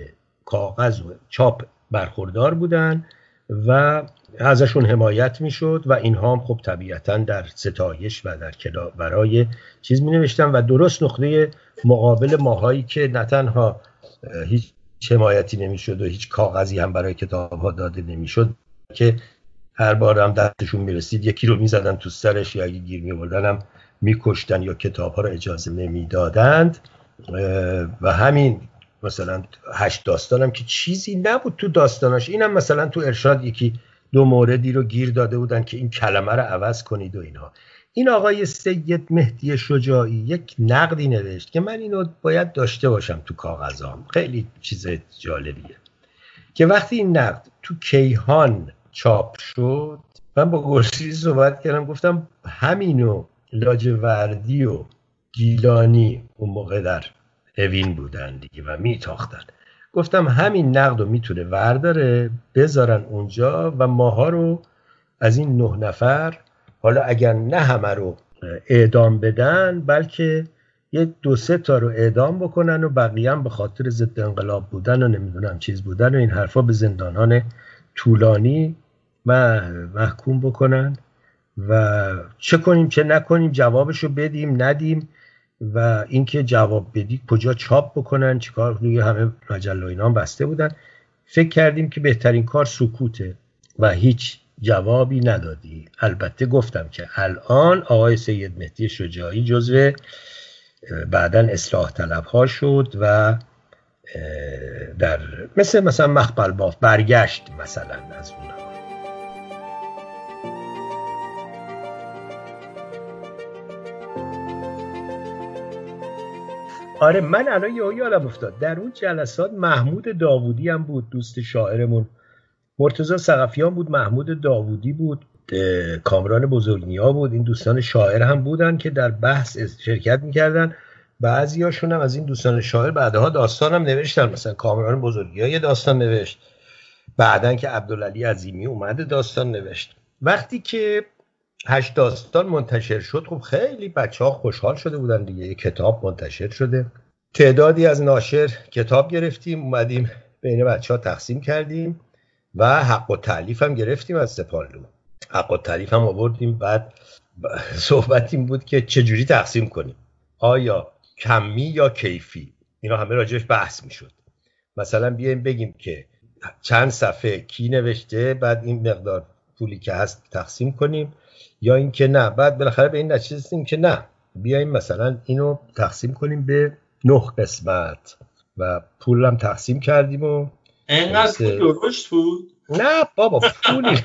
کاغذ و چاپ برخوردار بودن و ازشون حمایت می‌شد و اینها هم خب طبیعتا در ستایش و در برای چیز می نوشتن و درست نقطه مقابل ماهایی که نه تنها هیچ حمایتی نمی‌شد و هیچ کاغذی هم برای کتاب ها داده نمی‌شد که هر بار هم دستشون می‌رسید یکی رو می‌زدن تو سرش یا اگه گیر میوردن هم میکشتن یا کتاب ها رو اجازه نمی‌دادند و همین مثلا هشت داستانم که چیزی نبود تو داستاناش. اینم مثلا تو ارشاد یکی دو موردی رو گیر داده بودن که این کلمه رو عوض کنید و اینها این آقای سید مهدی شجاعی یک نقدی نوشت که من اینو باید داشته باشم تو کاغذام. خیلی چیز جالبیه. که وقتی این نقد تو کیهان چاپ شد من با گرسی صحبت کردم گفتم همینو لاجوردی و گیلانی اون موقع در اوین بودن دیگه و میتاختن. گفتم همین نقد رو می‌تونه ورداره بذارن اونجا و ماها رو از این نه نفر حالا اگر نه همه رو اعدام بدن بلکه یه دو سه تا رو اعدام بکنن و بقیه هم به خاطر ضد انقلاب بودن و نمی‌دونم چیز بودن و این حرفا به زندانان طولانی محکوم بکنن. و چه کنیم چه نکنیم جوابشو بدیم ندیم. و اینکه جواب بدی کجا چاپ بکنن چیکار روی همه مجله اینا بسته بودن. فکر کردیم که بهترین کار سکوته و هیچ جوابی ندادی. البته گفتم که الان آقای سید مهدی شجاعی جزو بعدا اصلاح طلب ها شد و در مثل مثلا مخبل باف برگشت مثلا از اون آره من الان یه یادم افتاد. در اون جلسات محمود داوودی هم بود دوست شاعرمون. مرتزا سقفیان بود محمود داوودی بود کامران بزرگنیا بود. این دوستان شاعر هم بودن که در بحث شرکت می‌کردن. بعضی هاشون هم از این دوستان شاعر بعدها داستان هم نوشتن. مثلا کامران بزرگی یه داستان نوشت. بعدا که عبدالعلی عظیمی اومده داستان نوشت. وقتی که هشت داستان منتشر شد. خب خیلی بچه ها خوشحال شده بودن دیگه. یه کتاب منتشر شده. تعدادی از ناشر کتاب گرفتیم اومدیم بین بچه ها تقسیم کردیم و حق و تعلیف هم گرفتیم از سپالو حق و تعلیف هم آوردیم. بعد صحبت این بود که چجوری تقسیم کنیم. آیا کمی یا کیفی؟ اینا همه راجبش بحث می‌شد. مثلا بیایم بگیم که چند صفحه کی نوشته بعد این مقدار پولی که هست تقسیم کنیم یا اینکه نه. بعد بالاخره به این نتیجه رسیدیم که نه. بیایم مثلا اینو تقسیم کنیم به نه قسمت و پول هم تقسیم کردیم و اینقدر پول درشت بود؟ نه بابا پولی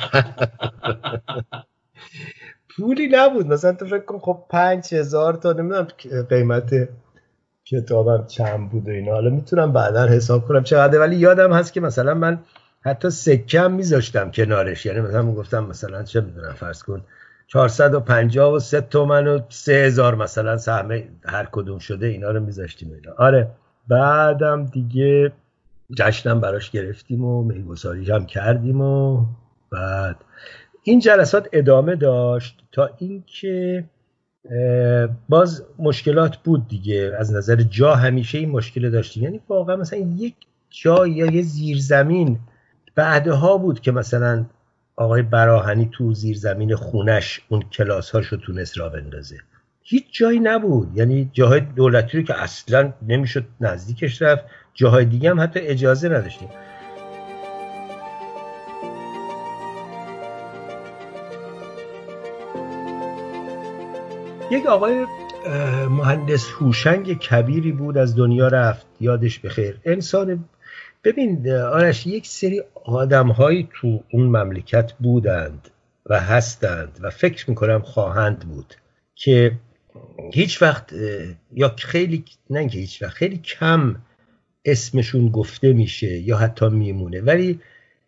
پولی نبود. مثلا تو فکر کن خب پنج هزار تا نمی‌دونم قیمت کتابم چند بود و اینا. حالا می‌تونم بعدا حساب کنم چقدر ولی یادم هست که مثلا من حتی سکم میذاشتم کنارش. یعنی مثلا گفتم مثلا چه می‌دونم فرض کن 453 تومن و 3000 مثلا سهم هر کدوم شده اینا رو میذاشتیم اینا. آره بعدم دیگه جشنم براش گرفتیم و میگساریش هم کردیم و بعد. این جلسات ادامه داشت تا اینکه باز مشکلات بود دیگه. از نظر جا همیشه این مشکل داشتیم. یعنی واقعا مثلا یک جا یا یه زیرزمین بعدها بود که مثلا آقای براهنی تو زیر زمین خونش اون کلاس هاشو تونست را بندازه. هیچ جایی نبود. یعنی جاهای دولتی رو که اصلا نمی‌شد نزدیکش رفت جاهای دیگه هم حتی اجازه نداشتیم. یک آقای مهندس هوشنگ کبیری بود از دنیا رفت. یادش بخیر. انسان ببین آرش یک سری آدم هایی تو اون مملکت بودند و هستند و فکر می‌کنم خواهند بود که هیچ وقت یا خیلی نه که هیچ وقت خیلی کم اسمشون گفته میشه یا حتی میمونه. ولی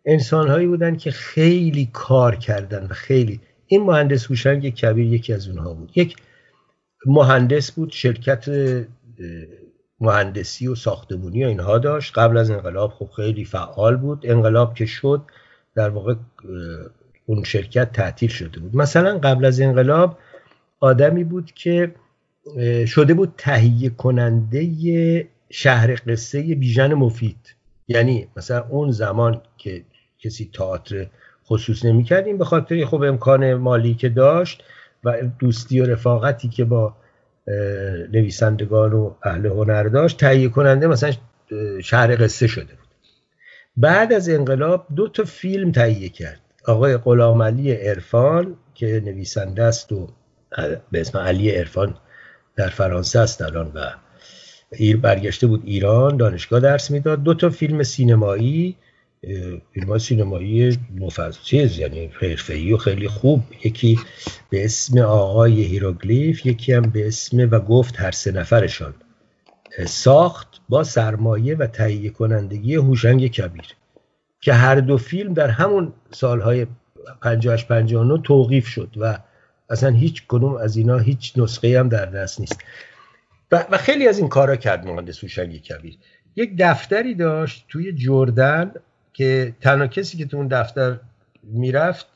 انسان هایی بودن که خیلی کار کردن و خیلی این مهندس هوشنگ کبیر یکی از اونها بود. یک مهندس بود شرکت مهندسی و ساختمونی و اینها داشت. قبل از انقلاب خب خیلی فعال بود. انقلاب که شد در واقع اون شرکت تعطیل شده بود. مثلا قبل از انقلاب آدمی بود که شده بود تهیه کننده شهر قصه بیژن مفید. یعنی مثلا اون زمان که کسی تئاتر خصوص نمی‌کرد به خاطر خب امکان مالی که داشت و دوستی و رفاقتی که با نویسندگان و اهل هنر داشت. تهیه کننده مثلا شهر قصه شده بود. بعد از انقلاب دو تا فیلم تهیه کرد. آقای غلام علی عرفان که نویسنده است و به اسم علی عرفان در فرانسه است الان و ایر برگشته بود ایران دانشگاه درس می‌داد. دو تا فیلم سینمایی فیلم سینمایی مفصل چیز یعنی حرفه‌ای و خیلی خوب. یکی به اسم آقای هیروگلیف یکی هم به اسم و گفت هر سه نفرشان. ساخت با سرمایه و تهیه کنندگی هوشنگ کبیر که هر دو فیلم در همون سالهای 58 59 توقیف شد و اصلا هیچ کنوم از اینا هیچ نسخه هم در دست نیست. و خیلی از این کارا کرد مهندس هوشنگ کبیر. یک دفتری داشت توی جردن که تنها کسی که تو اون دفتر می‌رفت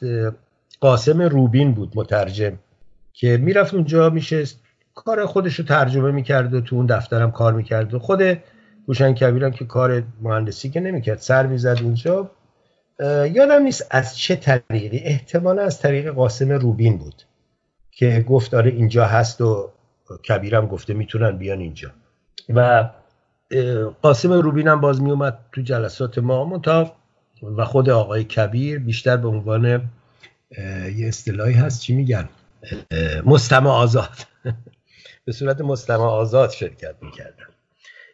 قاسم روبین بود مترجم که می‌رفت اونجا میشه کار خودش رو ترجمه می‌کرد و تو اون دفترم کار می‌کرد. و خود هوشنگ کبیرم که کار مهندسی که نمی‌کرد سر می‌زد اونجا. یادم نیست از چه طریقی احتمالا از طریق قاسم روبین بود که گفت آره اینجا هست و کبیرم گفته می‌تونن بیان اینجا. و قاسم روبین هم باز میومد تو جلسات ما منتها و خود آقای کبیر بیشتر به عنوان یه اصطلاحی هست چی میگن؟ مستمع آزاد. به صورت مستمع آزاد شرکت می‌کردن.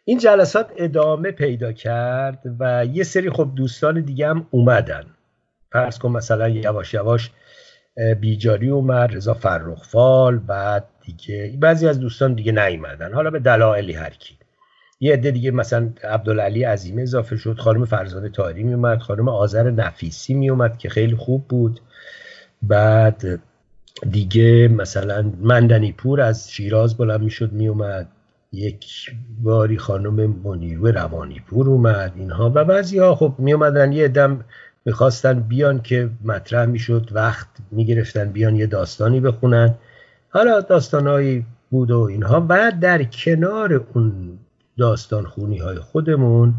این جلسات ادامه پیدا کرد و یه سری خب دوستان دیگه هم اومدن. فرض کن مثلا یواش یواش بیجاری اومد رضا فرخفال بعد دیگه بعضی از دوستان دیگه نیومدن. حالا به دلایلی هر کی. یه عده دیگه مثلا عبدالعلی عظیم اضافه شد خانم فرزانه تاری می اومد خانم آذر نفیسی می اومد که خیلی خوب بود. بعد دیگه مثلا مندنی پور از شیراز بلند می‌شد می اومد یک باری خانم منیرو روانی پور اومد اینها. و بعضی ها خب می اومدن یه دم می‌خواستن بیان که مطرح می‌شد وقت می‌گرفتن بیان یه داستانی بخونن. حالا داستانهایی بود و اینها. و در کنار اون داستان خونی های خودمون.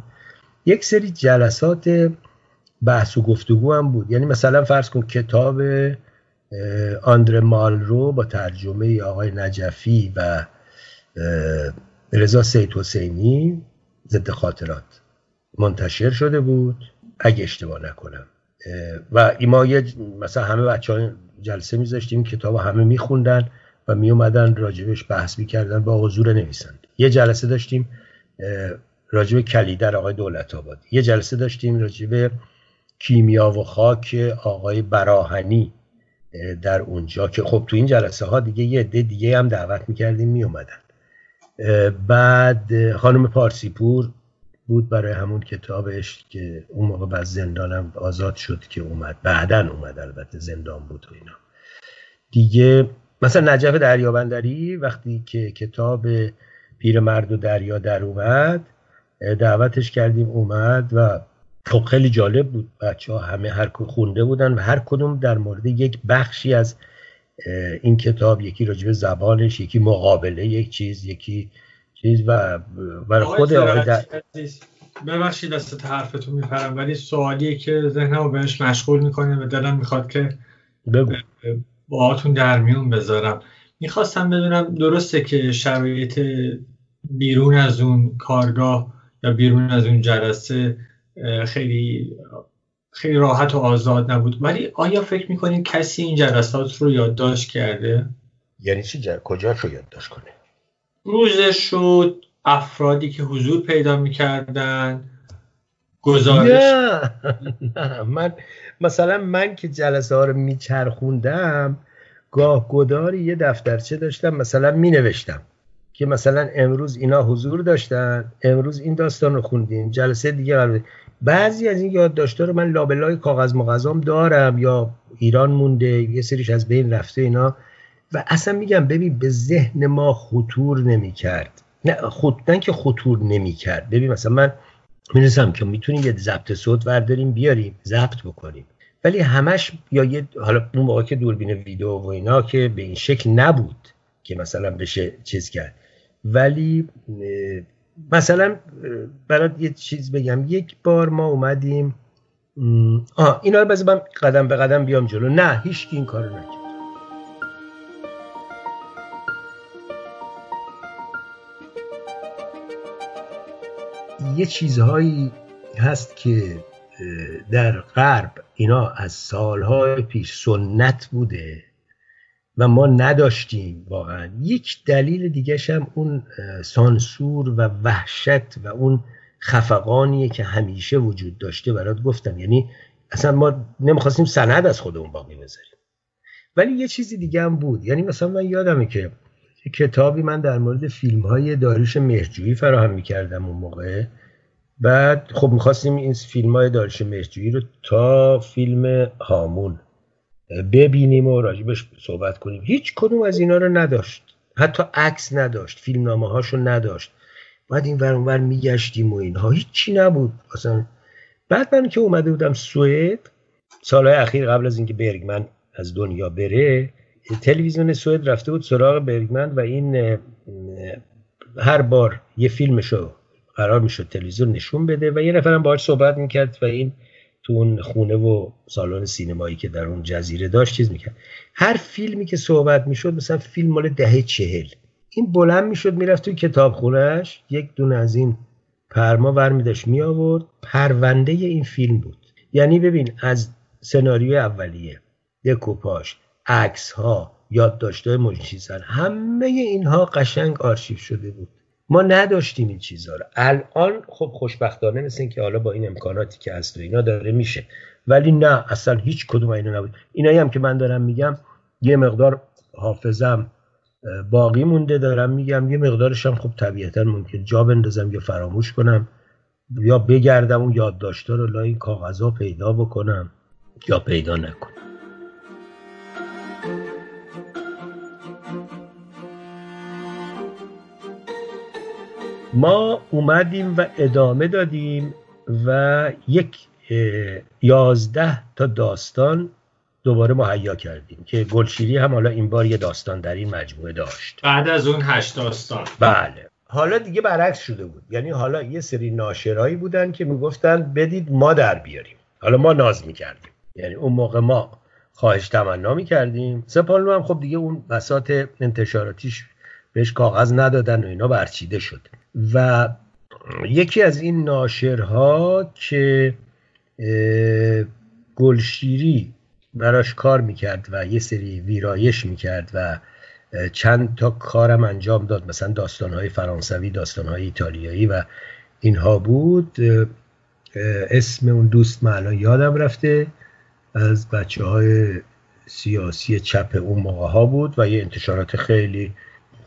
یک سری جلسات بحث و گفتگو هم بود. یعنی مثلا فرض کن کتاب آندر مالرو با ترجمه آقای نجفی و رضا سید حسینی ضد خاطرات. منتشر شده بود. اگه اشتباه نکنم. و ما یه مثلا همه بچه های جلسه میذاشتیم کتاب همه میخوندن و میومدن راجبش بحث می‌کردن با حضور نویسند. یه جلسه داشتیم. راجب کلیدر آقای دولت آباد. یه جلسه داشتیم راجب کیمیا و خاک آقای براهنی در اونجا که خب تو این جلسه ها دیگه یه عده دیگه هم دعوت می‌کردیم میومدن بعد خانم پارسیپور بود برای همون کتابش که اون موقع بعد زندانم آزاد شد که اومد. بعدا اومد البته زندان بود و اینا. دیگه مثلا نجف دریابندری وقتی که کتاب مرد و دریا در اومد دعوتش کردیم اومد و خب خیلی جالب بود. بچه ها همه هر خونده بودن و هر کدوم در مورد یک بخشی از این کتاب یکی راجب زبانش یکی مقابله یک چیز یکی چیز و برای خود آقای در... ببخشید دست حرفتون میپرم ولی سوالیه که ذهنمو بهش مشغول می‌کنه و دلم می‌خواد که بگو. باهاتون در میون بذارم. می‌خواستم بدونم درسته که شرایط بیرون از اون کارگاه یا بیرون از اون جلسه خیلی خیلی راحت و آزاد نبود ولی آیا فکر می‌کنید کسی این جلسات رو یادداشت کرده؟ یعنی چی جر... کجا رو یادداشت کنه؟ روزش شد افرادی که حضور پیدا می‌کردن گزارش نه. نه من مثلا من که جلسه ها رو میچرخوندم گاه گداری یه دفترچه داشتم مثلا می نوشتم که مثلا امروز اینا حضور داشتن امروز این داستان رو خوندیم جلسه دیگه قرار بعضی از این یادداشت‌ها رو من لابلای کاغذ مغازام دارم یا ایران مونده یه سریش از بین رفته اینا. و اصلا میگم ببین به ذهن ما خطور نمی‌کرد. نه خود نه که خطور نمی‌کرد. ببین مثلا من می‌رسم که می‌تونیم یه ضبط صوت ورداریم بیاریم ضبط بکنیم. ولی همش یا یه حالا اون موقع که دوربین ویدیو و اینا که به این شکل نبود که مثلا بشه چیز کرد. ولی مثلا برات یه چیز بگم. یک بار ما اومدیم آه اینا رو من قدم به قدم بیام جلو. نه هیچ این کارو نکرد. یه چیزهایی هست که در غرب اینا از سالهای پیش سنت بوده و ما نداشتیم واقعا. یک دلیل دیگه هم اون سانسور و وحشت و اون خفقانیه که همیشه وجود داشته برات گفتم. یعنی اصلا ما نمی‌خواستیم سند از خودمون باقی بذاریم. ولی یه چیزی دیگه هم بود. یعنی مثلا من یادمه که کتابی من در مورد فیلم های داریوش مهرجویی فراهم می‌کردم اون موقع. بعد خب می‌خواستیم این فیلم های داریوش مهرجویی رو تا فیلم هامون ببینیم و راجبش صحبت کنیم. هیچ کدوم از اینا رو نداشت. حتی عکس نداشت. فیلمنامه هاشو نداشت. بعد این ور اونور میگشتیم و اینها. هیچی نبود. اصلا بعد من که اومده بودم سوئد سالهای اخیر قبل از اینکه برگمن از دنیا بره تلویزیون سوئد رفته بود سراغ برگمن و این هر بار یه فیلمشو قرار می‌شد تلویزیون نشون بده و یه نفرم باهاش صحبت می‌کرد و این تو اون خونه و سالن سینمایی که در اون جزیره داشت چیز می‌کرد. هر فیلمی که صحبت می‌شد مثلا فیلم مال دهه چهل. این بلند می‌شد می‌رفت توی کتاب خونهش یک دونه از این پرما ور میداشت می آورد پرونده این فیلم بود. یعنی ببین از سناریو اولیه دکوپاش عکس ها یادداشت‌های مجنشیزن همه اینها قشنگ آرشیو شده بود. ما نداشتیم این چیزها رو. الان خب خوشبختانه مثل این که حالا با این امکاناتی که هست و اینا داره میشه. ولی نه اصلا هیچ کدوم اینا نبود. اینایی هم که من دارم میگم یه مقدار حافظم باقی مونده دارم میگم. یه مقدارش هم خب طبیعتا ممکن. جا بندازم یا فراموش کنم یا بگردم اون یادداشت‌ها رو لای این کاغذها پیدا بکنم یا پیدا نکنم. ما اومدیم و ادامه دادیم و یک یازده تا داستان دوباره مهیا کردیم که گلشیری هم حالا این بار یه داستان در این مجموعه داشت. بعد از اون هشت داستان. بله. حالا دیگه برعکس شده بود. یعنی حالا یه سری ناشرایی بودن که می‌گفتن بدید ما در بیاریم. حالا ما ناز می‌کردیم. یعنی اون موقع ما خواهش تمنا می‌کردیم. سپانلو هم خب دیگه اون بسات انتشاراتیش بهش کاغذ ندادن و اینا برچیده شد. و یکی از این ناشرها که گلشیری براش کار می‌کرد و یه سری ویرایش می‌کرد و چند تا کارم انجام داد مثلا داستانهای فرانسوی داستانهای ایتالیایی و اینها بود. اسم اون دوست من الان یادم رفته از بچه های سیاسی چپ اون موقع ها بود و یه انتشارات خیلی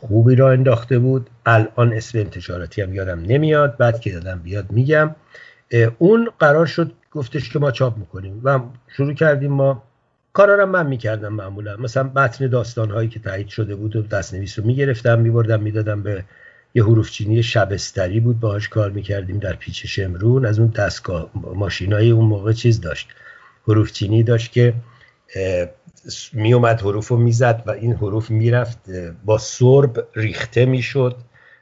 خوبی را انداخته بود. الان اسم انتشاراتی هم یادم نمیاد. بعد که یادم بیاد میگم. اون قرار شد گفتش که ما چاپ می‌کنیم. و شروع کردیم ما. کارا رو من می‌کردم معمولا. مثلا متن داستان هایی که تایید شده بود و دستنویس رو می‌گرفتم میبردم می‌دادم به یه حروف چینی شبستری بود. باهاش کار می‌کردیم در پیچ شمرون از اون دستگاه ماشینای اون موقع چیز داشت. حروف چینی داشت که میومد حروف رو می‌زد و این حروف می‌رفت با سرب ریخته می‌شد.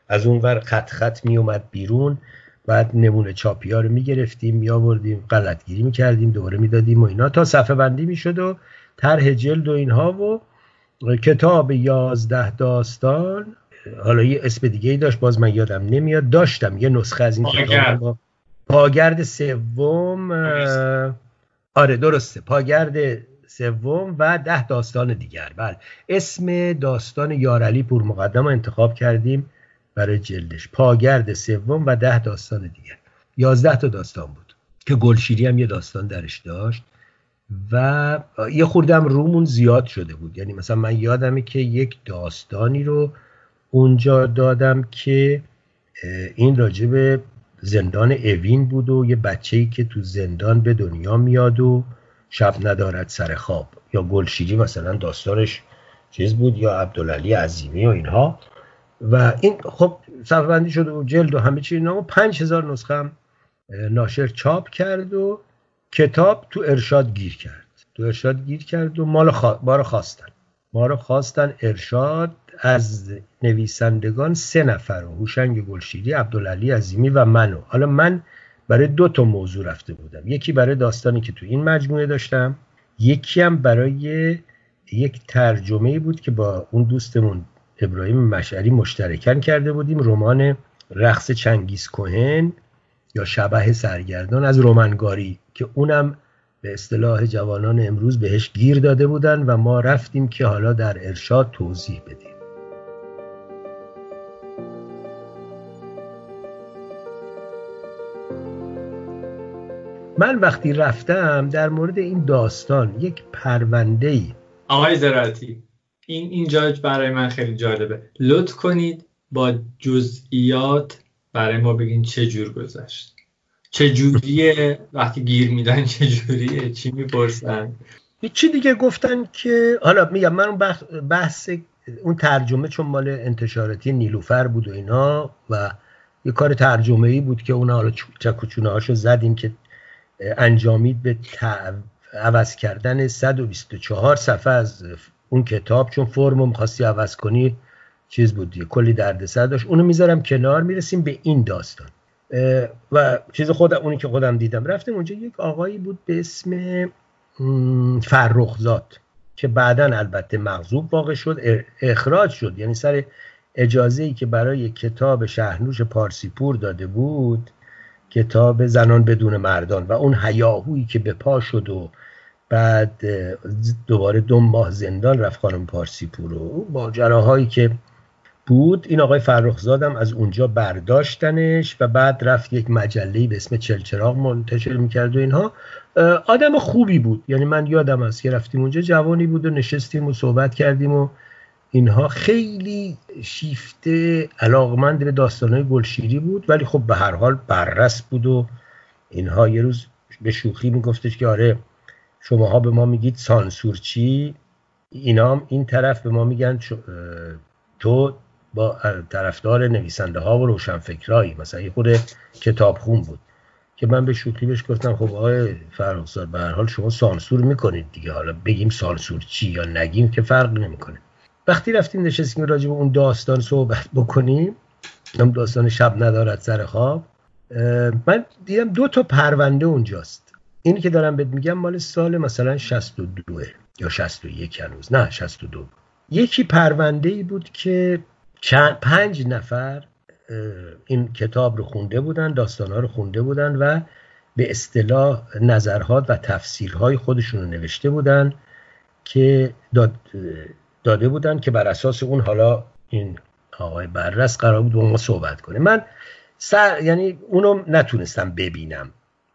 از اون ور خط خط میومد بیرون. بعد نمونه چاپی ها رو می‌گرفتیم میآوردیم غلطگیری می‌کردیم دوباره می‌دادیم و اینا تا صفحه بندی می‌شد و طرح جلد و اینها و کتاب یازده داستان. حالا یه اسم دیگه ای داشت باز من یادم نمیاد. داشتم یه نسخه از این کتاب پاگرد سوم آره درسته. پاگرد سوم و ده داستان دیگر. بله. اسم داستان یارعلی پور مقدم رو انتخاب کردیم برای جلدش. پاگرد سوم و ده داستان دیگر. یازده تا داستان بود که گلشیری هم یه داستان درش داشت و یه خوردم رومون زیاد شده بود. یعنی مثلا من یادمه که یک داستانی رو اونجا دادم که این راجب زندان اوین بود و یه بچه‌ای که تو زندان به دنیا میاد و شب ندارد سر خواب. یا گلشیری مثلا داستانش چیز بود یا عبدالعلی عظیمی و اینها. و این خب صفحه شده و جلد و همه چی اینا پنج هزار نسخه هم ناشر چاپ کرد و کتاب تو ارشاد گیر کرد. تو ارشاد گیر کرد و مال ما رو خواستن. ما رو خواستن ارشاد از نویسندگان سه نفر هوشنگ گلشیری عبدالعلی عظیمی و منو. حالا من برای دو تا موضوع رفته بودم. یکی برای داستانی که تو این مجموعه داشتم یکی هم برای یک ترجمه بود که با اون دوستمون ابراهیم مشعری مشترکن کرده بودیم رمان رقص چنگیز کوهن یا شبه سرگردان از رومنگاری که اونم به اصطلاح جوانان امروز بهش گیر داده بودن و ما رفتیم که حالا در ارشاد توضیح بدیم. من وقتی رفتم در مورد این داستان یک پرونده ای آقای زراعتی این اینجا برای من خیلی جالبه. لطف کنید با جزئیات برای ما بگین چه جور گذشت. چه جوریه؟ وقتی گیر میدن چه جوریه؟ چی می‌پرسن؟ چی دیگه گفتن که حالا میگم من اون بحث اون ترجمه چون مال انتشاراتی نیلوفر بود و اینا و یه کار ترجمه ای بود که اون حالا چکوچونه هاشو زدیم که انجامید به عوض کردن 124 صفحه از اون کتاب چون فرمو می‌خواستی عوض کنی چیز بود دیگه کلی دردسر داشت. اونو می‌ذارم کنار می‌رسیم به این داستان. و چیز خودم اونی که خودم دیدم. رفتیم اونجا یک آقایی بود به اسم فرخزاد که بعدا البته مغضوب واقع شد اخراج شد. یعنی سر اجازه ای که برای کتاب شهرنوش پارسیپور داده بود کتاب زنان بدون مردان و اون هیاهویی که به پا شد و بعد دوباره دو ماه زندان رفت خانم پارسیپور و با جراهایی که بود این آقای فرخزادم از اونجا برداشتنش و بعد رفت یک مجله به اسم چلچراغ منتشر می‌کرد و اینها. آدم خوبی بود. یعنی من یادم است که رفتیم اونجا جوانی بود و نشستیم و صحبت کردیم و اینها خیلی شیفته علاقمند به داستانهای گلشیری بود ولی خب به هر حال بررس بود و اینها یه روز به شوخی میگفتش که آره شماها به ما میگید سانسور چی اینا هم این طرف به ما میگن تو با طرفدار نویسنده ها و روشنفکرایی مثلا یه خود کتاب خون بود. که من به شوخی بهش گفتم خب آقای فرخزاد به هر حال شما سانسور می‌کنید دیگه حالا بگیم سانسور چی یا نگیم که فرق نمی‌کنه. وقتی رفتیم نشستیم راجع به اون داستان صحبت بکنیم اون داستان شب ندارد سر خواب من دیدم دو تا پرونده اونجاست. اینی که دارم بهت میگم مال سال مثلا 62 یا 61 هنوز. نه 62 یکی پرونده ای بود که چند پنج نفر این کتاب رو خونده بودن داستانها رو خونده بودن و به اصطلاح نظرها و تفسیرهای خودشون رو نوشته بودن که داده بودن که بر اساس اون حالا این آقای بررس قرار بود با ما صحبت کنه. من سر یعنی اونو نتونستم ببینم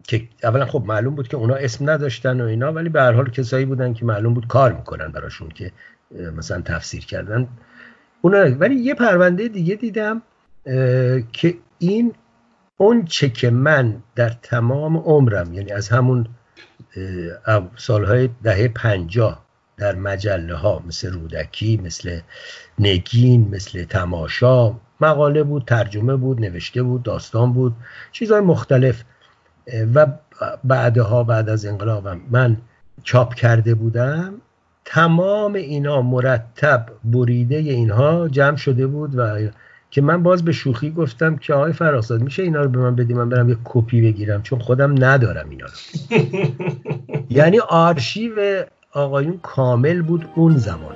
که اولا خب معلوم بود که اونا اسم نداشتن و اینا ولی به هر حال کسایی بودن که معلوم بود کار می‌کنن براشون که مثلا تفسیر کردن. اونا ولی یه پرونده دیگه دیدم که این اون چه که من در تمام عمرم یعنی از همون سالهای دهه پنجاه در مجله ها مثل رودکی مثل نگین مثل تماشا مقاله بود ترجمه بود نوشته بود داستان بود چیزهای مختلف. و بعدها بعد از انقلابم من چاپ کرده بودم تمام اینا مرتب بریده اینها جمع شده بود و که من باز به شوخی گفتم که آقای فراساد میشه اینا رو به من بدی؟ من برم یه کپی بگیرم چون خودم ندارم اینا رو. یعنی آرشیو آقایون کامل بود اون زمان.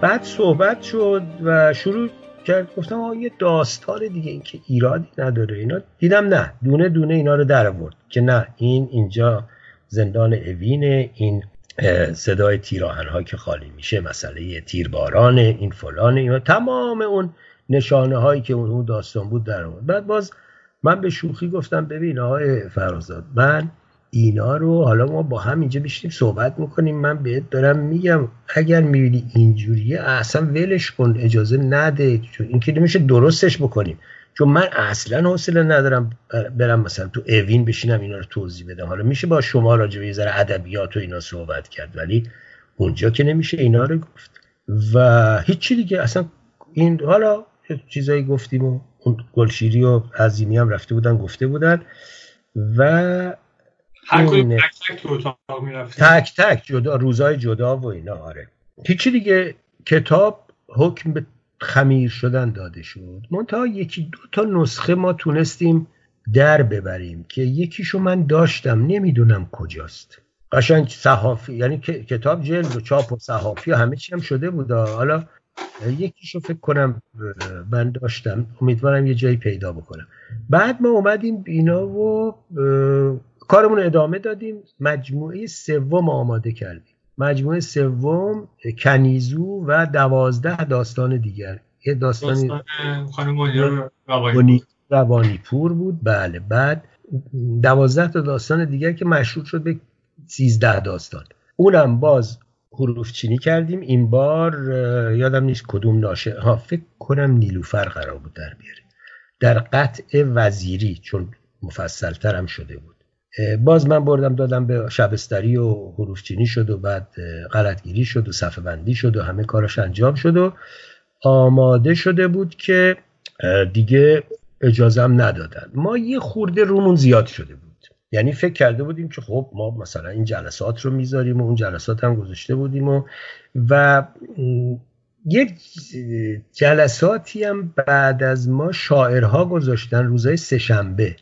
بعد صحبت شد و شروع کرد. گفتم آقا یه داستان دیگه این که ایرادی نداره. اینا دیدم نه. دونه دونه اینا رو در آورد که نه این اینجا زندان اوینه این صدای تیراهن ها که خالی میشه مسئله تیرباران این فلان اینا تمام اون نشانه هایی که اون داستان بود در آورد. بعد باز من به شوخی گفتم ببین آقای فرازاد من اینا رو حالا ما با هم اینجا بیشتیم صحبت می‌کنیم من بهت دارم میگم اگر می‌بینی اینجوریه اصلا ولش کن اجازه نده چون این که نمیشه درستش بکنیم. چون من اصلا حوصله ندارم برم مثلا تو اوین بشینم اینا رو توضیح بدم. حالا میشه با شما راجع به ذره ادبیات و اینا صحبت کرد ولی اونجا که نمیشه اینا رو گفت. و هیچی دیگه اصلا این حالا چیزایی گفتیم و اون گلشیری و عظیمی هم رفته بودن گفته بودن و هر تک تک تک تک جدا روزای جدا و اینا آره. هیچی دیگه کتاب حکم به خمیر شدن داده شد. منتها یکی دو تا نسخه ما تونستیم در ببریم که یکیشو من داشتم نمی‌دونم کجاست. قشنگ صحافی یعنی کتاب جلد و چاپ و صحافی و همه چی هم شده بود. حالا یکیشو فکر کنم من داشتم. امیدوارم یه جایی پیدا بکنم. بعد ما اومدیم اینا و کارمون رو ادامه دادیم. مجموعه سوم آماده کردیم. مجموعه سوم کنیزو و دوازده داستان دیگر. یه داستانی روانی. روانی پور بود. بله بعد دوازده تا داستان دیگر که مشروط شد به سیزده داستان. اونم باز حروف چینی کردیم. این بار یادم نیست کدوم ناشه. ها فکر کنم نیلوفر قرار بود در بیاره. در قطع وزیری چون مفصلتر هم شده بود. باز من بردم دادم به شبستری و حروفچینی شد و بعد غلطگیری شد و صفحه بندی شد و همه کارش انجام شد و آماده شده بود که دیگه اجازم ندادن. ما یه خورده رومون زیاد شده یعنی فکر کرده بودیم که خب ما مثلا این جلسات رو می‌ذاریم و اون جلسات هم گذاشته بودیم و و یک جلساتی هم بعد از ما شاعرها گذاشتن روزای سهشنبه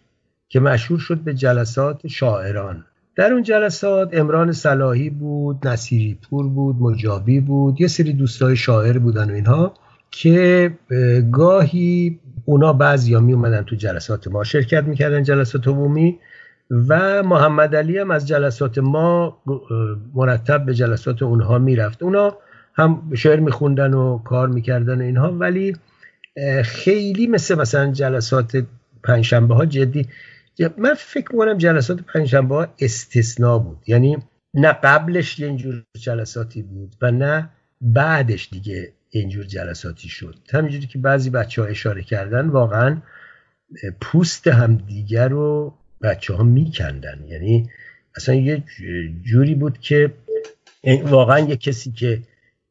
که مشهور شد به جلسات شاعران. در اون جلسات امران صلاحی بود نصیری پور بود مجابی بود یه سری دوستای شاعر بودن و اینها که گاهی اونا بعضی ها می اومدن تو جلسات ما. شرکت می‌کردن جلسات عمومی. و محمد علی هم از جلسات ما مرتب به جلسات اونها می‌رفت. اونا هم شعر میخوندن و کار می‌کردن اینها ولی خیلی مثل مثلا جلسات پنجشنبه ها جدی من فکر می‌کنم جلسات پنجشنبه ها استثناء بود. یعنی نه قبلش اینجور جلساتی بود و نه بعدش دیگه اینجور جلساتی شد. همینجوری که بعضی بچه ها اشاره کردن واقعا پوست همدیگر رو بچه ها میکندن. یعنی اصلا یه جوری بود که واقعا یه کسی که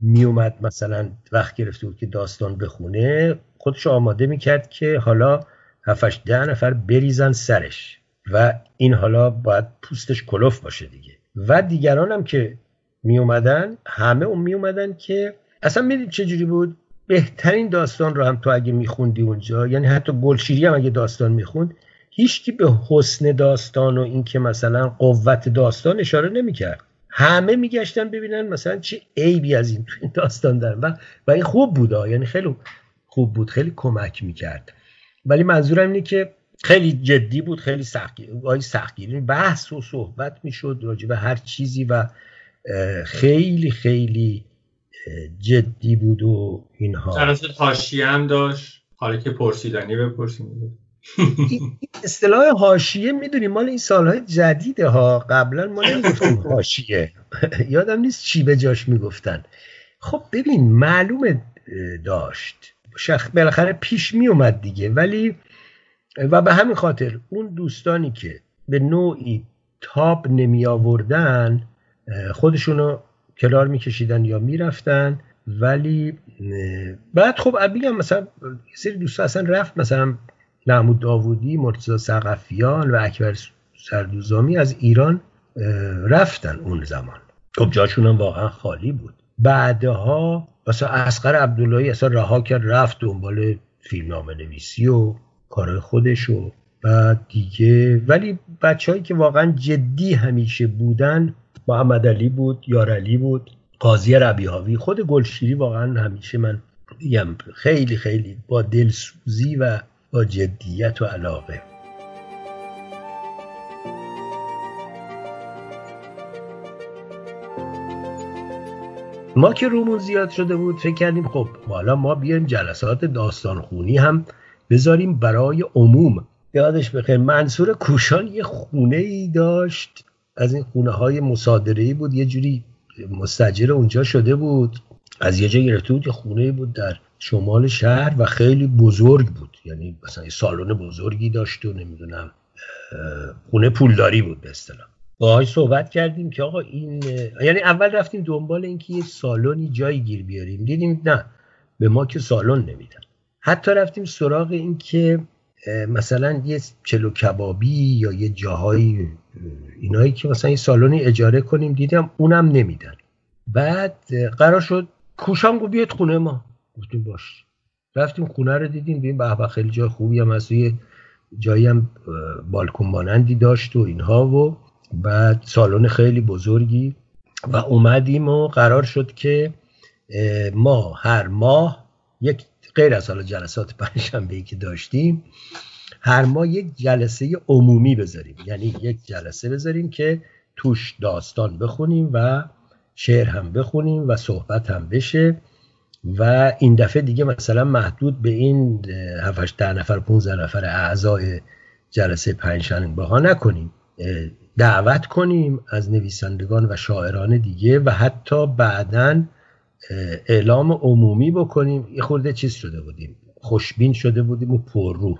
میومد مثلا وقت گرفته بود که داستان بخونه خودش آماده می‌کرد که حالا هفتش ده نفر بریزن سرش و این حالا باید پوستش کلوف باشه دیگه. و دیگران هم که می اومدن همه اون می اومدن که اصلا می‌دید چه جوری بود؟ بهترین داستان رو هم تو اگه میخوندی اونجا یعنی حتی گلشیری هم اگه داستان می‌خوند هیچکی به حسن داستان و اینکه مثلا قوت داستان اشاره نمی‌کرد. همه میگشتن ببینن مثلا چه عیبی از این تو این داستان دارن. و, و این خوب بود یعنی خیلی خوب بود. خیلی کمک می‌کرد. ولی منظورم اینه که خیلی جدی بود. خیلی سختگیری سختگیری. بحث و صحبت می‌شد راجع به هر چیزی و خیلی خیلی جدی بود و اینها. جلسه حاشیه هم داشت. حالا که پرسیدنی بپرسیم. اصطلاح حاشیه می‌دونیم مال این سالهای جدیده ها. قبلا ما نمی‌گفتیم حاشیه. یادم نیست چی به جاش می‌گفتن. خب ببین معلومه داشت. شخ بالاخره پیش می اومد دیگه. ولی و به همین خاطر اون دوستانی که به نوعی تاب نمی آوردن خودشونو کلار میکشیدن یا می‌رفتن. ولی بعد خب هم مثلا سری دوستا اصلا رفت مثلا محمود داوودی مرتضی سقفیان و اکبر سردوزامی از ایران رفتن اون زمان. خب جاشون هم واقعا خالی بود. بعدها مثلا اسقر عبداللهی اصلا رها کرد رفت دنبال فیلمنامه نویسی و کارهای خودش و بعد دیگه. ولی بچههایی که واقعا جدی همیشه بودن محمد علی بود یار علی بود قاضی ربیهاوی خود گلشیری واقعا همیشه من دیگم خیلی خیلی با دلسوزی و با جدیت و علاقه. ما که رومون زیاد شده بود فکر کردیم خب حالا ما بیایم جلسات داستانخونی هم بذاریم برای عموم. یادش بخیر منصور کوشان یه خونه ای داشت. از این خونه های مصادره بود یه جوری مستجر اونجا شده بود. از یه جا گرفته بود یه خونه بود در شمال شهر و خیلی بزرگ بود. یعنی مثلا یه سالن بزرگی داشت و نمی‌دونم خونه پولداری بود به اصطلاح. باهاش صحبت کردیم که آقا این یعنی اول رفتیم دنبال اینکه یه سالنی جایی گیر بیاریم. دیدیم نه به ما که سالن نمیدن. حتی رفتیم سراغ این که مثلا یه چلو کبابی یا یه جاهایی اینایی که مثلا یه سالنی اجاره کنیم دیدم اونم نمیدن. بعد قرار شد کوشام گفت بیاد خونه ما. گفتیم باش. رفتیم خونه رو دیدیم ببین به خیلی جای خوبی هم از یه جایی هم بالکن مانندی داشت و اینها و بعد سالن خیلی بزرگی و اومدیم و قرار شد که ما هر ماه یک غیر از حالا جلسات پنجشنبه ای که داشتیم هر ماه یک جلسه عمومی بذاریم. یعنی یک جلسه بذاریم که توش داستان بخونیم و شعر هم بخونیم و صحبت هم بشه. و این دفعه دیگه مثلا محدود به این 7 ده نفر 15 نفر اعضای جلسه پنجشنبه ها نکنیم. دعوت کنیم از نویسندگان و شاعران دیگه و حتی بعدا اعلام عمومی بکنیم. یه خورده چیز شده بودیم. خوشبین شده بودیم و پررو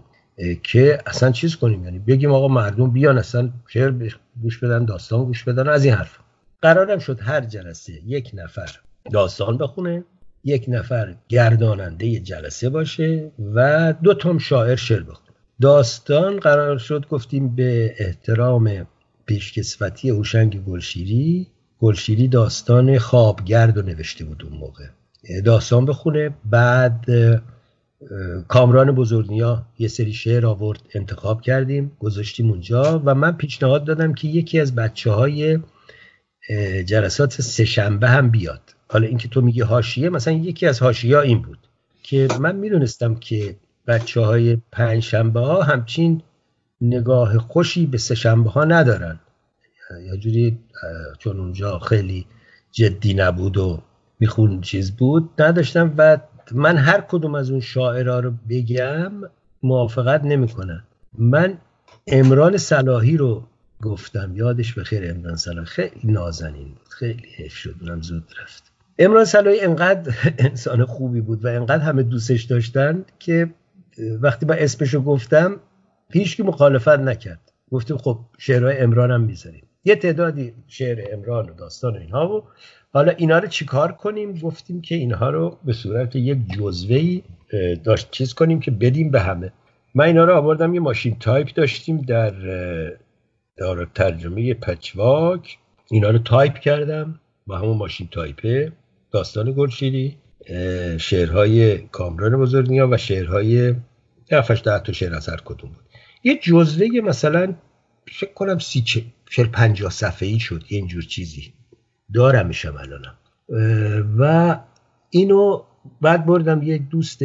که اصلا چیز کنیم؟ یعنی بگیم آقا مردم بیان اصلا شعر گوش بدن داستان گوش بدن از این حرف. قرارم شد هر جلسه یک نفر داستان بخونه. یک نفر گرداننده جلسه باشه و دو تام شاعر شعر بخونه. داستان قرار شد گفتیم به احترام پیشکسوتی هوشنگ گلشیری. گلشیری داستان خوابگرد رو نوشته بود اون موقع. داستان بخونه. بعد کامران بزرگنیا یه سری شعر آورد انتخاب کردیم گذاشتیم اونجا و من پیشنهاد دادم که یکی از بچه های جلسات سهشنبه هم بیاد. حالا اینکه تو میگی هاشیه مثلا یکی از هاشیه این بود که من می‌دونستم که بچه های پنج شنبه ها همچین نگاه خوشی به سه شنبه ها ندارن. یا جوری چون اونجا خیلی جدی نبود و میخون چیز بود نداشتم و من هر کدوم از اون شاعرها رو بگم موافقت نمی‌کنن. من امران صلاحی رو گفتم. یادش به خیر امران صلاحی. خیلی نازنین بود. خیلی حیف شد. اونم زود رفت. امران صلاحی انقدر انسان خوبی بود و انقدر همه دوستش داشتن که وقتی با اسمشو گفتم هیچ مخالفت نکرد. گفتیم خب شعرهای امران هم می‌ذاریم. یه تعدادی شعر امران و داستان و اینها و حالا اینا رو چیکار کنیم؟ گفتیم که اینها رو به صورت یک جزوهی داشت چیز کنیم که بدیم به همه. من اینا رو آوردم یه ماشین تایپ داشتیم در دار ترجمه پچواک. اینا رو تایپ کردم با همون ماشین تایپه. داستان گلشیری شعرهای کامران بزرگنیا و شعرهای هفتش ده تا شعر از هر کدوم بود. یه جزوه مثلا فکر کنم سی چل پنجاه صفحه ای شد یه اینجور چیزی. دارمشم الانم. و اینو بعد بردم یک دوست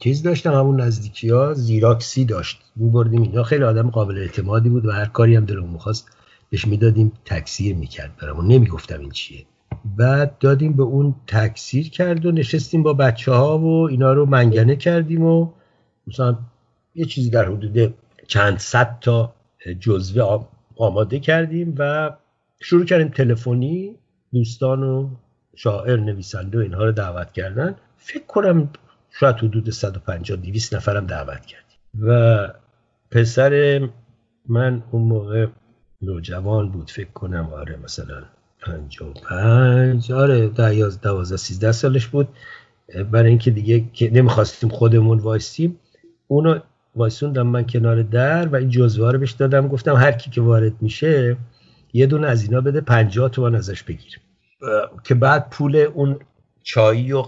چیز داشتم همون نزدیکی ها زیراکسی داشت. می بردیم اینا. خیلی آدم قابل اعتمادی بود و هر کاری هم دلمون می‌خواست بهش می‌دادیم تکثیر می‌کرد برامون. نمی‌گفتم این چیه. بعد دادیم به اون تکثیر کرد و نشستیم با بچه ها و اینا رو منگنه کردیم و مثلا یه چیزی در حدود چند صد تا جزوه آماده کردیم و شروع کردیم تلفنی. دوستان و شاعر نویسنده و اینها رو دعوت کردن. فکر کنم شاید حدود 150 200 نفرم دعوت کردیم. و پسر من اون موقع نوجوان بود فکر کنم آره مثلا 55 آره 12 13 سالش بود. برای اینکه دیگه که نمی‌خواستیم خودمون وایسیم. اونو وایسوندم من کنار در و این جزوه رو بهش دادم. گفتم هر کی که وارد میشه یه دونه از اینا بده 50 تومن ازش بگیر که بعد پول اون چایی و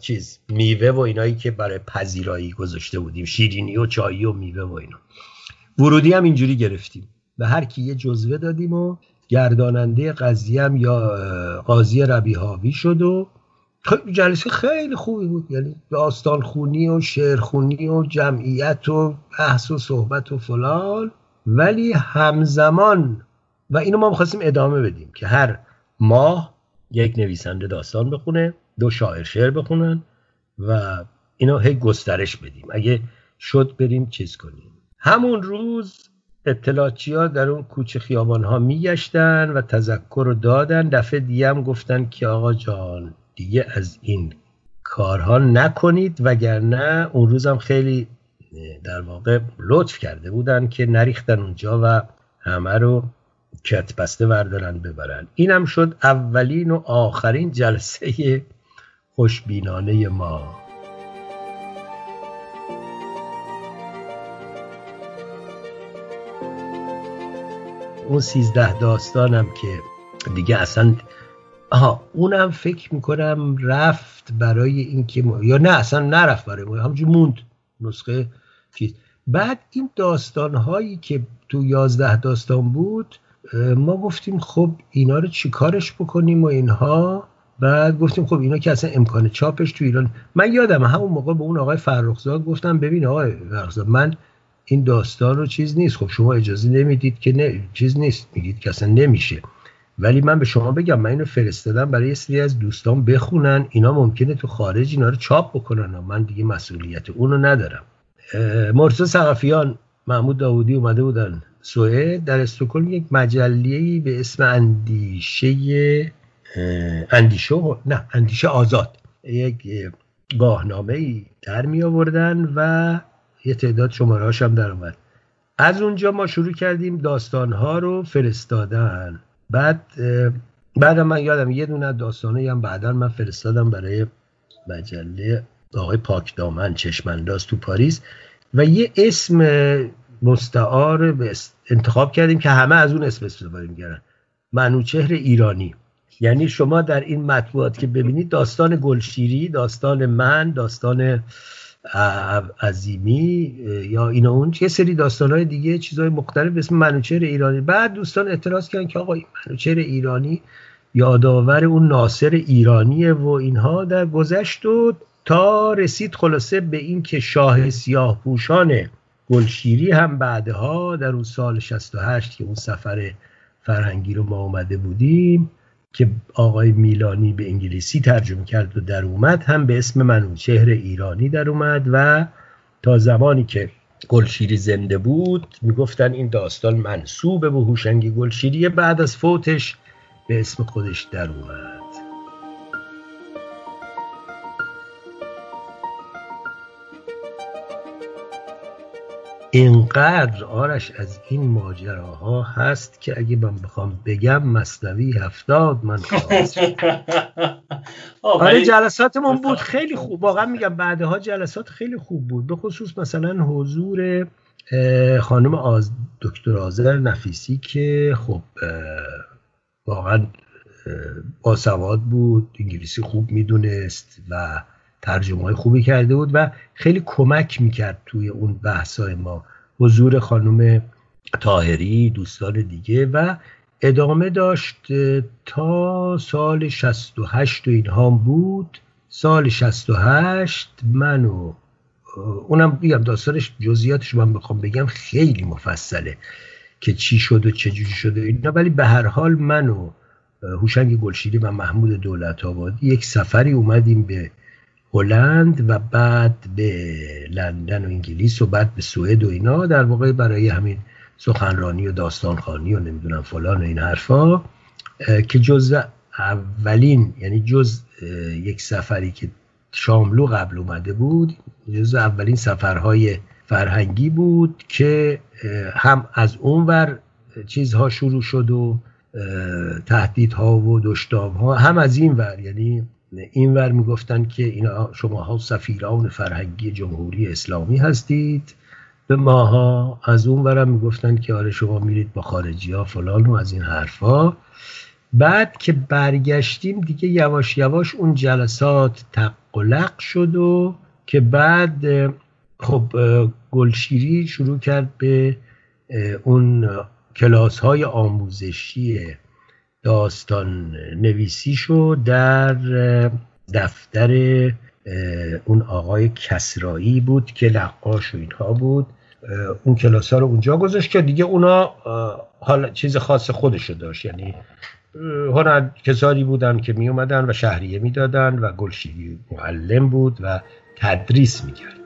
چیز میوه و اینایی که برای پذیرایی گذاشته بودیم شیرینی و چایی و میوه و اینا. ورودی هم اینجوری گرفتیم. به هر کی یه جزوه دادیم و گرداننده قضیه یا قاضی ربیهاوی شد و جلسه خیلی خوبی بود. یعنی داستان خونی و شعر خونی و جمعیت و بحث و صحبت و فلان. ولی همزمان و اینو ما می‌خواستیم ادامه بدیم که هر ماه یک نویسنده داستان بخونه دو شاعر شعر بخونن و اینو هی گسترش بدیم. اگه شد بریم چیز کنیم. همون روز اطلاعاتی ها در اون کوچه خیابان ها میگشتن و تذکر رو دادن. دفعه دیگه هم گفتن که آقا جان دیگه از این کارها نکنید. وگرنه اون روزم خیلی در واقع لطف کرده بودن که نریختن اونجا و همه رو کت بسته وردارن ببرن. اینم شد اولین و آخرین جلسه خوشبینانه ما. اون سیزده داستانم که دیگه اصلا آها اونم فکر می‌کنم رفت برای اینکه یا نه اصلا نرفت برای ما همونجور موند نسخه چیز. بعد این داستان هایی که تو یازده داستان بود ما گفتیم خب اینا رو چیکارش بکنیم و اینها؟ بعد گفتیم خب اینا که اصلا امکان چاپش تو ایران من یادم همون موقع به اون آقای فرخزاد گفتم ببین آقای فرخزاد من این داستان رو چیز نیست. خب شما اجازه نمی‌دید که نه چیز نیست. میگید که اصلا نمیشه. ولی من به شما بگم من اینو فرستادم برای یه سری از دوستان بخونن. اینا ممکنه تو خارج اینا رو چاپ بکنن و من دیگه مسئولیت اونو ندارم. مرتضی سقفیان محمود داودی اومده بودن سوئد. در استکهلم یک مجله به اسم اندیشه اندیشه نه اندیشه آزاد. یک گاهنامه ای در می آوردن و یه تعداد شماره هم در اومد. از اونجا ما شروع کردیم داستانها رو فرستادن. بعد بعد من یادم یه دونه داستانه هم بعدا من فرستادم برای مجله آقای پاک دامن چشمنداز تو پاریس. و یه اسم مستعار انتخاب کردیم که همه از اون اسم استفاده می‌کردن. منوچهر ایرانی. یعنی شما در این مطبوعات که ببینید داستان گلشیری داستان من داستان عظیمی یا این اون یه سری های دیگه چیزهای مختلف به اسم منوچهر ایرانی. بعد دوستان اعتراض کردن که آقا منوچهر ایرانی یادآور اون ناصر ایرانیه و اینها در گذشت و تا رسید خلاصه به این که شاه سیاه پوشان گلشیری هم بعدها در اون سال 68 که اون سفر فرهنگی رو ما اومده بودیم که آقای میلانی به انگلیسی ترجمه کرد و در اومد هم به اسم منوچهر ایرانی در اومد و تا زمانی که گلشیری زنده بود می‌گفتن این داستان منصوب به هوشنگی گلشیری بعد از فوتش به اسم خودش در اومد. اینقدر آرش از این ماجراها هست که اگه من بخوام بگم مصنوی هفتاد من آره جلساتمون بود. خیلی خوب. واقعا میگم بعدها جلسات خیلی خوب بود. به خصوص مثلا حضور خانم آز دکتر آذر نفیسی که خب واقعا باسواد بود. انگلیسی خوب می‌دونست و ترجمه های خوبی کرده بود و خیلی کمک می‌کرد توی اون بحثای ما. حضور خانم تاهری دوستان دیگه و ادامه داشت تا سال 68 و اینها بود. سال 68 من و اونم بگم داستانش جزئیاتش من بخوام بگم خیلی مفصله که چی شد و چجوری شد و اینا. ولی به هر حال من و هوشنگ گلشیری و محمود دولت آبادی یک سفری اومدیم به هلند و بعد به لندن و انگلیس و بعد به سوئد و اینا در واقع برای همین سخنرانی و داستانخانی و نمی‌دونم فلان و این حرفا که جز اولین یعنی جز یک سفری که شاملو قبل اومده بود جز اولین سفرهای فرهنگی بود که هم از اونور چیزها شروع شد و تهدیدها و دشتامها هم از این ور یعنی این ور می‌گفتن که اینا شماها سفیران فرهنگی جمهوری اسلامی هستید. به ماها از اون ورم می‌گفتن که آره شما میرید با خارجی ها فلان و از این حرفا. بعد که برگشتیم دیگه یواش یواش اون جلسات تقلق شد و که بعد خب گلشیری شروع کرد به اون کلاس های آموزشی داستان نویسیشو در دفتر اون آقای کسرایی بود که لقاش و اینها بود. اون کلاس ها رو اونجا گذاشت که دیگه اونا حالا چیز خاص خودشو داشت. یعنی هنر کسانی بودن که می اومدن و شهریه می‌دادن و گلشیری معلم بود و تدریس می‌کرد.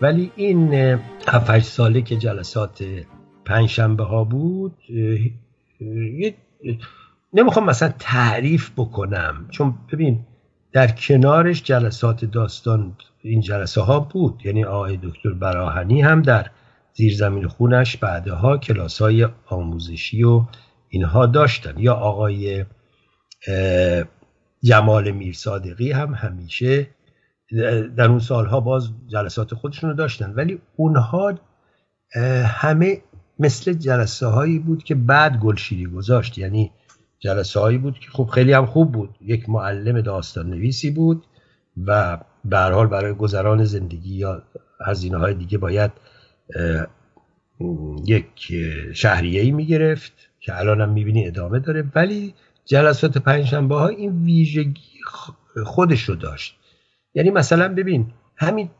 ولی این هفت ساله که جلسات پنجشنبه ها بود نمی‌خوام مثلا تعریف بکنم چون ببین در کنارش جلسات داستان این جلسه ها بود. یعنی آقای دکتر براهنی هم در زیرزمین خونش بعدها کلاس های آموزشی و اینها داشتن. یا آقای جمال میرصادقی هم همیشه در اون سالها باز جلسات خودشون رو داشتن. ولی اونها همه مثل جلسه هایی بود که بعد گلشیری گذاشت. یعنی جلسه هایی بود که خب خیلی هم خوب بود. یک معلم داستان نویسی بود و به حال برای گذران زندگی یا هزینه های دیگه باید یک شهریه ای می‌گرفت که الان هم می‌بینی ادامه داره. ولی جلسات پنجشنبه ها این ویژگی خودش رو داشت. یعنی مثلا ببین همین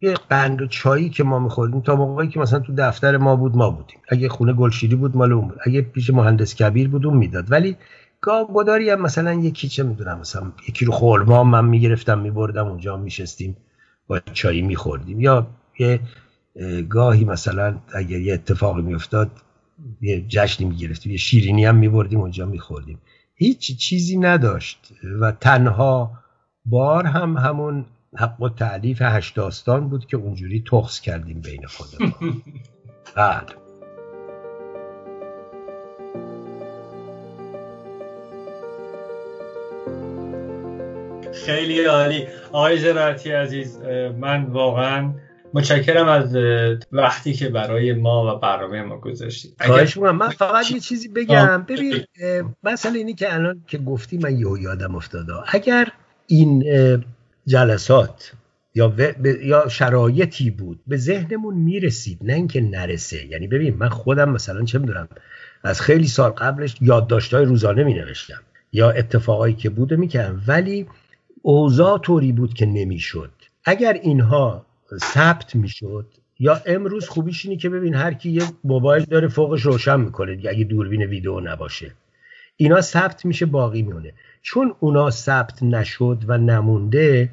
یه قند و چایی که ما میخوردیم تا موقعی که مثلا تو دفتر ما بود ما بودیم. اگه خونه گلشیری بود مال اون بود. اگه پیش مهندس کبیر بود اون می‌داد. ولی گاه گداری هم مثلا یکی چه می‌دونم مثلا یکی رو خورما من می‌گرفتم میبردم اونجا میشستیم با چایی میخوردیم. یا یه گاهی مثلا اگر یه اتفاقی میافتاد یه جشنی می‌گرفتیم یه شیرینی هم میبردیم اونجا میخوردیم. هیچ چیزی نداشت و تنها بار هم همون حق و تعلیف هشت داستان بود که اونجوری تخص کردیم بین خودمون. بله. خیلی عالی. آقای عزیز من واقعا متشکرم از وقتی که برای ما و برنامه ما گذاشتید خواهش من فقط یه چیزی بگم. ببین مثلا اینی که الان که گفتی من یهو یادم افتاده. اگر این جلسات یا, یا شرایطی بود به ذهنمون می‌رسید نه اینکه نرسه. یعنی ببین من خودم مثلا چه می‌دونم از خیلی سال قبلش یادداشت‌های روزانه می نوشتم یا اتفاقایی که بوده می‌کردم ولی اوضاع طوری بود که نمی‌شد. اگر اینها ثبت می‌شد یا امروز خوبیش اینه که ببین هر کی یه موبایل داره فوقش روشن می‌کنه اگه دوربین ویدیو نباشه. اینا ثبت میشه باقی میونه چون اونا ثبت نشد و نمونده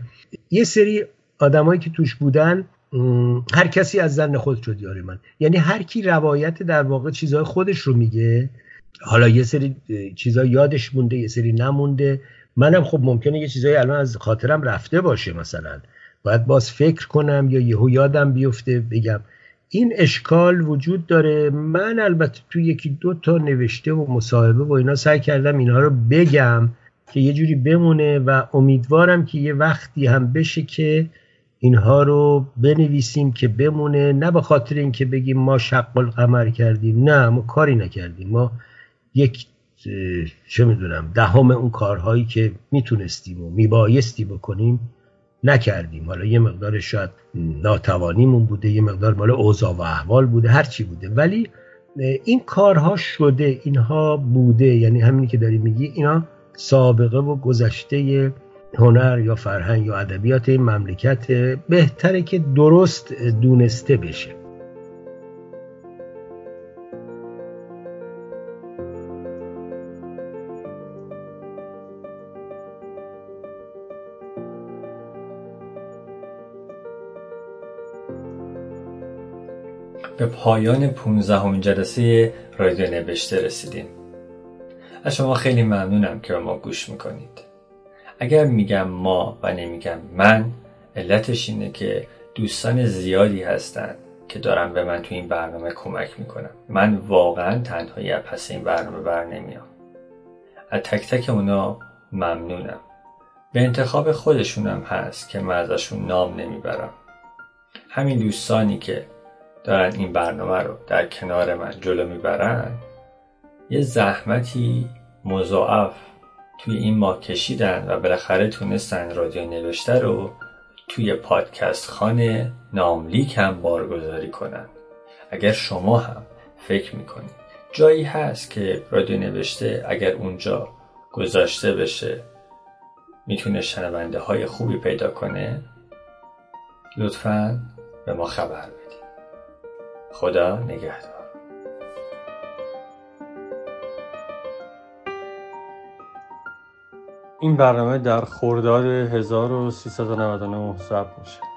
یه سری آدمایی که توش بودن هر کسی از زن خود شد یاری من. یعنی هر کی روایت در واقع چیزهای خودش رو میگه حالا یه سری چیزا یادش مونده یه سری نمونده. منم خب ممکنه یه چیزایی الان از خاطرم رفته باشه مثلا. باید باز فکر کنم یا یهو یادم بیفته بگم این اشکال وجود داره. من البته تو یکی دو تا نوشته و مصاحبه و اینا سعی کردم اینها رو بگم که یه جوری بمونه و امیدوارم که یه وقتی هم بشه که اینها رو بنویسیم که بمونه. نه به خاطر اینکه بگیم ما شق القمر کردیم نه ما کاری نکردیم. ما یک چه می‌دونم دهم اون کارهایی که می‌تونستیم و میبایستی بکنیم نکردیم. حالا یه مقدار شاید ناتوانیمون بوده یه مقدار مال اوضاع و احوال بوده هر چی بوده. ولی این کارها شده اینها بوده. یعنی همینی که داری میگی اینا سابقه و گذشته هنر یا فرهنگ یا ادبیات این مملکت بهتره که درست دونسته بشه. به پایان 15 جلسه رادیو نوشته رسیدیم. از شما خیلی ممنونم که ما گوش می‌کنید. اگر میگم ما و نمیگم من علتش اینه که دوستان زیادی هستند که دارن به من تو این برنامه کمک می‌کنم من واقعا تنهایی پس این برنامه بر نمیام. از تک تک اونا ممنونم. به انتخاب خودشونم هست که من ازشون نام نمی‌برم. همین دوستانی که دارن این برنامه رو در کنار من جلو می‌برن یه زحمتی مضاعف توی این ماه کشیدن و بالاخره تونستن رادیو نوشته رو توی پادکست خانه ناملیک هم بارگذاری کنن. اگر شما هم فکر می‌کنید جایی هست که رادیو نوشته اگر اونجا گذاشته بشه می‌تونه شنونده های خوبی پیدا کنه لطفا به ما خبر بدید خدا نگهدار. این برنامه در خرداد 1399 ثبت میشه.